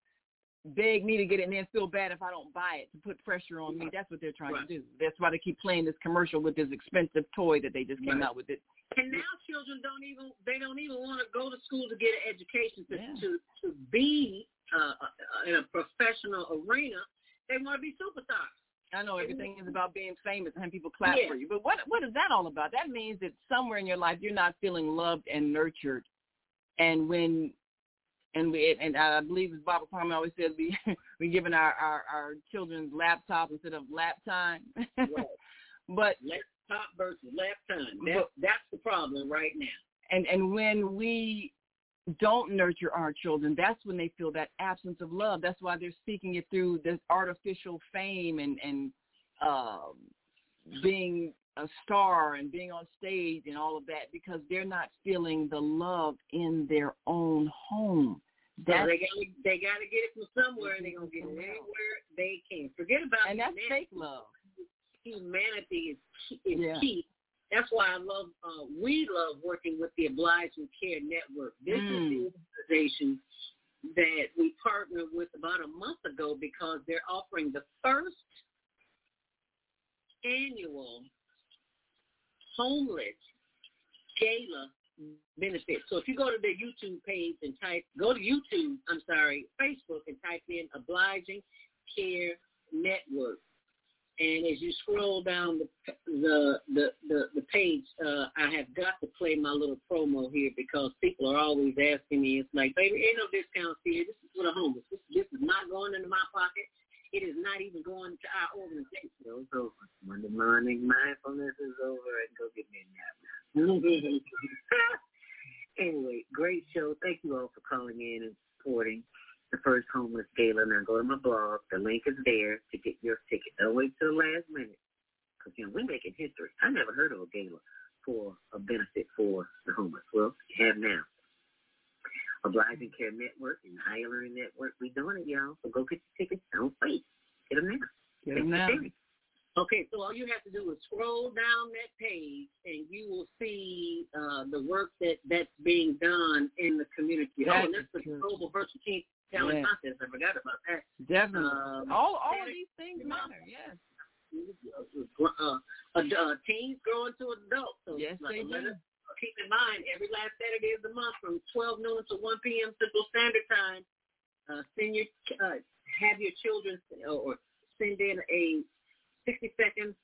beg me to get it and then feel bad if I don't buy it to put pressure on me. That's what they're trying to do. That's why they keep playing this commercial with this expensive toy that they just came Right. out with. It. And now children don't even they don't even want to go to school to get an education to Yeah. to, to be uh, uh, in a professional arena. They want to be superstars. I know everything is about being famous and having people clap Yeah. for you, but what what is that all about? That means that somewhere in your life you're not feeling loved and nurtured, and when and we and I believe as Baba Kwame always says, we we giving our our, our children laptops instead of lap time. but laptop versus lap time. That, that's the problem right now. and and when we don't nurture our children, that's when they feel that absence of love. That's why they're seeking it through this artificial fame and and um, being a star and being on stage and all of that because they're not feeling the love in their own home. So they got they got to get it from somewhere, they're gonna get it anywhere they can. Forget about and that's fake love. Humanity is key. Is Yeah. key. That's why I love. Uh, we love working with the Obliging Care Network. This Mm. is the organization that we partnered with about a month ago because they're offering the first annual homeless gala benefit. So if you go to their YouTube page and type, go to YouTube, I'm sorry, Facebook and type in Obliging Care Network. And as you scroll down the the the the, the page, uh, I have got to play my little promo here because people are always asking me. It's like, baby, ain't no discounts here. This is for the homeless. This, this is not going into my pocket. It is not even going to our organization. It's over. Monday morning mindfulness is over, and go get me a nap. anyway, great show. Thank you all for calling in and supporting the first homeless gala. Now go to my blog. The link is there to get your ticket. Don't wait till the last minute. Because, you know, we're making history. I never heard of a gala for a benefit for the homeless. Well, you have now. Obliging Care Network and the Higher Learning Network. We're doing it, y'all. So go get your tickets. Don't wait. Get them now. Get 'em Take now. Okay, so all you have to do is scroll down that page, and you will see uh, the work that that's being done in the community. That oh, and that's the true. Global Virtual Teen Talent Yeah. Contest. I forgot about that. Definitely. Um, all all of these things matter. Yes. uh, uh, uh, teens growing to adults. So Yes, like, they do. Keep in mind, every last Saturday of the month from 12 noon to 1 p.m. Central Standard Time, uh, send your, uh, have your children or send in a 60-second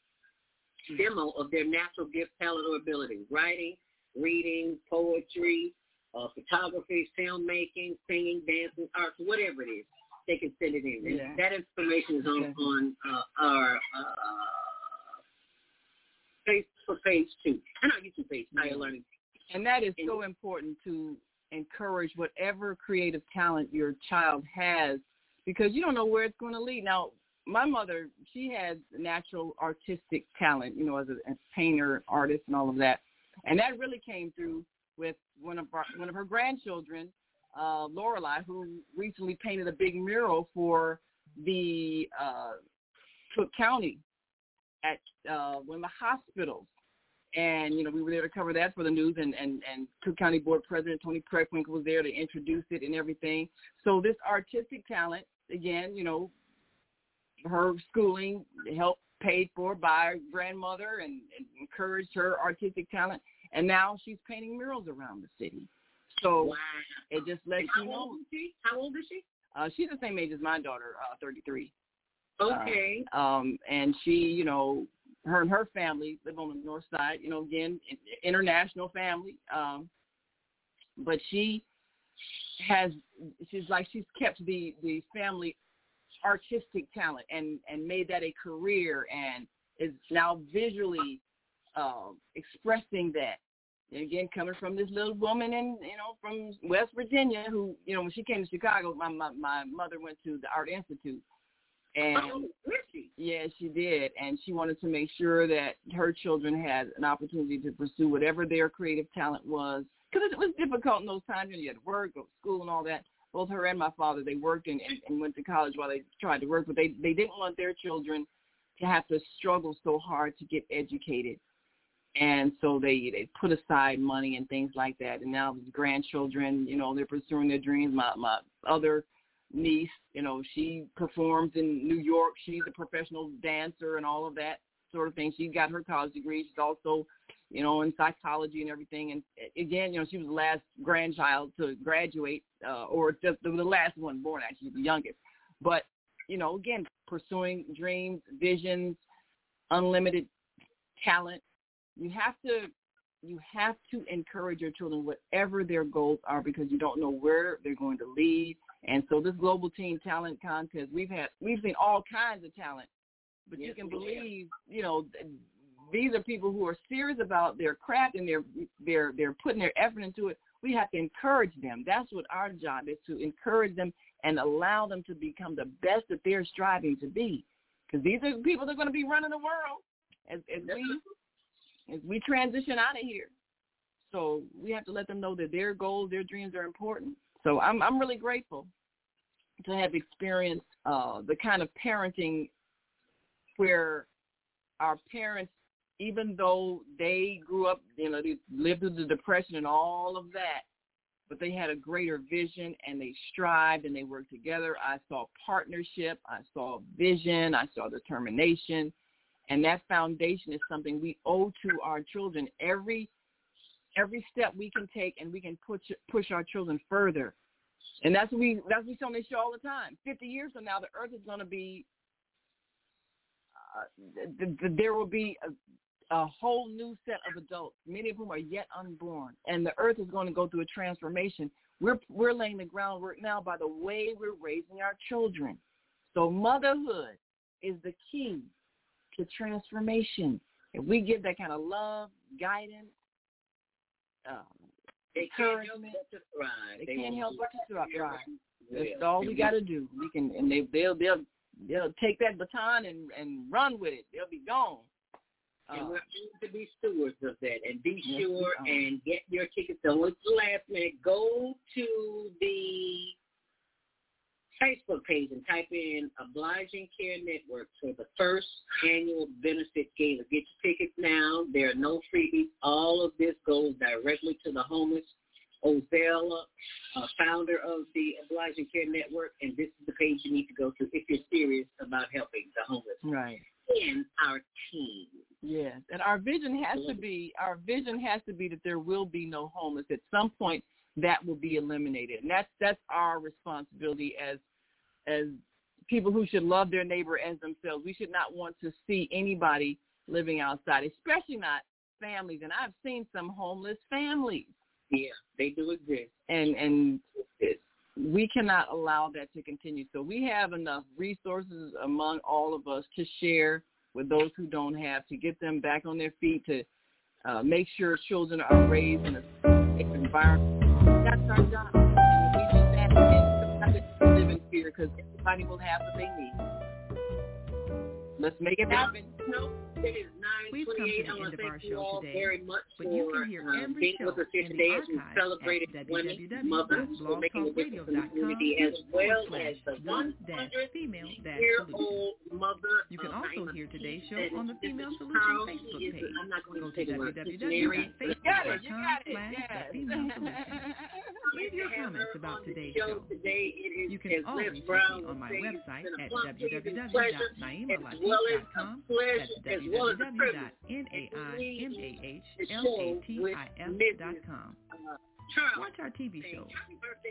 demo of their natural gift, talent, or ability. Writing, reading, poetry, uh, photography, filmmaking, singing, dancing, arts, whatever it is. They can send it in. And Yeah. That information is on, Okay. on uh, our uh, Facebook page too, and our YouTube page, Higher Learning. And that is so important to encourage whatever creative talent your child has because you don't know where it's going to lead. Now, my mother, she has natural artistic talent, you know, as a, as painter, artist, and all of that. And that really came through with one of our, one of her grandchildren, uh, Lorelai, who recently painted a big mural for the uh, Cook County at uh, one of the hospitals. And, you know, we were there to cover that for the news and, and, and Cook County Board President Toni Preckwinkle was there to introduce it and everything. So this artistic talent, again, you know, her schooling helped paid for by her grandmother and, and encouraged her artistic talent. And now she's painting murals around the city. So Wow. it just lets How you know. old is she? How old is she? Uh, she's the same age as my daughter, uh, 33. Okay. Uh, um, and she, you know, her and her family live on the north side. You know, again, international family. Um, but she has, she's like she's kept the the family artistic talent and and made that a career and is now visually um, expressing that. And again, coming from this little woman in you know from West Virginia, who you know when she came to Chicago, my my, my mother went to the Art Institute, and Oh, really? yeah, she did, and she wanted to make sure that her children had an opportunity to pursue whatever their creative talent was, because it was difficult in those times when you had to work, go to school, and all that. Both her and my father, they worked and, and, and went to college while they tried to work, but they they didn't want their children to have to struggle so hard to get educated, and so they they put aside money and things like that. And now the grandchildren, you know, they're pursuing their dreams. My my other niece, you know, she performs in New York. She's a professional dancer and all of that sort of thing. She got her college degree. She's also, you know, in psychology and everything. And again, you know, she was the last grandchild to graduate, uh, or just the, the last one born, actually, the youngest. But, you know, again, pursuing dreams, visions, unlimited talent. You have to you have to encourage your children whatever their goals are because you don't know where they're going to lead. And so this global teen talent contest, we've had we've seen all kinds of talent, but you can believe, you know, these are people who are serious about their craft and they're they're they're putting their effort into it. We have to encourage them. That's what our job is to encourage them and allow them to become the best that they're striving to be. Because these are people that are going to be running the world as, as we as we transition out of here. So we have to let them know that their goals, their dreams are important. So I'm I'm really grateful to have experienced uh, the kind of parenting where our parents, even though they grew up, you know, they lived through the depression and all of that, but they had a greater vision and they strived and they worked together. I saw partnership, I saw vision, I saw determination, and that foundation is something we owe to our children. Every every step we can take and we can push push our children further. And that's what we that's what we say on this show all the time. Fifty years from now, the earth is going to be there will be a, a whole new set of adults, many of whom are yet unborn, and the earth is going to go through a transformation. We're we're laying the groundwork now by the way we're raising our children. So motherhood is the key to transformation. If we give that kind of love, guidance, um, They can't help but to thrive. they They can't help but to thrive. That's all we got to do. We can, and they they'll they'll they'll take that baton and and run with it. They'll be gone. And Uh, we're going to be stewards of that. And be Yes, sure and get your tickets. Don't wait the last minute. Go to the Facebook page and type in Obliging Care Network for the first annual benefit gala. Get your tickets now. There are no freebies. All of this goes directly to the homeless. Ozella, uh, founder of the Obliging Care Network, and this is the page you need to go to if you're serious about helping the homeless right. in our team. Yes, and our vision has to be our vision has to be that there will be no homeless at some point. That will be eliminated, and that's that's our responsibility as as people who should love their neighbor as themselves. We should not want to see anybody living outside, especially not families. And I've seen some homeless families. Yeah, they do exist. and and we cannot allow that to continue. So we have enough resources among all of us to share with those who don't have to get them back on their feet to uh, make sure children are raised in a safe environment. That's our job. And we do that, and live in fear because everybody will have what they need. Let's make it happen. No, it is nine We've come to 28. the I end want of to our thank you all today, very much for you can hear um, every being show with us here in the today as we celebrated at women, mothers, for making a difference in the community, as well as the one-hundred-year-old mother You can also hear today's show on the Female Solution Facebook page. I'm not going to to take a word. Leave your comments about today's show. Today it is You can always reach me on my website it's been a at pleasure, That's Charles. Watch our TV shows,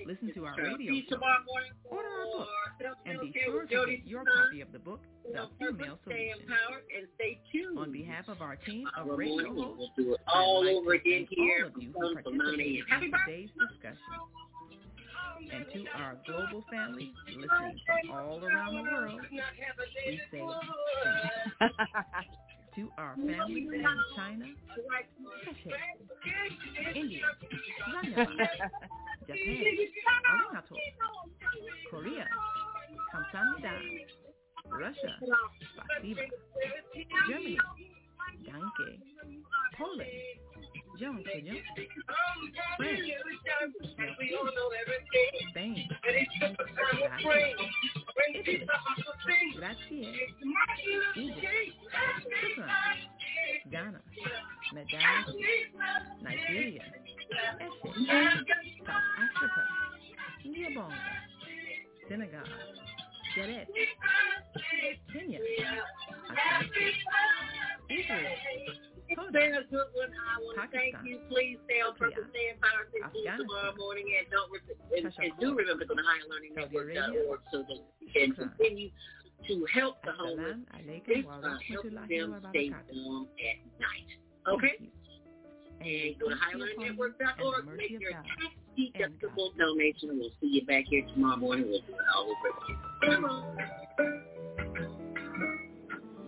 listen to our radio See you shows, tomorrow morning order our book, and be sure to get your copy of the book, The Female Solution. empowered and stay tuned. On behalf of our team of radio hosts, we'll do it I'd like to thank all of you who from from 9 participated in today's discussion. And to our global family listening from all around the world, we say thank you. To our families in China, India, Zanzibar, Japan, Arigato, Korea, Kamsahamnida, Russia, Spasiba, Germany, Danke, Poland, John Coño, France, Merci, Spain, Gracias, Italy, Grazie, Egypt, Switzerland, Ghana, Nigeria, Essex, South Africa, Gabon, Senegal, Jerez, Kenya, Israel, Been a good one. I want to thank you. Please stay on purpose, stay empowered, tomorrow morning, and don't re- and, and do remember to go to higherlearningnetwork.org so that you can continue to help the homeless. This uh, help them stay warm at night. Okay. And go to higherlearningnetwork.org. Make your tax deductible donation. and We'll see you back here tomorrow morning. We'll do it all over again.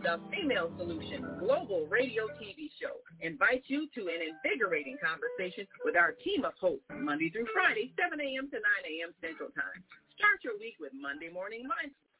The Female Solution Global Radio TV Show invites you to an invigorating conversation with our team of hosts Monday through Friday, 7 a.m. to 9 a.m. Central Time. Start your week with Monday Morning Mindset